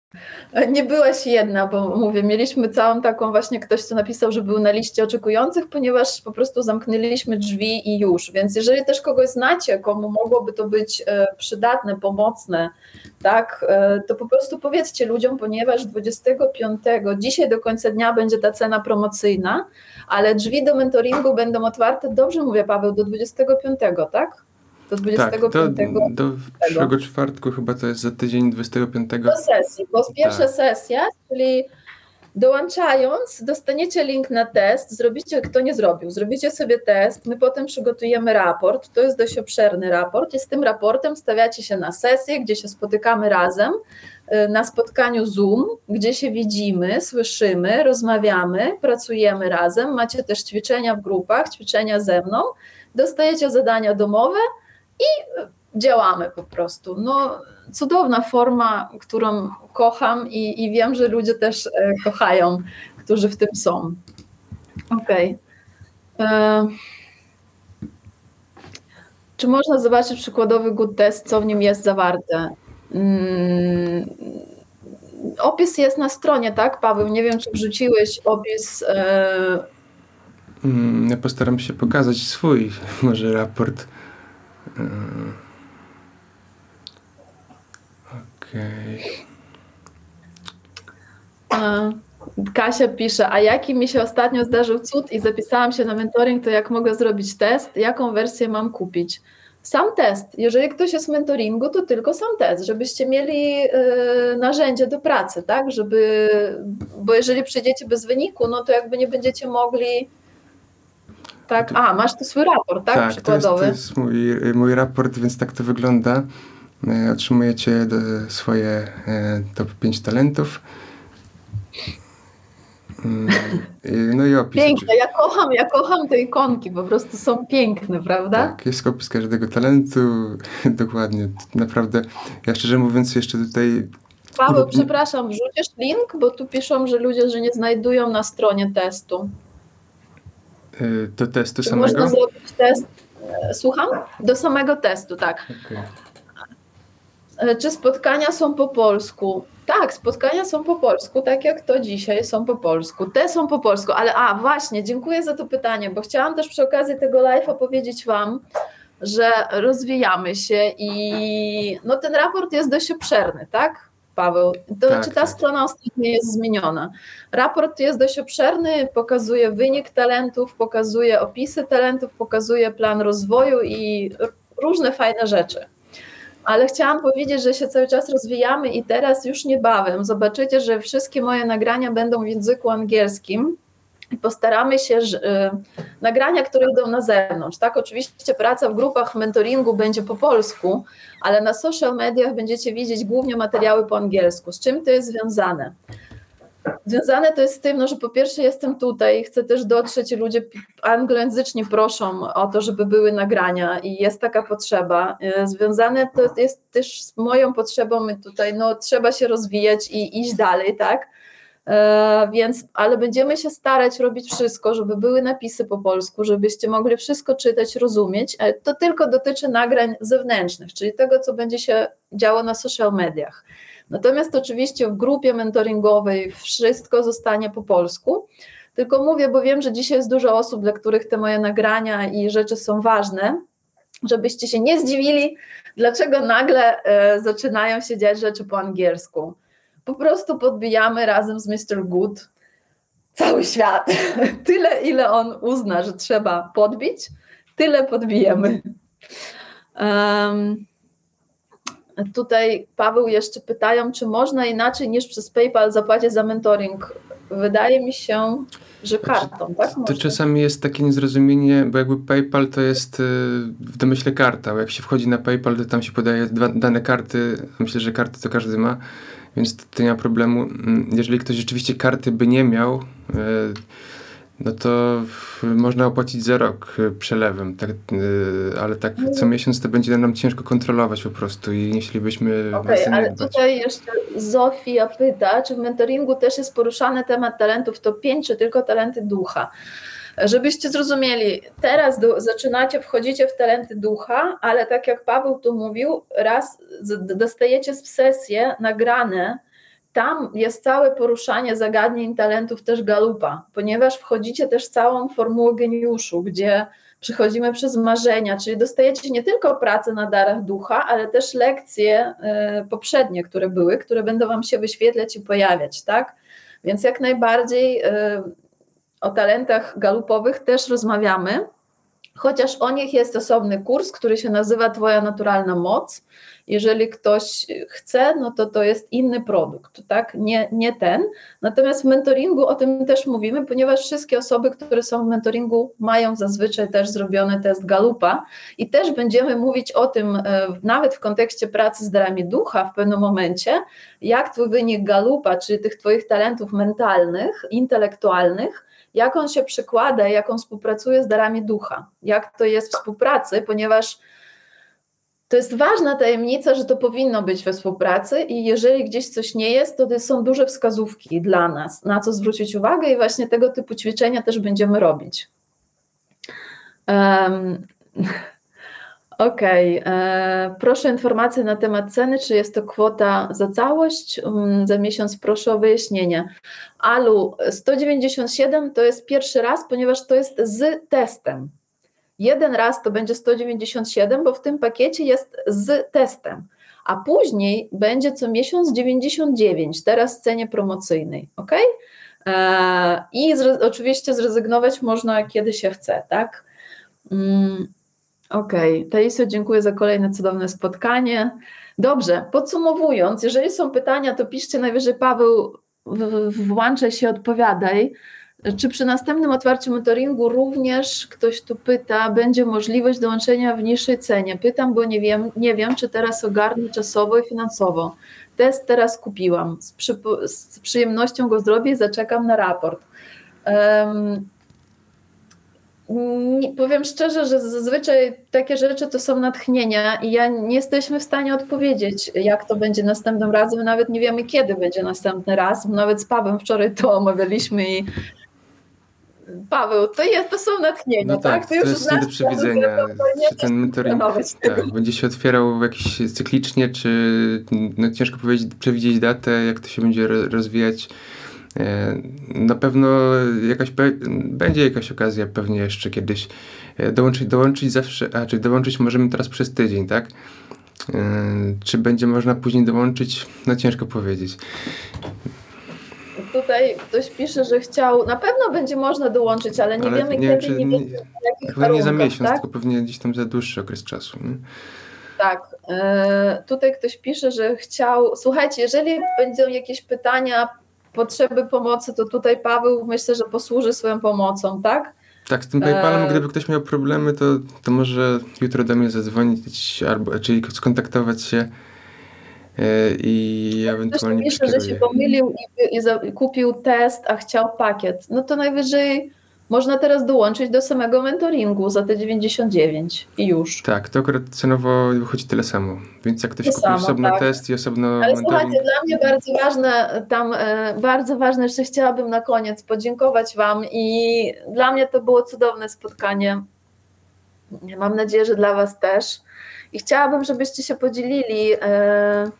Nie byłaś jedna, bo mówię, mieliśmy całą taką właśnie ktoś, co napisał, że był na liście oczekujących, ponieważ po prostu zamknęliśmy drzwi i już. Więc jeżeli też kogoś znacie, komu mogłoby to być e, przydatne, pomocne, tak, e, to po prostu powiedzcie ludziom, ponieważ 25, dzisiaj do końca dnia będzie ta cena promocyjna, ale drzwi do mentoringu będą otwarte, dobrze mówię Paweł, do 25, tak? Do 25. Tak, do, do przyszłego czwartku chyba to jest za tydzień 25. Do sesji, bo pierwsza tak. sesja, czyli dołączając, dostaniecie link na test, zrobicie, kto nie zrobił, zrobicie sobie test, my potem przygotujemy raport, to jest dość obszerny raport i z tym raportem stawiacie się na sesję, gdzie się spotykamy razem, y, na spotkaniu Zoom, gdzie się widzimy, słyszymy, rozmawiamy, pracujemy razem, macie też ćwiczenia w grupach, ćwiczenia ze mną, dostajecie zadania domowe, i działamy po prostu. No, cudowna forma, którą kocham i, i wiem, że ludzie też e, kochają, którzy w tym są. Okej. Okay. E, czy można zobaczyć przykładowy good test, co w nim jest zawarte? Mm, opis jest na stronie, tak, Paweł? Nie wiem, czy wrzuciłeś opis. E... Mm, ja postaram się pokazać swój, [laughs] może raport. Okej. Okay. Kasia pisze, a jaki mi się ostatnio zdarzył cud i zapisałam się na mentoring, to jak mogę zrobić test? Jaką wersję mam kupić? Sam test. Jeżeli ktoś jest w mentoringu, to tylko sam test, żebyście mieli y, narzędzie do pracy, tak? Żeby, bo jeżeli przyjdziecie bez wyniku, no to jakby nie będziecie mogli tak? A, masz tu swój raport, tak? Tak, przykładowy. to jest, to jest mój, mój raport, więc tak to wygląda. E, otrzymujecie swoje e, top 5 talentów. Mm, no i opis. Piękne, ja kocham, ja kocham te ikonki, po prostu są piękne, prawda? Tak, jest opis każdego talentu, [laughs] dokładnie, naprawdę. Ja szczerze mówiąc jeszcze tutaj... Paweł, przepraszam, wrzucisz link, bo tu piszą, że ludzie, że nie znajdują na stronie testu. Y, do testu samego? Można zrobić test, e, słucham? Do samego testu, tak. Okay. Czy spotkania są po polsku? Tak, spotkania są po polsku, tak jak to dzisiaj są po polsku. Te są po polsku, ale a właśnie, dziękuję za to pytanie, bo chciałam też przy okazji tego live'a powiedzieć Wam, że rozwijamy się i no ten raport jest dość obszerny, tak? Paweł. To tak, znaczy ta tak. strona ostatnio jest zmieniona. Raport jest dość obszerny, pokazuje wynik talentów, pokazuje opisy talentów, pokazuje plan rozwoju i różne fajne rzeczy. Ale chciałam powiedzieć, że się cały czas rozwijamy i teraz już niebawem zobaczycie, że wszystkie moje nagrania będą w języku angielskim postaramy się, że, y, nagrania, które idą na zewnątrz, tak? Oczywiście praca w grupach mentoringu będzie po polsku, ale na social mediach będziecie widzieć głównie materiały po angielsku. Z czym to jest związane? Związane to jest z tym, no, że po pierwsze jestem tutaj, chcę też dotrzeć i ludzie anglojęzyczni proszą o to, żeby były nagrania i jest taka potrzeba. Y, związane to jest też z moją potrzebą tutaj, no trzeba się rozwijać i iść dalej, tak? E, więc, ale będziemy się starać robić wszystko, żeby były napisy po polsku, żebyście mogli wszystko czytać, rozumieć. To tylko dotyczy nagrań zewnętrznych, czyli tego, co będzie się działo na social mediach. Natomiast oczywiście w grupie mentoringowej wszystko zostanie po polsku. Tylko mówię, bo wiem, że dzisiaj jest dużo osób, dla których te moje nagrania i rzeczy są ważne, żebyście się nie zdziwili, dlaczego nagle e, zaczynają się dziać rzeczy po angielsku po prostu podbijamy razem z Mr. Good cały świat. [laughs] Tyle, ile on uzna, że trzeba podbić, tyle podbijemy. Um, tutaj Paweł jeszcze pytają, czy można inaczej niż przez PayPal zapłacić za mentoring. Wydaje mi się, że kartą, tak? To czasami jest takie niezrozumienie, bo jakby PayPal to jest y, w domyśle karta. Jak się wchodzi na PayPal, to tam się podaje dane karty. Myślę, że karty to każdy ma więc to nie ma problemu. Mm, jeżeli ktoś rzeczywiście karty by nie miał, e, no to można opłacić za rok y, przelewem, tak, y, ale tak co miesiąc to będzie nam ciężko kontrolować po prostu i jeślibyśmy Okej, okay, ale tutaj jeszcze Zofia pyta, czy w mentoringu też jest poruszany temat talentów to 5, czy tylko talenty ducha? Żebyście zrozumieli, teraz do, zaczynacie, wchodzicie w talenty ducha, ale tak jak Paweł tu mówił, raz dostajecie w sesję nagrane, tam jest całe poruszanie zagadnień talentów też Galupa, ponieważ wchodzicie też całą formułę geniuszu, gdzie przychodzimy przez marzenia, czyli dostajecie nie tylko pracę na darach ducha, ale też lekcje y, poprzednie, które były, które będą Wam się wyświetlać i pojawiać, tak? Więc jak najbardziej y, o talentach galupowych też rozmawiamy, chociaż o nich jest osobny kurs, który się nazywa Twoja naturalna moc. Jeżeli ktoś chce, no to to jest inny produkt, tak? Nie, nie ten. Natomiast w mentoringu o tym też mówimy, ponieważ wszystkie osoby, które są w mentoringu, mają zazwyczaj też zrobiony test Galupa i też będziemy mówić o tym, e, nawet w kontekście pracy z darami ducha w pewnym momencie, jak Twój wynik Galupa, czyli tych Twoich talentów mentalnych, intelektualnych, jak on się przykłada, jak on współpracuje z darami ducha, jak to jest współpracy, ponieważ to jest ważna tajemnica, że to powinno być we współpracy i jeżeli gdzieś coś nie jest, to są duże wskazówki dla nas, na co zwrócić uwagę i właśnie tego typu ćwiczenia też będziemy robić. Um, Okej, okay. E, proszę informacje na temat ceny, czy jest to kwota za całość, mm, za miesiąc proszę o wyjaśnienie. Alu, 197 to jest pierwszy raz, ponieważ to jest z testem. Jeden raz to będzie 197, bo w tym pakiecie jest z testem, a później będzie co miesiąc 99, teraz w cenie promocyjnej, ok? E, I oczywiście zrezygnować można kiedy się chce, tak? Mm. Okej, okay. Dziękuję za kolejne cudowne spotkanie. Dobrze, podsumowując, jeżeli są pytania, to piszcie najwyżej Paweł, włączaj się, odpowiadaj. Czy przy następnym otwarciu mentoringu również ktoś tu pyta, będzie możliwość dołączenia w niższej cenie? Pytam, bo nie wiem, nie wiem czy teraz ogarnę czasowo i finansowo. Test teraz kupiłam. Z, przy, z przyjemnością go zrobię i zaczekam na raport. Um, powiem szczerze, że zazwyczaj takie rzeczy to są natchnienia i ja nie jesteśmy w stanie odpowiedzieć, jak to będzie następnym razem. Nawet nie wiemy, kiedy będzie następny raz. Nawet z Pawłem wczoraj to omawialiśmy i Paweł, to, jest, to są natchnienia, no tak? tak? To, to jest nie do przewidzenia, czy ten mentoring tak, będzie się otwierał jakiś cyklicznie, czy no, ciężko powiedzieć, przewidzieć datę, jak to się będzie rozwijać. E, na pewno jakaś będzie jakaś okazja pewnie jeszcze kiedyś e, dołączyć, dołączyć zawsze, a czy dołączyć możemy teraz przez tydzień, tak? E, czy będzie można później dołączyć? No ciężko powiedzieć. Tutaj ktoś pisze, że chciał, na pewno będzie można dołączyć, ale nie ale wiemy nie, kiedy, nie, nie wiemy Chyba nie za miesiąc, tak? tylko pewnie gdzieś tam za dłuższy okres czasu. Nie? Tak. tutaj ktoś pisze, że chciał. Słuchajcie, jeżeli będą jakieś pytania potrzeby pomocy, to tutaj Paweł myślę, że posłuży swoją pomocą, tak? Tak, z tym PayPalem, e... gdyby ktoś miał problemy, to, to może jutro do mnie zadzwonić albo czyli skontaktować się e, i ewentualnie Ktoś pisze, że się pomylił i, i, kupił test, a chciał pakiet. No to najwyżej można teraz dołączyć do samego mentoringu za te 99 i już. Tak, to akurat cenowo wychodzi tyle samo. Więc jak ktoś kupi osobno tak. test i osobno Ale mentoring... słuchajcie, dla mnie bardzo ważne, tam e, bardzo ważne, jeszcze chciałabym na koniec podziękować Wam i dla mnie to było cudowne spotkanie. Mam nadzieję, że dla Was też. I chciałabym, żebyście się podzielili e,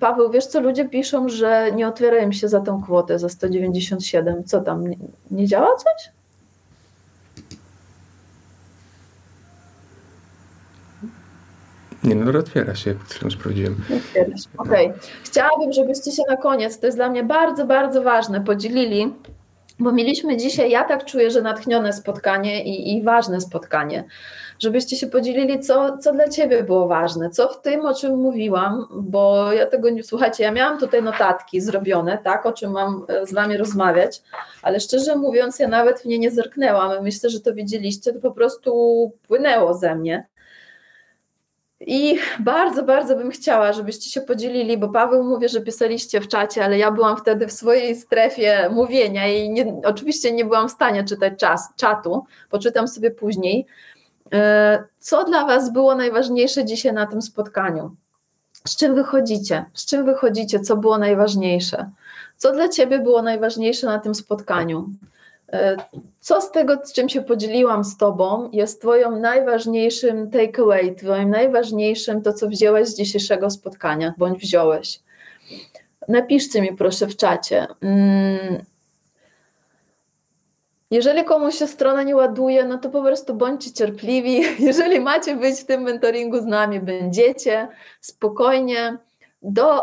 Paweł, wiesz co, ludzie piszą, że nie otwierają się za tą kwotę, za 197. Co tam, nie, nie działa coś? Nie, no otwiera się, chwilą sprawdziłem. Okej. Okay. Chciałabym, żebyście się na koniec, to jest dla mnie bardzo, bardzo ważne, podzielili, bo mieliśmy dzisiaj, ja tak czuję, że natchnione spotkanie i, i ważne spotkanie żebyście się podzielili, co, co dla Ciebie było ważne, co w tym, o czym mówiłam, bo ja tego nie, słuchajcie, ja miałam tutaj notatki zrobione, tak, o czym mam e, z Wami rozmawiać, ale szczerze mówiąc, ja nawet w nie nie zerknęłam, myślę, że to widzieliście, to po prostu płynęło ze mnie. I bardzo, bardzo bym chciała, żebyście się podzielili, bo Paweł mówi, że pisaliście w czacie, ale ja byłam wtedy w swojej strefie mówienia i nie, oczywiście nie byłam w stanie czytać czas, czatu, poczytam sobie później. E, co dla Was było najważniejsze dzisiaj na tym spotkaniu? Z czym wychodzicie? Z czym wychodzicie? Co było najważniejsze? Co dla Ciebie było najważniejsze na tym spotkaniu? E, co z tego, z czym się podzieliłam z Tobą, jest Twoim najważniejszym takeaway, Twoim najważniejszym to, co wzięłaś z dzisiejszego spotkania, bądź wziąłeś? Napiszcie mi proszę w czacie. Jeżeli komuś się strona nie ładuje, no to po prostu bądźcie cierpliwi. [laughs] Jeżeli macie być w tym mentoringu z nami, będziecie spokojnie. Do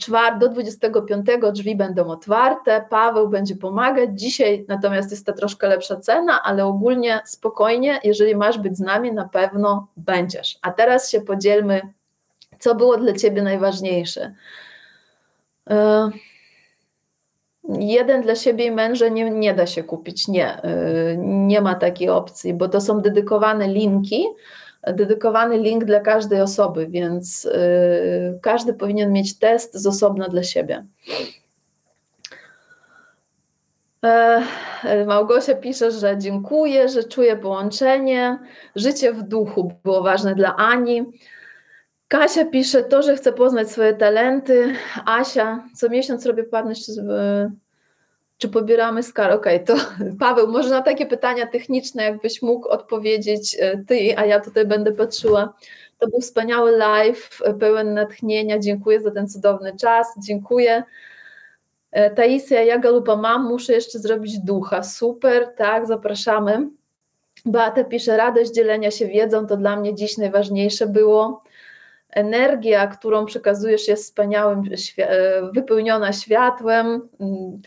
czwart, do 25 drzwi będą otwarte, Paweł będzie pomagać. Dzisiaj natomiast jest ta troszkę lepsza cena, ale ogólnie spokojnie, jeżeli masz być z nami, na pewno będziesz. A teraz się podzielmy, co było dla Ciebie najważniejsze. E, jeden dla siebie i męża nie, nie da się kupić, nie, e, nie ma takiej opcji, bo to są dedykowane linki, dedykowany link dla każdej osoby, więc y, każdy powinien mieć test z osobna dla siebie. E, Małgosia pisze, że dziękuję, że czuję połączenie. Życie w duchu było ważne dla Ani. Kasia pisze to, że chce poznać swoje talenty. Asia, co miesiąc robię płatność czy pobieramy skar? Okej, okay, to [laughs] Paweł, może na takie pytania techniczne, jakbyś mógł odpowiedzieć e, ty, a ja tutaj będę patrzyła. To był wspaniały live, e, pełen natchnienia. Dziękuję za ten cudowny czas. Dziękuję. E, Taisia, ja galupa mam, muszę jeszcze zrobić ducha. Super, tak, zapraszamy. Beata pisze, radość dzielenia się wiedzą, to dla mnie dziś najważniejsze było. Energia, którą przekazujesz jest wspaniałym, wypełniona światłem mm,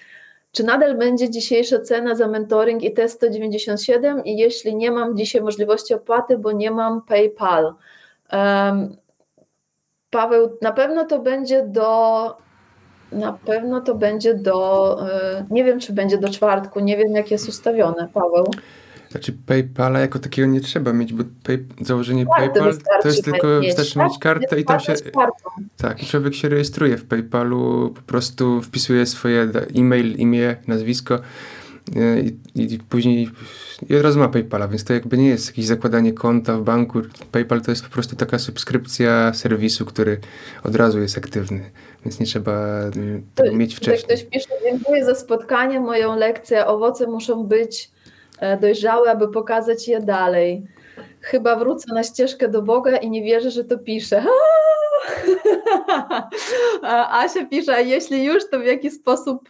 czy nadal będzie dzisiejsza cena za mentoring i test 197 i jeśli nie mam dzisiaj możliwości opłaty, bo nie mam PayPal? Um, Paweł, na pewno to będzie do na pewno to będzie do e, nie wiem czy będzie do czwartku, nie wiem jak jest ustawione, Paweł. Znaczy PayPala jako takiego nie trzeba mieć, bo pay, założenie PayPal to jest tylko, mieć, wystarczy tak? mieć kartę i tam się... Tak, i człowiek się rejestruje w PayPalu, po prostu wpisuje swoje e-mail, imię, nazwisko e, i, i później i od razu ma PayPala, więc to jakby nie jest jakieś zakładanie konta w banku. PayPal to jest po prostu taka subskrypcja serwisu, który od razu jest aktywny, więc nie trzeba tego mieć wcześniej. Ktoś pisze, dziękuję za spotkanie, moją lekcję, owoce muszą być E, dojrzałe, aby pokazać je dalej. Chyba wrócę na ścieżkę do Boga i nie wierzę, że to piszę. [laughs] Asia pisze, a jeśli już, to w jaki sposób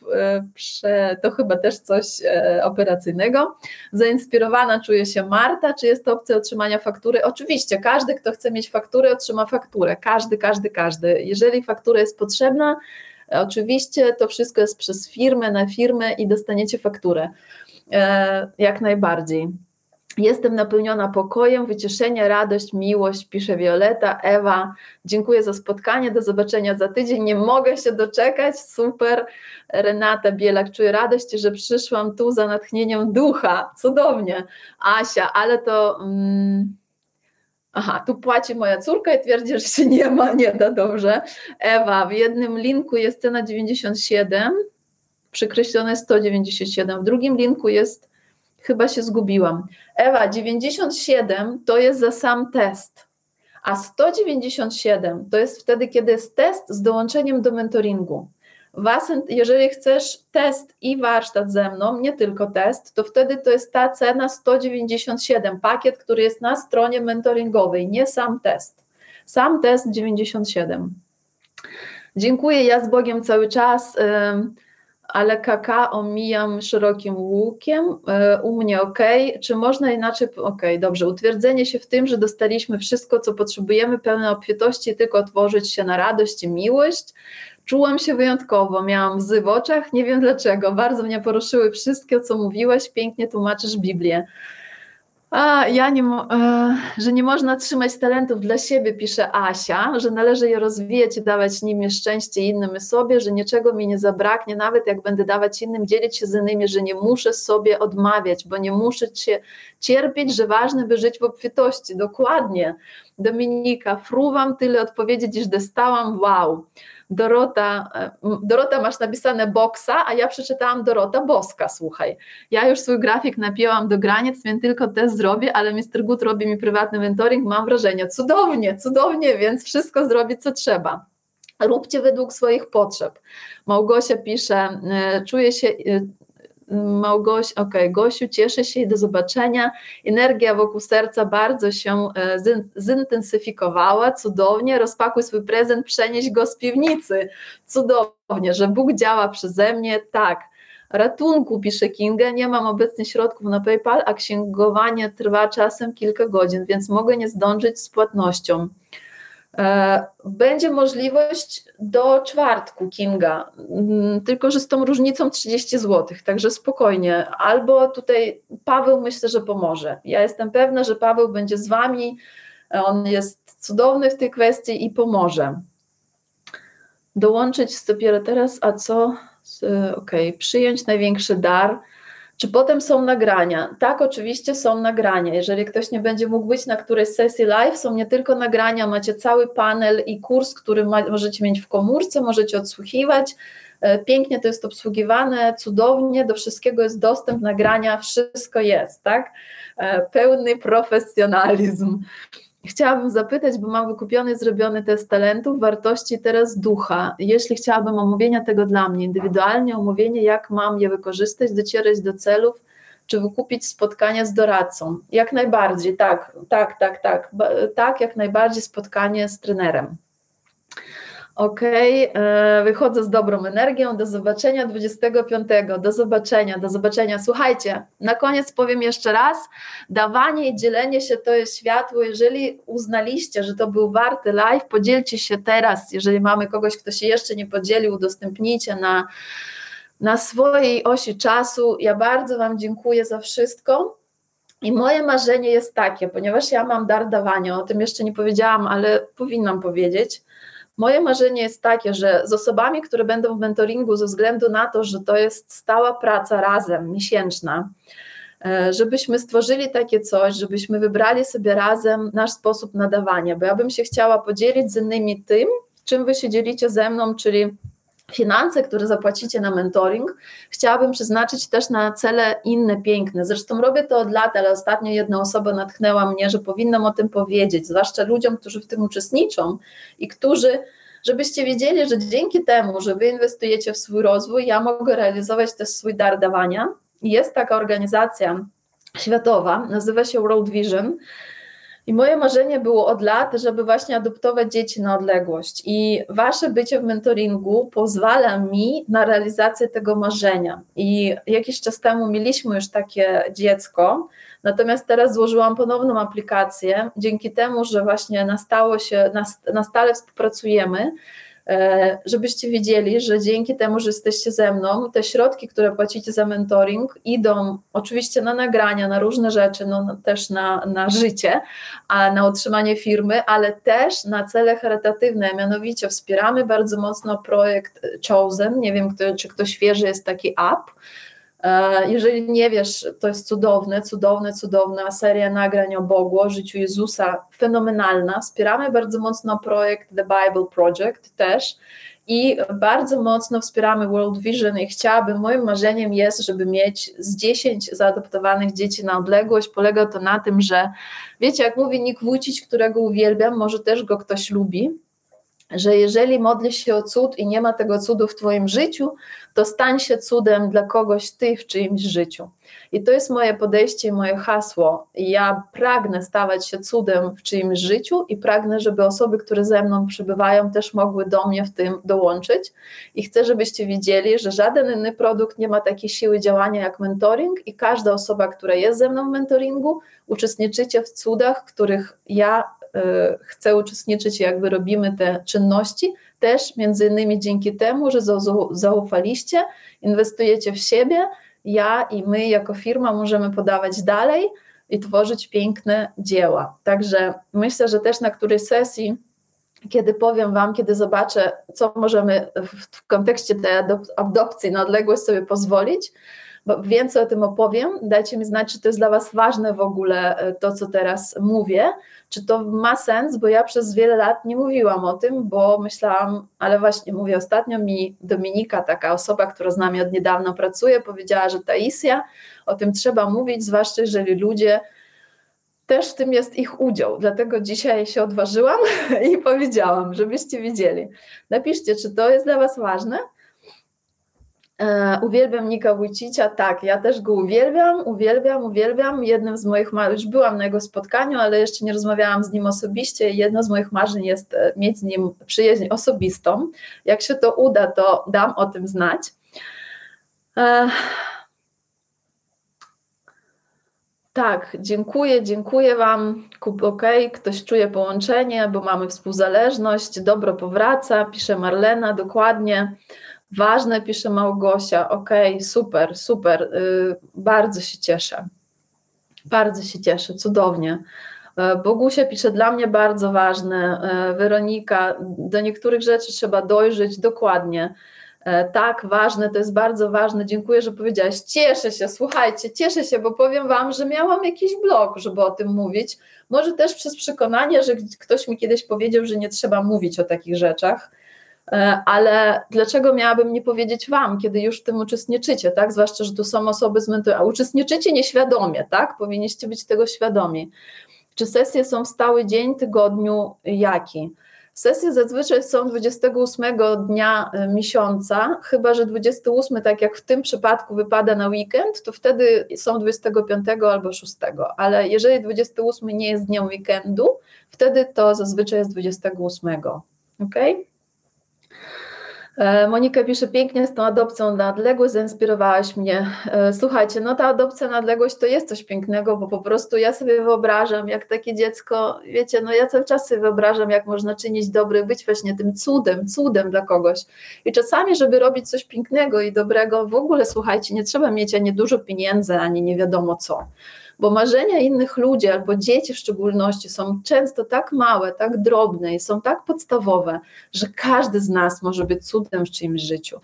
e, to chyba też coś e, operacyjnego. Zainspirowana czuje się Marta, czy jest to opcja otrzymania faktury? Oczywiście, każdy, kto chce mieć fakturę, otrzyma fakturę. Każdy, każdy, każdy. Jeżeli faktura jest potrzebna, oczywiście to wszystko jest przez firmę, na firmę i dostaniecie fakturę. E, jak najbardziej. Jestem napełniona pokojem, wycieszenie, radość, miłość, pisze Violeta, Ewa. Dziękuję za spotkanie, do zobaczenia za tydzień. Nie mogę się doczekać, super. Renata Bielak, czuję radość, że przyszłam tu za natchnieniem ducha. Cudownie. Asia, ale to. Mm, aha, tu płaci moja córka i twierdzi, że się nie ma, nie da dobrze. Ewa, w jednym linku jest cena 97 przykreślone 197. W drugim linku jest, chyba się zgubiłam. Ewa, 97 to jest za sam test, a 197 to jest wtedy, kiedy jest test z dołączeniem do mentoringu. Was, jeżeli chcesz test i warsztat ze mną, nie tylko test, to wtedy to jest ta cena 197, pakiet, który jest na stronie mentoringowej, nie sam test. Sam test 97. Dziękuję, ja z Bogiem cały czas ale KK omijam szerokim łukiem. E, u mnie ok. Czy można inaczej? Ok, dobrze. Utwierdzenie się w tym, że dostaliśmy wszystko, co potrzebujemy, pełne obfitości, tylko otworzyć się na radość i miłość. Czułam się wyjątkowo, miałam łzy w oczach, nie wiem dlaczego. Bardzo mnie poruszyły wszystkie, co mówiłeś, pięknie tłumaczysz Biblię. A, ja nie, e, że nie można trzymać talentów dla siebie, pisze Asia, że należy je rozwijać i dawać nimi szczęście innym i sobie, że niczego mi nie zabraknie, nawet jak będę dawać innym, dzielić się z innymi, że nie muszę sobie odmawiać, bo nie muszę cię cierpieć, że ważne, by żyć w obfitości. Dokładnie. Dominika, fruwam tyle odpowiedzieć, iż dostałam, wow. Dorota, e, Dorota masz napisane boksa, a ja przeczytałam Dorota Boska, słuchaj. Ja już swój grafik napięłam do granic, więc tylko test zrobię, ale Mr. Good robi mi prywatny mentoring, mam wrażenie, cudownie, cudownie, więc wszystko zrobi, co trzeba. Róbcie według swoich potrzeb. Małgosia pisze, e, czuję się e, Małgoś, ok, Gosiu, cieszę się i do zobaczenia. Energia wokół serca bardzo się e, zintensyfikowała, cudownie. Rozpakuj swój prezent, przenieś go z piwnicy. Cudownie, że Bóg działa przeze mnie, tak. Ratunku, pisze Kinga, nie mam obecnie środków na PayPal, a księgowanie trwa czasem kilka godzin, więc mogę nie zdążyć z płatnością. E, będzie możliwość do czwartku Kinga, mm, tylko że z tą różnicą 30 zł, także spokojnie. Albo tutaj Paweł myślę, że pomoże. Ja jestem pewna, że Paweł będzie z Wami. On jest cudowny w tej kwestii i pomoże. Dołączyć dopiero teraz, a co? Ok, przyjąć największy dar. Czy potem są nagrania? Tak, oczywiście są nagrania. Jeżeli ktoś nie będzie mógł być na którejś sesji live, są nie tylko nagrania, macie cały panel i kurs, który ma, możecie mieć w komórce, możecie odsłuchiwać. E, pięknie to jest obsługiwane, cudownie, do wszystkiego jest dostęp, nagrania, wszystko jest, tak? E, pełny profesjonalizm. Chciałabym zapytać, bo mam wykupiony, zrobiony test talentów, wartości teraz ducha. Jeśli chciałabym omówienia tego dla mnie, indywidualnie omówienie, jak mam je wykorzystać, docierać do celów, czy wykupić spotkanie z doradcą. Jak najbardziej, tak, tak, tak, tak, tak, jak najbardziej spotkanie z trenerem. Okej, okay. E, wychodzę z dobrą energią. Do zobaczenia 25. Do zobaczenia, do zobaczenia. Słuchajcie, na koniec powiem jeszcze raz: dawanie i dzielenie się to jest światło. Jeżeli uznaliście, że to był warty live, podzielcie się teraz. Jeżeli mamy kogoś, kto się jeszcze nie podzielił, udostępnijcie na, na swojej osi czasu. Ja bardzo Wam dziękuję za wszystko. I moje marzenie jest takie, ponieważ ja mam dar dawania, o tym jeszcze nie powiedziałam, ale powinnam powiedzieć Moje marzenie jest takie, że z osobami, które będą w mentoringu, ze względu na to, że to jest stała praca razem, miesięczna, e, żebyśmy stworzyli takie coś, żebyśmy wybrali sobie razem nasz sposób nadawania, bo ja bym się chciała podzielić z innymi tym, czym wy się dzielicie ze mną, czyli finanse, które zapłacicie na mentoring, chciałabym przeznaczyć też na cele inne, piękne. Zresztą robię to od lat, ale ostatnio jedna osoba natchnęła mnie, że powinnam o tym powiedzieć, zwłaszcza ludziom, którzy w tym uczestniczą i którzy żebyście wiedzieli, że dzięki temu, że wy inwestujecie w swój rozwój, ja mogę realizować też swój dar dawania. Jest taka organizacja światowa, nazywa się World Vision, i moje marzenie było od lat, żeby właśnie adoptować dzieci na odległość. I wasze bycie w mentoringu pozwala mi na realizację tego marzenia. I jakiś czas temu mieliśmy już takie dziecko, natomiast teraz złożyłam ponowną aplikację. Dzięki temu, że właśnie na, stało się, na, na stale współpracujemy, żebyście wiedzieli, że dzięki temu, że jesteście ze mną, te środki, które płacicie za mentoring, idą oczywiście na nagrania, na różne rzeczy, no, też na, na życie, a na utrzymanie firmy, ale też na cele charytatywne. Mianowicie wspieramy bardzo mocno projekt Chosen. Nie wiem, kto, czy ktoś świeży jest taki app E, jeżeli nie wiesz, to jest cudowne, cudowne, cudowna seria nagrań o Bogu, o życiu Jezusa, fenomenalna. Wspieramy bardzo mocno projekt The Bible Project też i bardzo mocno wspieramy World Vision i chciałabym, moim marzeniem jest, żeby mieć z 10 zaadoptowanych dzieci na odległość. Polega to na tym, że wiecie, jak mówi Nick Wójcić, którego uwielbiam, może też go ktoś lubi, że jeżeli modlisz się o cud i nie ma tego cudu w Twoim życiu, to stań się cudem dla kogoś Ty w czyimś życiu. I to jest moje podejście i moje hasło. Ja pragnę stawać się cudem w czyimś życiu i pragnę, żeby osoby, które ze mną przybywają, też mogły do mnie w tym dołączyć. I chcę, żebyście wiedzieli, że żaden inny produkt nie ma takiej siły działania jak mentoring i każda osoba, która jest ze mną w mentoringu, uczestniczycie w cudach, których ja chce uczestniczyć, jakby robimy te czynności, też między innymi dzięki temu, że zaufaliście, inwestujecie w siebie, ja i my jako firma możemy podawać dalej i tworzyć piękne dzieła. Także myślę, że też na której sesji, kiedy powiem Wam, kiedy zobaczę, co możemy w, kontekście tej adopcji na odległość sobie pozwolić, więcej o tym opowiem. Dajcie mi znać, czy to jest dla Was ważne w ogóle e, to, co teraz mówię, czy to ma sens, bo ja przez wiele lat nie mówiłam o tym, bo myślałam, ale właśnie mówię, ostatnio mi Dominika, taka osoba, która z nami od niedawna pracuje, powiedziała, że Taisia, o tym trzeba mówić, zwłaszcza jeżeli ludzie też w tym jest ich udział. Dlatego dzisiaj się odważyłam [laughs] i powiedziałam, żebyście widzieli. Napiszcie, czy to jest dla Was ważne. E, uwielbiam Nika Wójcicia, tak, ja też go uwielbiam, uwielbiam, uwielbiam. Jednym z moich marzeń, już byłam na jego spotkaniu, ale jeszcze nie rozmawiałam z nim osobiście. Jedno z moich marzeń jest e, mieć z nim przyjaźń osobistą. Jak się to uda, to dam o tym znać. E, tak, dziękuję, dziękuję Wam. Kup OK, ktoś czuje połączenie, bo mamy współzależność, dobro powraca, pisze Marlena, dokładnie. Ważne, pisze Małgosia. Okej, okay, super, super. Yy, bardzo się cieszę. Bardzo się cieszę, cudownie. Y, Bogusia pisze, dla mnie bardzo ważne. Y, Weronika, do niektórych rzeczy trzeba dojrzeć dokładnie. Y, tak, ważne, to jest bardzo ważne. Dziękuję, że powiedziałaś. Cieszę się, słuchajcie, cieszę się, bo powiem Wam, że miałam jakiś blok, żeby o tym mówić. Może też przez przekonanie, że ktoś mi kiedyś powiedział, że nie trzeba mówić o takich rzeczach. E, ale dlaczego miałabym nie powiedzieć Wam, kiedy już w tym uczestniczycie, tak? Zwłaszcza, że tu są osoby z mentorem, a uczestniczycie nieświadomie, tak? Powinniście być tego świadomi. Czy sesje są w stały dzień, tygodniu, jaki? Sesje zazwyczaj są 28 dnia e, miesiąca, chyba że 28, tak jak w tym przypadku wypada na weekend, to wtedy są 25 albo 6, ale jeżeli 28 nie jest dniem weekendu, wtedy to zazwyczaj jest 28. ok? E, Monika pisze pięknie z tą adopcją na odległość, zainspirowałaś mnie. E, słuchajcie, no ta adopcja na odległość to jest coś pięknego, bo po prostu ja sobie wyobrażam, jak takie dziecko, wiecie, no ja cały czas sobie wyobrażam, jak można czynić dobry, być właśnie tym cudem, cudem dla kogoś. I czasami, żeby robić coś pięknego i dobrego, w ogóle słuchajcie, nie trzeba mieć ani dużo pieniędzy, ani nie wiadomo co bo marzenia innych ludzi albo dzieci w szczególności są często tak małe, tak drobne i są tak podstawowe, że każdy z nas może być cudem w czyimś życiu.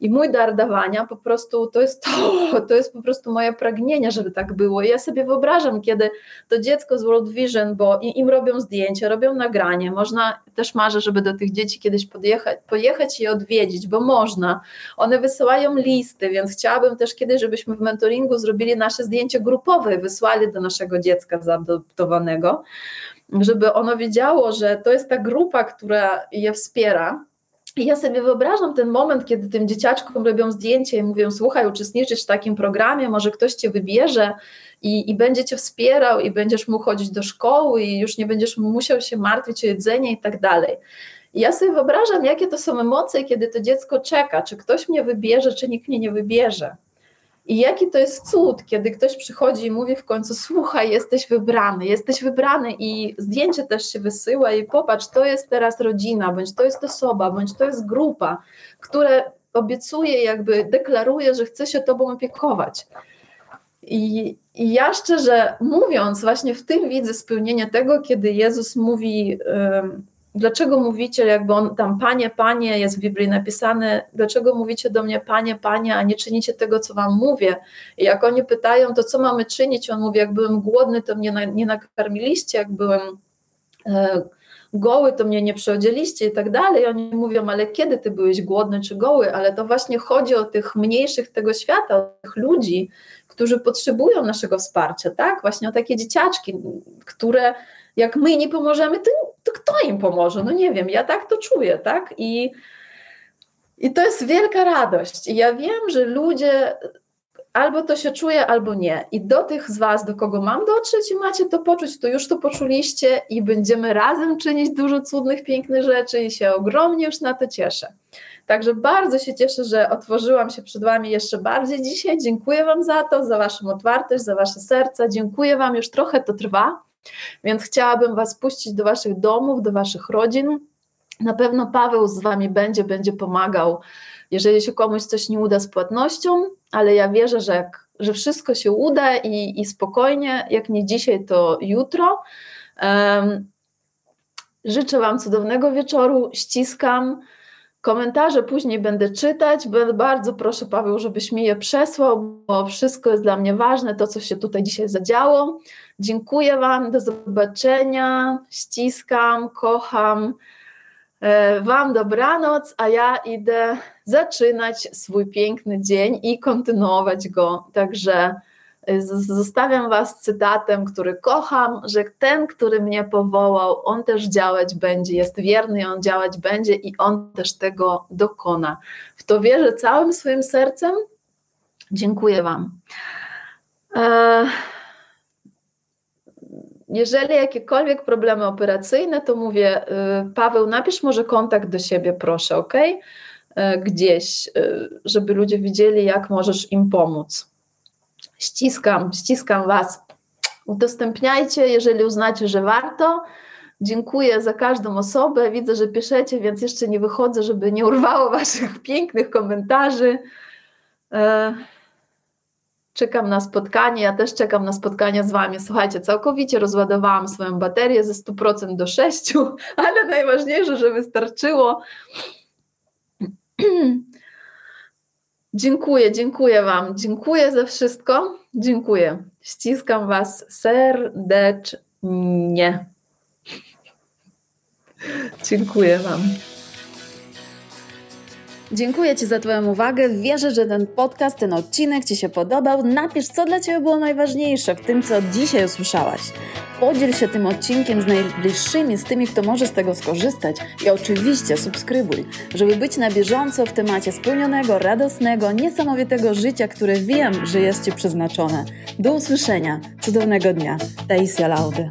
I mój dar dawania po prostu to jest to, to jest po prostu moje pragnienie, żeby tak było. I ja sobie wyobrażam, kiedy to dziecko z World Vision, bo im robią zdjęcia, robią nagranie, można, też marzę, żeby do tych dzieci kiedyś podjechać, pojechać i odwiedzić, bo można. One wysyłają listy, więc chciałabym też kiedyś, żebyśmy w mentoringu zrobili nasze zdjęcie grupowe i wysłali do naszego dziecka zaadoptowanego, żeby ono wiedziało, że to jest ta grupa, która je wspiera, i ja sobie wyobrażam ten moment, kiedy tym dzieciaczkom robią zdjęcie i mówią: Słuchaj, uczestniczysz w takim programie, może ktoś cię wybierze i, i będzie cię wspierał, i będziesz mógł chodzić do szkoły, i już nie będziesz musiał się martwić o jedzenie i tak dalej. I ja sobie wyobrażam, jakie to są emocje, kiedy to dziecko czeka, czy ktoś mnie wybierze, czy nikt mnie nie wybierze. I jaki to jest cud, kiedy ktoś przychodzi i mówi w końcu: Słuchaj, jesteś wybrany, jesteś wybrany, i zdjęcie też się wysyła, i popatrz, to jest teraz rodzina, bądź to jest osoba, bądź to jest grupa, które obiecuje, jakby deklaruje, że chce się Tobą opiekować. I, I ja szczerze mówiąc, właśnie w tym widzę spełnienie tego, kiedy Jezus mówi dlaczego mówicie, jakby on tam, panie, panie, jest w Biblii napisane, dlaczego mówicie do mnie, panie, panie, a nie czynicie tego, co wam mówię? I jak oni pytają, to co mamy czynić? On mówi, jak byłem głodny, to mnie na, nie nakarmiliście, jak byłem e, goły, to mnie nie przyodzieliście i tak dalej. Oni mówią, ale kiedy ty byłeś głodny czy goły? Ale to właśnie chodzi o tych mniejszych tego świata, o tych ludzi, którzy potrzebują naszego wsparcia, tak? Właśnie o takie dzieciaczki, które jak my nie pomożemy, to, to kto im pomoże? No nie wiem, ja tak to czuję, tak? I, I to jest wielka radość. I ja wiem, że ludzie albo to się czuje, albo nie. I do tych z Was, do kogo mam dotrzeć i macie to poczuć, to już to poczuliście i będziemy razem czynić dużo cudnych, pięknych rzeczy i się ogromnie już na to cieszę. Także bardzo się cieszę, że otworzyłam się przed Wami jeszcze bardziej dzisiaj. Dziękuję Wam za to, za Waszą otwartość, za Wasze serca. Dziękuję Wam, już trochę to trwa, więc chciałabym Was puścić do Waszych domów, do Waszych rodzin. Na pewno Paweł z Wami będzie, będzie pomagał, jeżeli się komuś coś nie uda z płatnością, ale ja wierzę, że jak że wszystko się uda i, i spokojnie, jak nie dzisiaj, to jutro. Um, życzę Wam cudownego wieczoru, ściskam. Komentarze później będę czytać. Bardzo proszę, Paweł, żebyś mi je przesłał, bo wszystko jest dla mnie ważne, to co się tutaj dzisiaj zadziało. Dziękuję Wam, do zobaczenia. Ściskam, kocham. E, wam dobranoc, a ja idę zaczynać swój piękny dzień i kontynuować go. Także zostawiam Was cytatem, który kocham, że ten, który mnie powołał, on też działać będzie, jest wierny on działać będzie i on też tego dokona. W to wierzę całym swoim sercem. Dziękuję Wam. E, jeżeli jakiekolwiek problemy operacyjne, to mówię, y, Paweł, napisz może kontakt do siebie, proszę, ok? Gdzieś, y, żeby ludzie widzieli, jak możesz im pomóc. Ściskam, ściskam Was. Udostępniajcie, jeżeli uznacie, że warto. Dziękuję za każdą osobę. Widzę, że piszecie, więc jeszcze nie wychodzę, żeby nie urwało [laughs] Waszych pięknych komentarzy. E, czekam na spotkanie, ja też czekam na spotkanie z Wami. Słuchajcie, całkowicie rozładowałam swoją baterię ze 100% do 6%, [laughs] ale najważniejsze, że wystarczyło. [clears throat] dziękuję, dziękuję Wam, dziękuję za wszystko, dziękuję. Ściskam Was serdecznie. dziękuję Wam. Dziękuję Ci za Twoją uwagę. Wierzę, że ten podcast, ten odcinek Ci się podobał. Napisz, co dla Ciebie było najważniejsze w tym, co dzisiaj usłyszałaś. Podziel się tym odcinkiem z najbliższymi, z tymi, kto może z tego skorzystać. I oczywiście subskrybuj, żeby być na bieżąco w temacie spełnionego, radosnego, niesamowitego życia, które wiem, że jest Ci przeznaczone. Do usłyszenia. Cudownego dnia. Taisia Laudy.